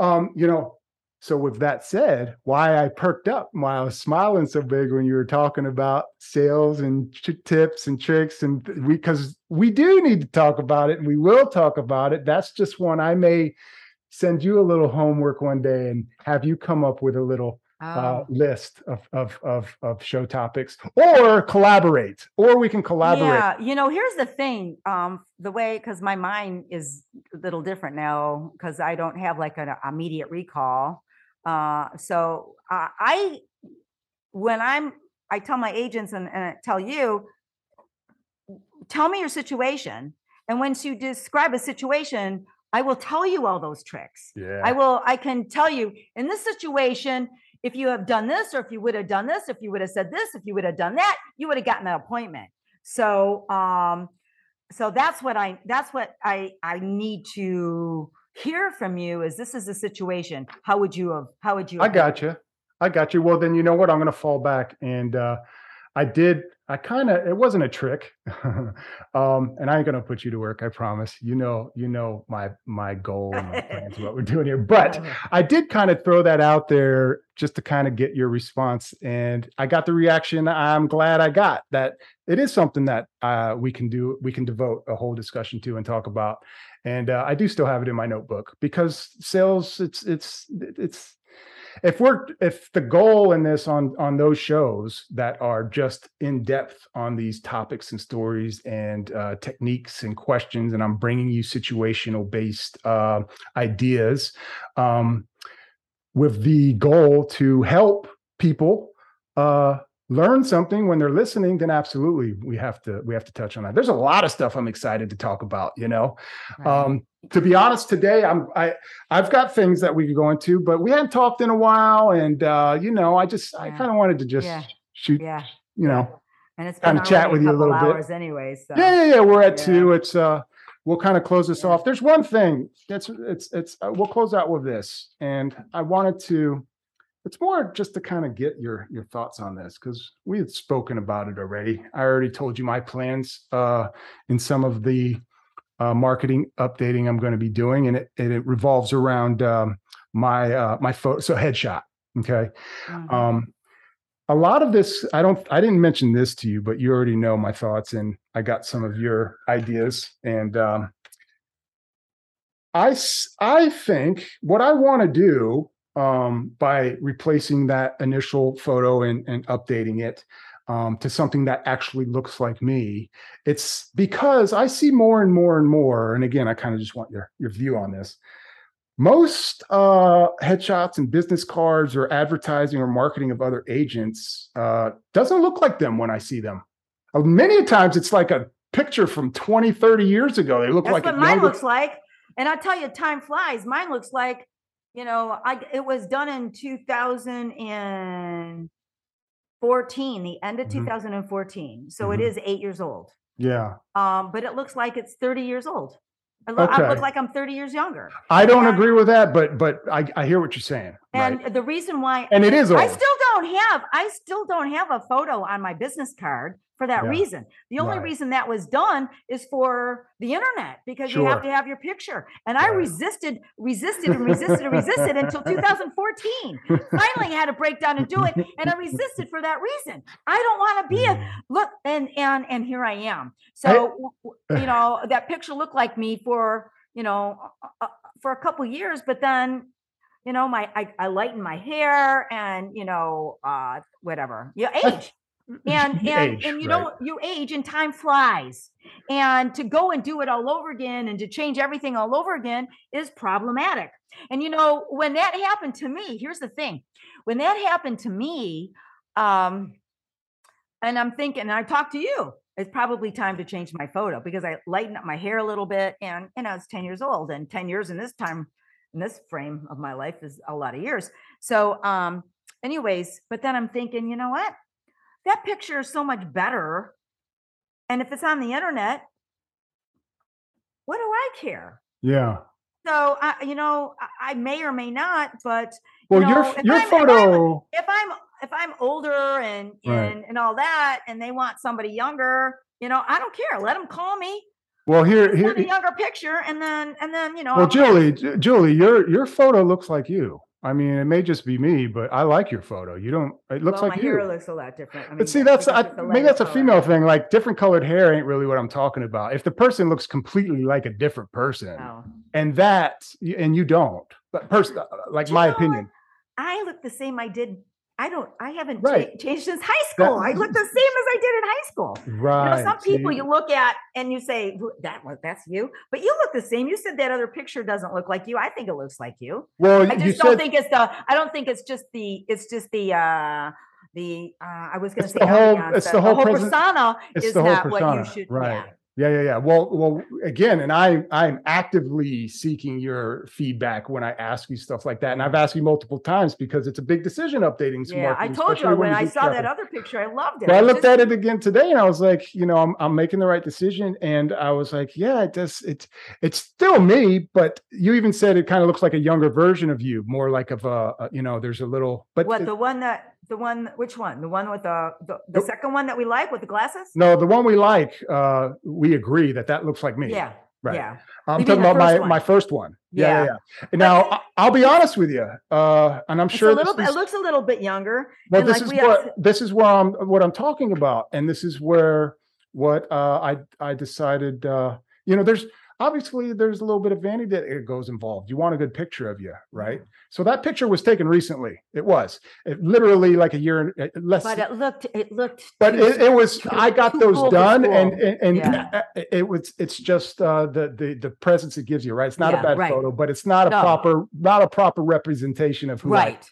Um, you know, so with that said, why I perked up, why I was smiling so big when you were talking about sales and ch- tips and tricks, and th- we because we do need to talk about it, and we will talk about it. That's just one I may send you a little homework one day and have you come up with a little uh, Oh. list of, of of of show topics, or collaborate, or we can collaborate. Yeah, you know, here's the thing. Um, the way because my mind is a little different now because I don't have like an immediate recall. Uh, so uh, I, when I'm, I tell my agents and, and I tell you, tell me your situation, and once you describe a situation, I will tell you all those tricks. Yeah. I will, I can tell you in this situation, if you have done this, or if you would have done this, if you would have said this, if you would have done that, you would have gotten the appointment. So, um, so that's what I, that's what I, I need to hear from you is this is the situation. How would you have, how would you? I have done got you. I got you. Well, then you know what? I'm going to fall back, and uh, I did. I kind of. It wasn't a trick, um, and I ain't going to put you to work. I promise. You know. You know my my goal and my plans. What we're doing here, but I did kind of throw that out there just to kind of get your response, and I got the reaction. I'm glad I got that. It is something that uh, we can do. We can devote a whole discussion to and talk about. And uh, I do still have it in my notebook because sales. It's it's it's if we're if the goal in this on on those shows that are just in depth on these topics and stories and uh, techniques and questions and i'm bringing you situational based uh, ideas um, with the goal to help people uh, learn something when they're listening then absolutely we have to we have to touch on that there's a lot of stuff i'm excited to talk about you know Right. um, to be honest, today I'm I I've got things that we could go into, but we hadn't talked in a while, and uh, you know, I just I kind of wanted to just Yeah. shoot, yeah. you know, And it's kinda been chat with you a little bit. hours anyway. So yeah, yeah, yeah. We're at Yeah. two. It's uh, we'll kind of close this Yeah. off. There's one thing that's it's it's uh, we'll close out with this, and I wanted to. It's more just to kind of get your your thoughts on this because we had spoken about it already. I already told you my plans uh, in some of the uh, marketing updating I'm going to be doing, and it and it revolves around um, my uh, my photo so headshot. Okay, Mhm. um, a lot of this I don't I didn't mention this to you, but you already know my thoughts, and I got some of your ideas, and um, I think what I want to do um, by replacing that initial photo and and updating it. Um, to something that actually looks like me it's because I see more and more and more, and again, I kind of just want your your view on this. Most uh, headshots and business cards or advertising or marketing of other agents uh, doesn't look like them when I see them. Uh, Many times it's like a picture from 20, 30 years ago. They look That's like what mine younger- looks like. And I'll tell you, time flies. Mine looks like, you know, I it was done in 2014, the end of Mhm. 2014. So it Mhm. is eight years old. Yeah. Um, but it looks like it's 30 years old. I look, I look like I'm 30 years younger. I don't Yeah. agree with that, but but I, I hear what you're saying. And right. the reason why And it is I still don't have, I still don't have a photo on my business card for that Yeah. reason. The only Right. reason that was done is for the internet because you have to have your picture. And I resisted, resisted and resisted and resisted until 2014. Finally had to break down and do it. And I resisted for that reason. I don't want to be a Mm. look and and and here I am. So w- you know, that picture looked like me for, you know, uh, for a couple years, but then you know, my I, I lighten my hair and you know, uh whatever. You age. And You and age, and you right. know, you age and time flies. And to go and do it all over again and to change everything all over again is problematic. And you know, when that happened to me, here's the thing. When that happened to me, um, and I'm thinking, I talked to you. It's probably time to change my photo because I lightened up my hair a little bit, and and I was 10 years old, and 10 years in this time, in this frame of my life is a lot of years. So, um, anyways, but then I'm thinking, you know what? That picture is so much better, and if it's on the internet, what do I care? Yeah. So, I, you know, I, I may or may not, but Well, know, your your I'm- if I'm- photo. if I'm if I'm older and Right. and and all that, and they want somebody younger, you know, I don't care. Let them call me. Well, here here. a younger picture, and then and then you know. Well, I'll- Julie, Ju- Julie, your your photo looks like you. I mean, it may just be me, but I like your photo. You don't. It looks well, like my you. hair looks a lot different. I mean, But see, that's I, maybe that's a color. female thing. Like different colored hair ain't really what I'm talking about. If the person looks completely like a different person, Oh. and that and you don't, but person, uh, like Do my know what? opinion. I look the same I did. I don't. I haven't cha- changed since high school. I look the same as I did in high school. Right. You know, some people see? you look at and you say that was that's you, but you look the same. You said that other picture doesn't look like you. I think it looks like you. well, I you just don't said think it's the. I don't think it's just the. It's just the. uh the uh I was going to say the whole- ambiance, it's the whole present- persona it's is the whole not what you persona, should. right. Yeah. Yeah, yeah, yeah. Well, well, again, and I, I'm actively seeking your feedback when I ask you stuff like that, and I've asked you multiple times because it's a big decision updating. some Yeah, I told you especially when I saw that other picture, I loved it. But I It's looked just- at it again today, and I was like, you know, I'm, I'm making the right decision, and I was like, yeah, it does. It's it's still me, but you even said it kind of looks like a younger version of you, more like of a, a you know, there's a little, but What it- the one that the one which one the one with the the, the second one that we like with the glasses? no, the one we like, uh, we agree that that looks like me. Yeah, right. yeah. I'm You talking about my one? my first one. Yeah, yeah. Yeah. Now I- I'll be honest with you, uh, and I'm sure a little this is, It looks a little bit younger. well, this like is what this is where I'm what I'm talking about, and this is where what uh, I I decided. Uh, you know, there's obviously there's a little bit of vanity that it goes involved. You want a good picture of you, right? So that picture was taken recently. It was it, literally like a year uh, less. But it looked. It looked. but too it, it was too- i got those cool done and and, and Yeah. it, was it's just uh the the the presence it gives you right it's not Yeah, a bad right. photo but it's not a No. proper not a proper representation of who I- right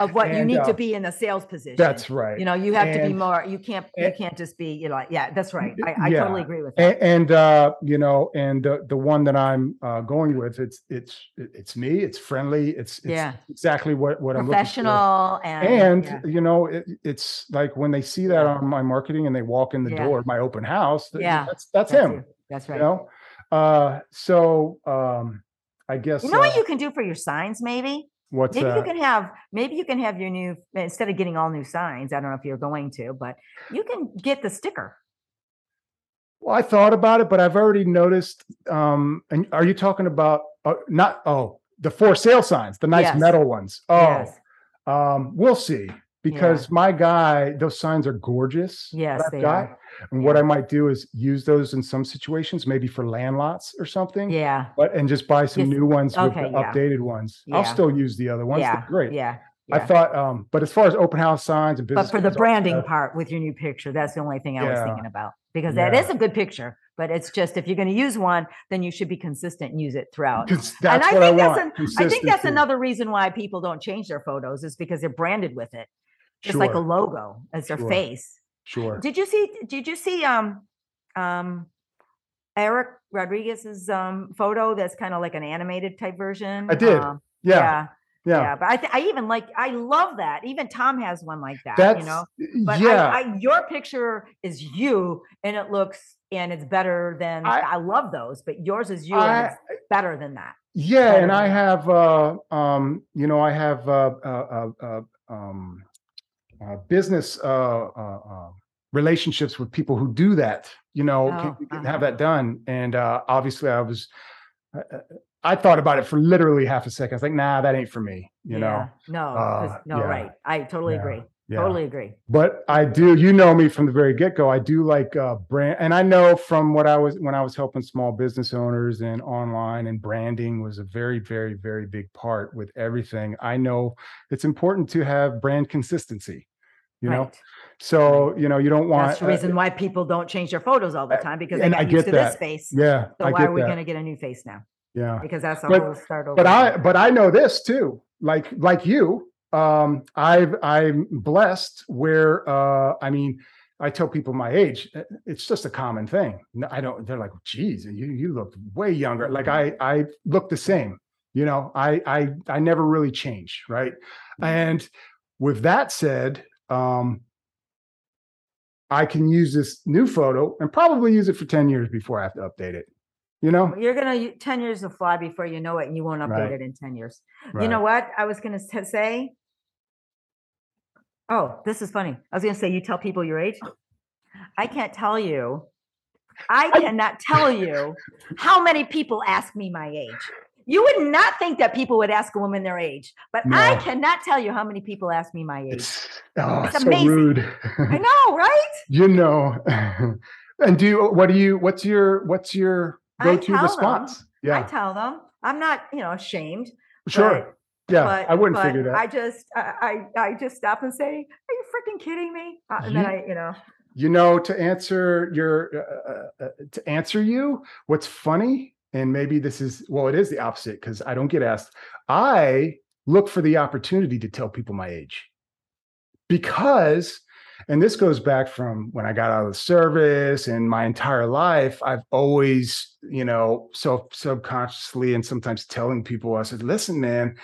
of what you need uh, to be in a sales position. that's right You know, you have to be more. You can't. You can't just be. You know. Yeah, that's right. I, I Yeah. totally agree with that. and, and uh you know and the the one that i'm uh going with it's it's it's me it's friendly it's, it's Yeah. exactly what what i'm. Professional and. and yeah. you know it, it's like when they see that on my marketing and they walk in the door my open house Yeah, that's that's, That's him you. That's you know uh so um i guess You know uh, what you can do for your signs, maybe? What's Maybe that you can have maybe you can have your new instead of getting all new signs. I don't know if you're going to, but you can get the sticker. Well, I thought about it, but I've already noticed. Um, and are you talking about uh, not? Oh, the for sale signs, the nice Yes. metal ones. Oh, Yes. um, we'll see. Because my guy, those signs are gorgeous. Yes, they are. And what I might do is use those in some situations, maybe for land lots or something. Yeah. But and just buy some new ones with the yeah. updated ones. I'll still use the other ones. They're Yeah. great. Yeah. I thought, um, but as far as open house signs and business, But for the branding that, part with your new picture, that's the only thing I was thinking about because that Yeah. is a good picture. But it's just if you're going to use one, then you should be consistent and use it throughout. And I what I think that's want. an, I think that's another reason why people don't change their photos is because they're branded with it, just like a logo as their Sure. face. Sure. Did you see? Did you see? Um, um, Eric Rodriguez's um photo that's kind of like an animated type version. I did. Um, Yeah. yeah, Yeah. yeah. But I th- I even like I love that. Even Tom has one like that. That's you know. But yeah. I, I, your picture is you, and it looks and it's better than I- I, love those. But yours is you. and it's- better than that. Yeah, better and I that. have, uh, um, you know, I have uh, uh, uh, uh, um, uh, business uh, uh, uh, relationships with people who do that. You know, can, Oh, can uh-huh. have that done. And uh, obviously, I was, I thought about it for literally half a second. I was like, nah, that ain't for me. You know, Yeah. No, 'cause- Uh, no, yeah. right. I totally Yeah. agree. Yeah. Totally agree. But I do, you know me from the very get-go. I do like uh brand and I know from what I was when I was helping small business owners and online and branding was a very, very, very big part with everything. I know it's important to have brand consistency, you know. So, you know, you don't want That's the uh, reason why people don't change their photos all the time because they and I used get to this face. yeah, So I why get are we going to get a new face now? Yeah. Because that's a But- whole start over. but I but I know this too. Like like you, um, I've I'm blessed where uh I mean I tell people my age, uh, it's just a common thing. I don't. They're like, "Geez, you you look way younger." Like I I look the same. You know, I I I never really change, right? And with that said, um, I can use this new photo and probably use it for ten years before I have to update it. You know, You're gonna ten years will fly before you know it, and you won't update Right. it in ten years. You know what? I was gonna say. Oh, this is funny. I was gonna say you tell people your age. I can't tell you. I cannot tell you how many people ask me my age. You would not think that people would ask a woman their age, but I cannot tell you how many people ask me my age. It's oh, It's so amazing. rude. I know, right? you know and do you what do you what's your what's your go-to response? them. response I tell them. I'm not, you know, ashamed. sure yeah but i wouldn't figure that. I just I, I I just stop and say, "Are you freaking kidding me?" Uh, and then You- I, you know, you know to answer your uh, uh, uh, to answer you what's funny and maybe this is well it is the opposite because i don't get asked i look for the opportunity to tell people my age. Because and this goes back from when i got out of the service and my entire life i've always you know self subconsciously and sometimes telling people i said listen man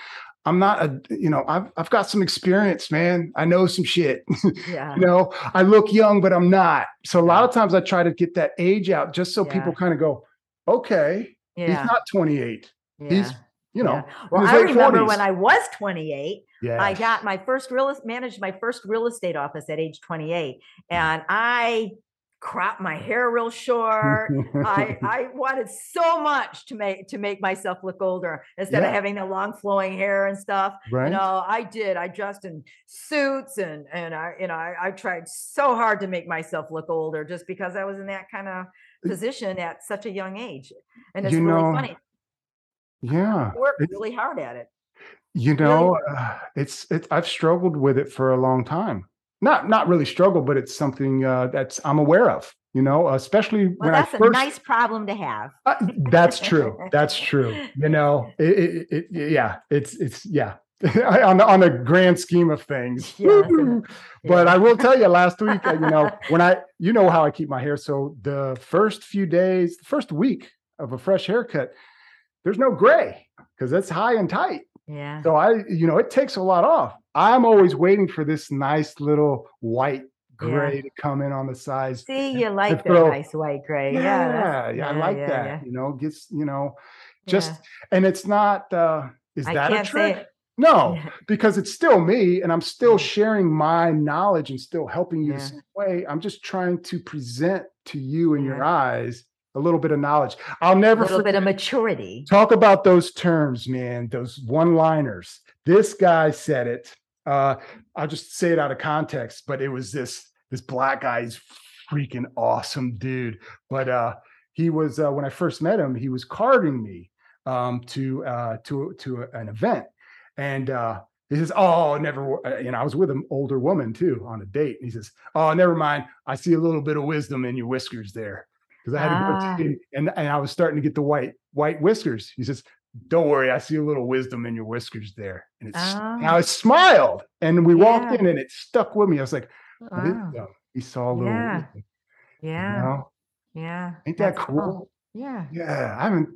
i'm not a you know i've, I've got some experience man. I know some shit. Yeah, you know i look young but i'm not. So a lot of times i try to get that age out just so people kind of go okay yeah, he's not 28 yeah. he's you know yeah. Well, I remember 40s. when I was 28, yeah I got my first real es- managed my first real estate office at age 28, and I cropped my hair real short. I I wanted so much to make to make myself look older instead Yeah. of having the long flowing hair and stuff. right You know, I did. I dressed in suits and and I you know I, I tried so hard to make myself look older just because I was in that kind of position at such a young age. And it's You really know, funny. yeah I worked really hard at it. you know uh, it's it's i've struggled with it for a long time not not really struggle but it's something uh, that's i'm aware of you know especially Well, when that's i a first nice problem to have. Uh, that's true. That's true. You know, it, it, it, yeah, it's it's yeah. on the on the grand scheme of things. Yeah, that's. But Yeah. I will tell you, last week, uh, you know, when I, you know how I keep my hair. So the first few days, the first week of a fresh haircut, there's no gray because that's high and tight. Yeah. So I, you know, it takes a lot off. I'm always waiting for this nice little white gray to come in on the sides. See, you like the nice white gray. Yeah, Yeah. yeah, I like yeah, that. yeah, You know, gets you know, just yeah. and it's not. uh Is I that a trick? No, because it's still me, and I'm still Yeah. sharing my knowledge and still helping you Yeah. the same way. I'm just trying to present to you in your eyes a little bit of knowledge. I'll never a little forget. bit of maturity. Talk about those terms, man. Those one-liners. This guy said it. Uh, I'll just say it out of context, but it was this this black guy's freaking awesome dude. But uh, he was uh, when I first met him, he was carding me um, to uh, to to an event, and uh, he says, "Oh, never." uh, You know, I was with an older woman too on a date. And he says, "Oh, never mind. I see a little bit of wisdom in your whiskers there." Because I had Ah. a and, and I was starting to get the white white whiskers. He says, "Don't worry, I see a little wisdom in your whiskers there." And it's and ah. I Oh. smiled, and we walked in, and it stuck with me. I was like, Wow. He saw a little Yeah. wisdom. You Yeah. know? Yeah. Ain't that that's cool? Yeah. Yeah, I haven't.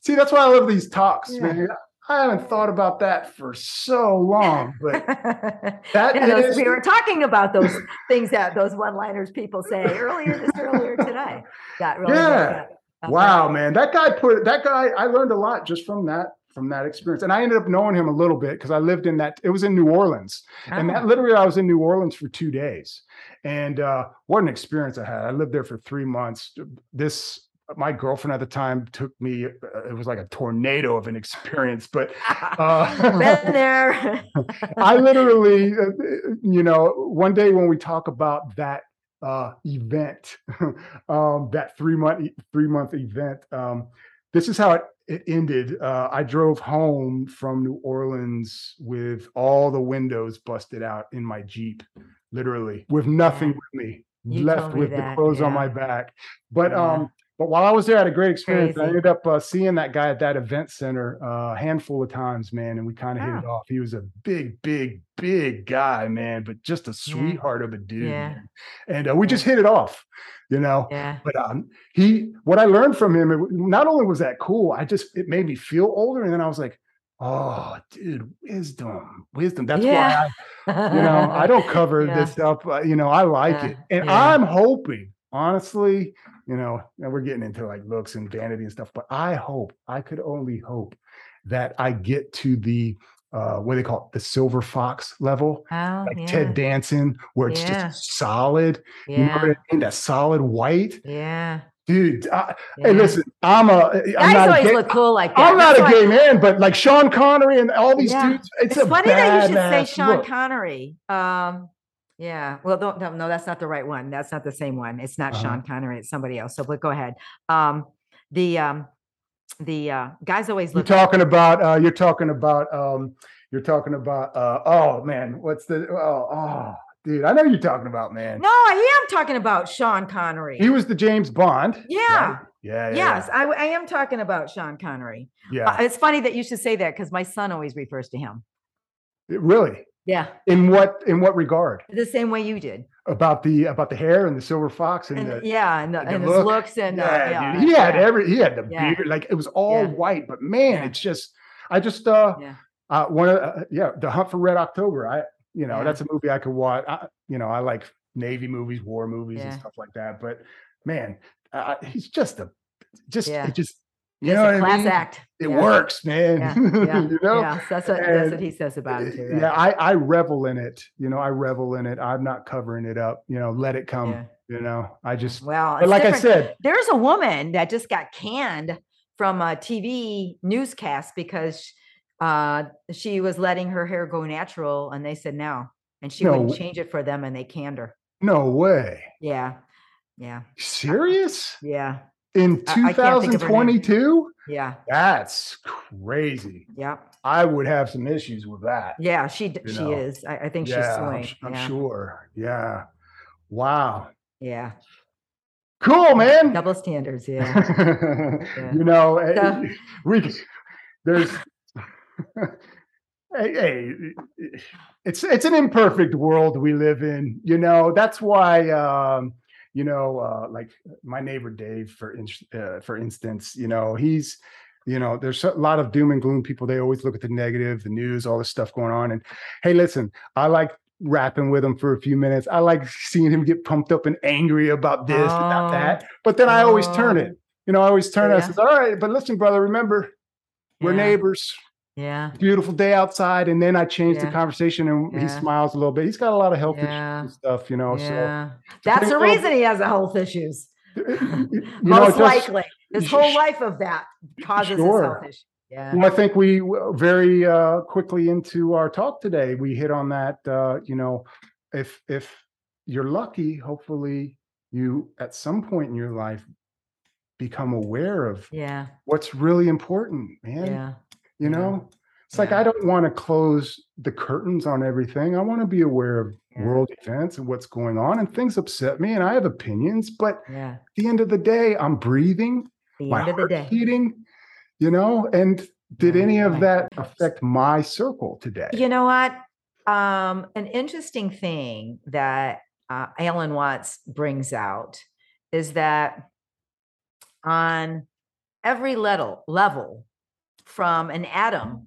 See, that's why I love these talks, Yeah. man. I haven't thought about that for so long, but that Yeah, those- is- we were talking about those things that those one-liners people say earlier this earlier today. That really Yeah. Wow, man, that guy put that guy. I learned a lot just from that from that experience, and I ended up knowing him a little bit because I lived in that. It was in New Orleans, and that Oh, literally I was in New Orleans for two days, and uh, what an experience I had. I lived there for three months. This my girlfriend at the time took me. uh, It was like a tornado of an experience, but uh, Been there. I literally, uh, you know, one day when we talk about that uh, event, um, that three month three month event, um, this is how it, it ended. Uh, I drove home from New Orleans with all the windows busted out in my Jeep, literally with nothing Yeah. with me, You left me with the clothes on my back. But Yeah. um, but while I was there, I had a great experience. I ended up uh, seeing that guy at that event center uh, a handful of times, man, and we kind of hit it off. He was a big, big, big guy, man, but just a sweetheart of a dude. Yeah. And uh, we Yeah. just hit it off, you know. Yeah. But um, he, what I learned from him, it, not only was that cool, I just it made me feel older, and then I was like, oh, dude, wisdom, wisdom. That's Yeah. why I, you know, I don't cover Yeah. this up. Uh, you know, I like Yeah, it, and yeah. I'm hoping, honestly, you know, and we're getting into like looks and vanity and stuff, but I hope, I could only hope that I get to the uh what do they call it, the silver fox level, Oh, like yeah. Ted Danson, where it's Yeah. just solid. You know what I mean? That solid white, Yeah. dude. I, yeah. Hey, listen, I'm a. I'm Guys not a always gay, look cool like that. I'm not a gay man, but like Sean Connery and all these Yeah. dudes, it's, It's, a funny that you should say Sean look. Connery. Um, yeah. Well, don't, no, no, that's not the right one. That's not the same one. It's not Uh-huh. Sean Connery. It's somebody else. So, but go ahead. Um, the um, the uh, guys always You're look. talking about. Uh, you're talking about. Um, you're talking about. Uh, oh man, what's the? Oh, oh, dude, I know you're talking about man. no, I am talking about Sean Connery. He was the James Bond. right? Yeah. Yeah. Yeah. yes, I, I am talking about Sean Connery. Yeah. Uh, it's funny that you should say that because my son always refers to him. yeah. really. Yeah, In what? In what regard? the same way you did. About the about the hair and the silver fox and, And the. yeah, and, the, the and his look. looks and uh, yeah, yeah, dude. He had yeah, every. He had the Yeah. beard. Like it was all Yeah. white, but man, Yeah. it's just. I just. uh Yeah. uh one of uh, yeah the hunt for red october i you know Yeah. that's a movie i could watch I, you know i like navy movies war movies and stuff like that but man uh, he's just a just Yeah. it just you It's know a what I mean? act. it Yeah. works man Yeah, yeah, you know yeah. That's what that's what he says about it too. yeah i i revel in it you know i revel in it i'm not covering it up you know let it come Yeah. you know i just Well, like i said there's a woman that just got canned from a TV newscast because uh, she was letting her hair go natural, and they said no, and she No wouldn't change it for them, and they canned her. no way Yeah, yeah, serious yeah, in I- I can't think of her name. 2022 yeah, that's crazy yeah, I would have some issues with that. yeah. She she know, is. I, I think she's yeah, I'm, suing. s- I'm yeah, sure. Yeah. Wow. yeah. Cool, man. Double standards. Yeah, you know, eh, So- we there's hey, hey, it's it's an imperfect world we live in. You know, that's why um, you know, uh, like my neighbor Dave, for in, uh, for instance, you know, he's you know, there's a lot of doom and gloom people. They always look at the negative, the news, all this stuff going on. And hey, listen, I like rapping with him for a few minutes. I like seeing him get pumped up and angry about this, about Oh. that. But then I always turn Oh. it. You know, I always turn it. I says, all right, but listen, brother, remember, we're Yeah. neighbors. Yeah, Beautiful day outside. And then I change the conversation and he smiles a little bit. He's got a lot of health Yeah. issues and stuff, you know. yeah. That's the reason he has the health issues. So you know, Most just- likely, his whole life of that causes his Sure. health issue. Yeah. Well, I think we very uh, quickly into our talk today, we hit on that. Uh, you know, if if you're lucky, hopefully you at some point in your life become aware of Yeah. what's really important, man. Yeah. You know, it's like. I don't want to close the curtains on everything. I want to be aware of Yeah. world events and what's going on, and things upset me, and I have opinions. But Yeah. at the end of the day, I'm breathing The my end of the day. beating, you know, and did Yeah, any of that affect my circle today? You know what? Um, an interesting thing that uh, Alan Watts brings out is that on every level, level, from an atom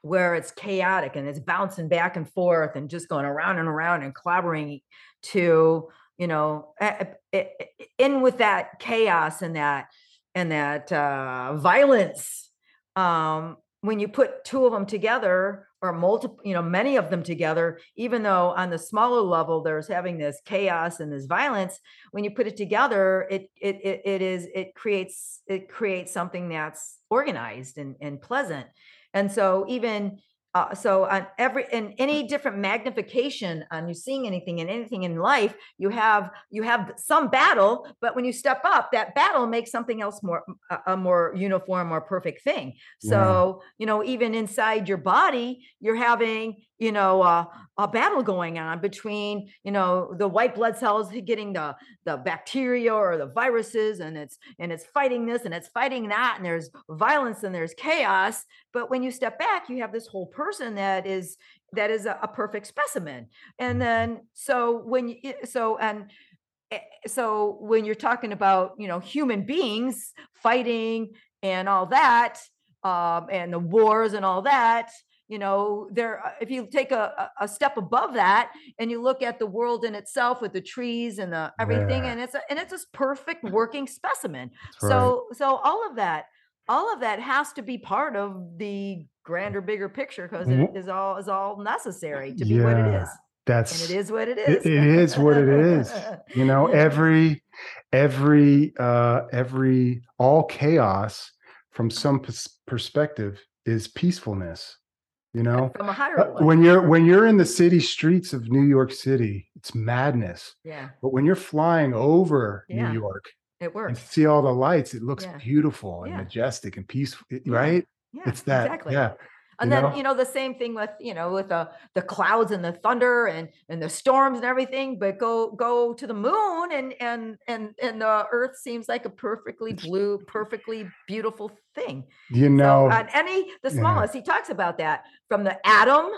where it's chaotic and it's bouncing back and forth and just going around and around and clobbering to you know in with that chaos and that and that uh, violence um, when you put two of them together or multiple you know many of them together even though on the smaller level there's having this chaos and this violence when you put it together it it it, it is it creates it creates something that's organized and, and pleasant. And so even uh, so on every in any different magnification on you seeing anything and anything in life you have you have some battle but when you step up that battle makes something else more a, a more uniform or perfect thing so yeah. you know even inside your body you're having you know uh, a battle going on between you know the white blood cells getting the the bacteria or the viruses and it's and it's fighting this and it's fighting that and there's violence and there's chaos but when you step back you have this whole person that is that is a, a perfect specimen and mm-hmm. then so when you so and eh, so when you're talking about you know human beings fighting and all that um, and the wars and all that you know there uh, if you take a, a step above that and you look at the world in itself with the trees and the everything yeah. and it's a, and it's a perfect working specimen. So so all of that all of that has to be part of the grander bigger picture because it is all is all necessary to be yeah, what it is. That's and it is what it is. it, it is what it is. You know every every uh every all chaos from some perspective is peacefulness you know from a higher uh, level. when you're when you're in the city streets of new york city it's madness yeah but when you're flying over yeah. new york it works and see all the lights it looks yeah. beautiful and yeah. majestic and peaceful right yeah, it's that exactly. yeah and then know? you know the same thing with you know with the the clouds and the thunder and and the storms and everything but go go to the moon and and and and the earth seems like a perfectly blue perfectly beautiful thing you know so on any the smallest yeah. he talks about that from the atom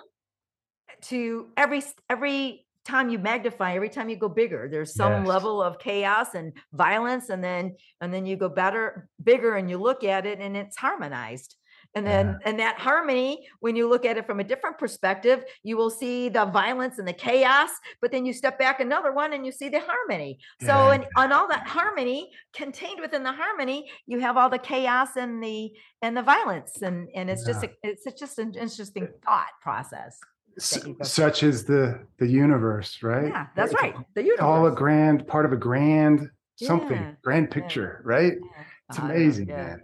to every every time you magnify every time you go bigger there's some yes. level of chaos and violence and then and then you go better bigger and you look at it and it's harmonized and then yeah. and that harmony when you look at it from a different perspective you will see the violence and the chaos but then you step back another one and you see the harmony. So yeah. and on all that harmony contained within the harmony you have all the chaos and the and the violence and and it's yeah. just a, it's just an interesting thought process such as the the universe right? Yeah that's right the universe all a grand part of a grand something grand picture right? it's amazing man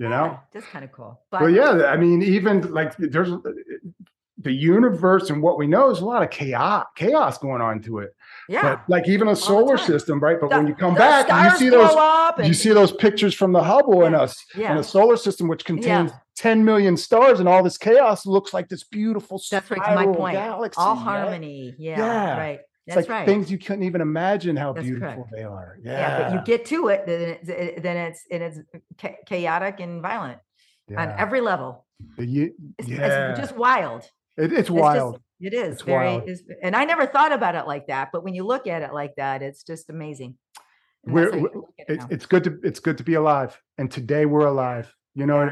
you know yeah, just kind of cool. But well, yeah i mean even like there's uh, uh, the universe and what we know is a lot of chaos chaos going on to it. Yeah. But like even a solar system right but the, when you come back you see those and, you see those pictures from the hubble yeah, and us yeah. and a solar system which contains yeah. 10 million stars and all this chaos looks like this beautiful that's right my point. Galaxy, all harmony. Yeah, yeah. right it's That's like right. things you couldn't even imagine how That's beautiful correct. they are. Yeah. yeah. but you get to it, then it's, then it's and it's chaotic and violent yeah. on every level. You, it's, yeah. it's just wild. It, it's, it's wild. Just, it is it's very, and I never thought about it like that. But when you look at it like that, it's just amazing. We're, we're it it's good to it's good to be alive, and today we're alive. You know, yeah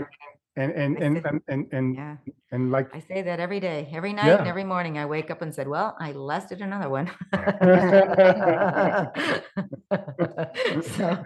and and and and and and, yeah. and like I say that every day, every night, yeah. and every morning. I wake up and said, "Well, I lusted another one." so,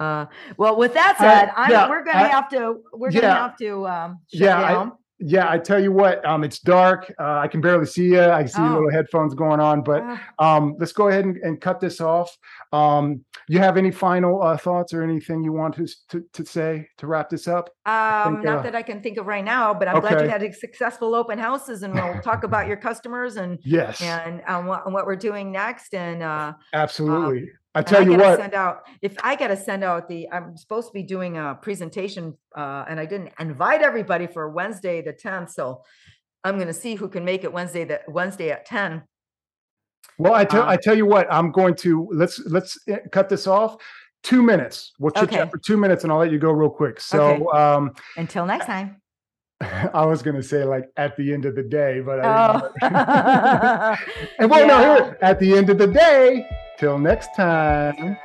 uh, well, with that said, I, yeah, we're gonna I, have to we're gonna have to um, yeah. I, yeah, I tell you what, um, it's dark. Uh, I can barely see you. I see oh. little headphones going on, but ah. um, let's go ahead and, and cut this off. Um, you have any final uh, thoughts or anything you want to, to, to say to wrap this up? Um, think, not uh, that I can think of right now, but I'm okay. glad you had a successful open houses, and we'll talk about your customers and yes, and um, what, what we're doing next. And uh, absolutely, I tell I you what, send out if I got to send out the I'm supposed to be doing a presentation uh, and I didn't invite everybody for Wednesday the 10th, so I'm going to see who can make it Wednesday that Wednesday at 10. Well, I tell um, I tell you what, I'm going to let's let's eh, cut this off. Two minutes. We'll chit okay. chat for two minutes, and I'll let you go real quick. So, okay. um, until next time. I was going to say like at the end of the day, but I oh. and well, yeah. no, here at the end of the day. Till next time.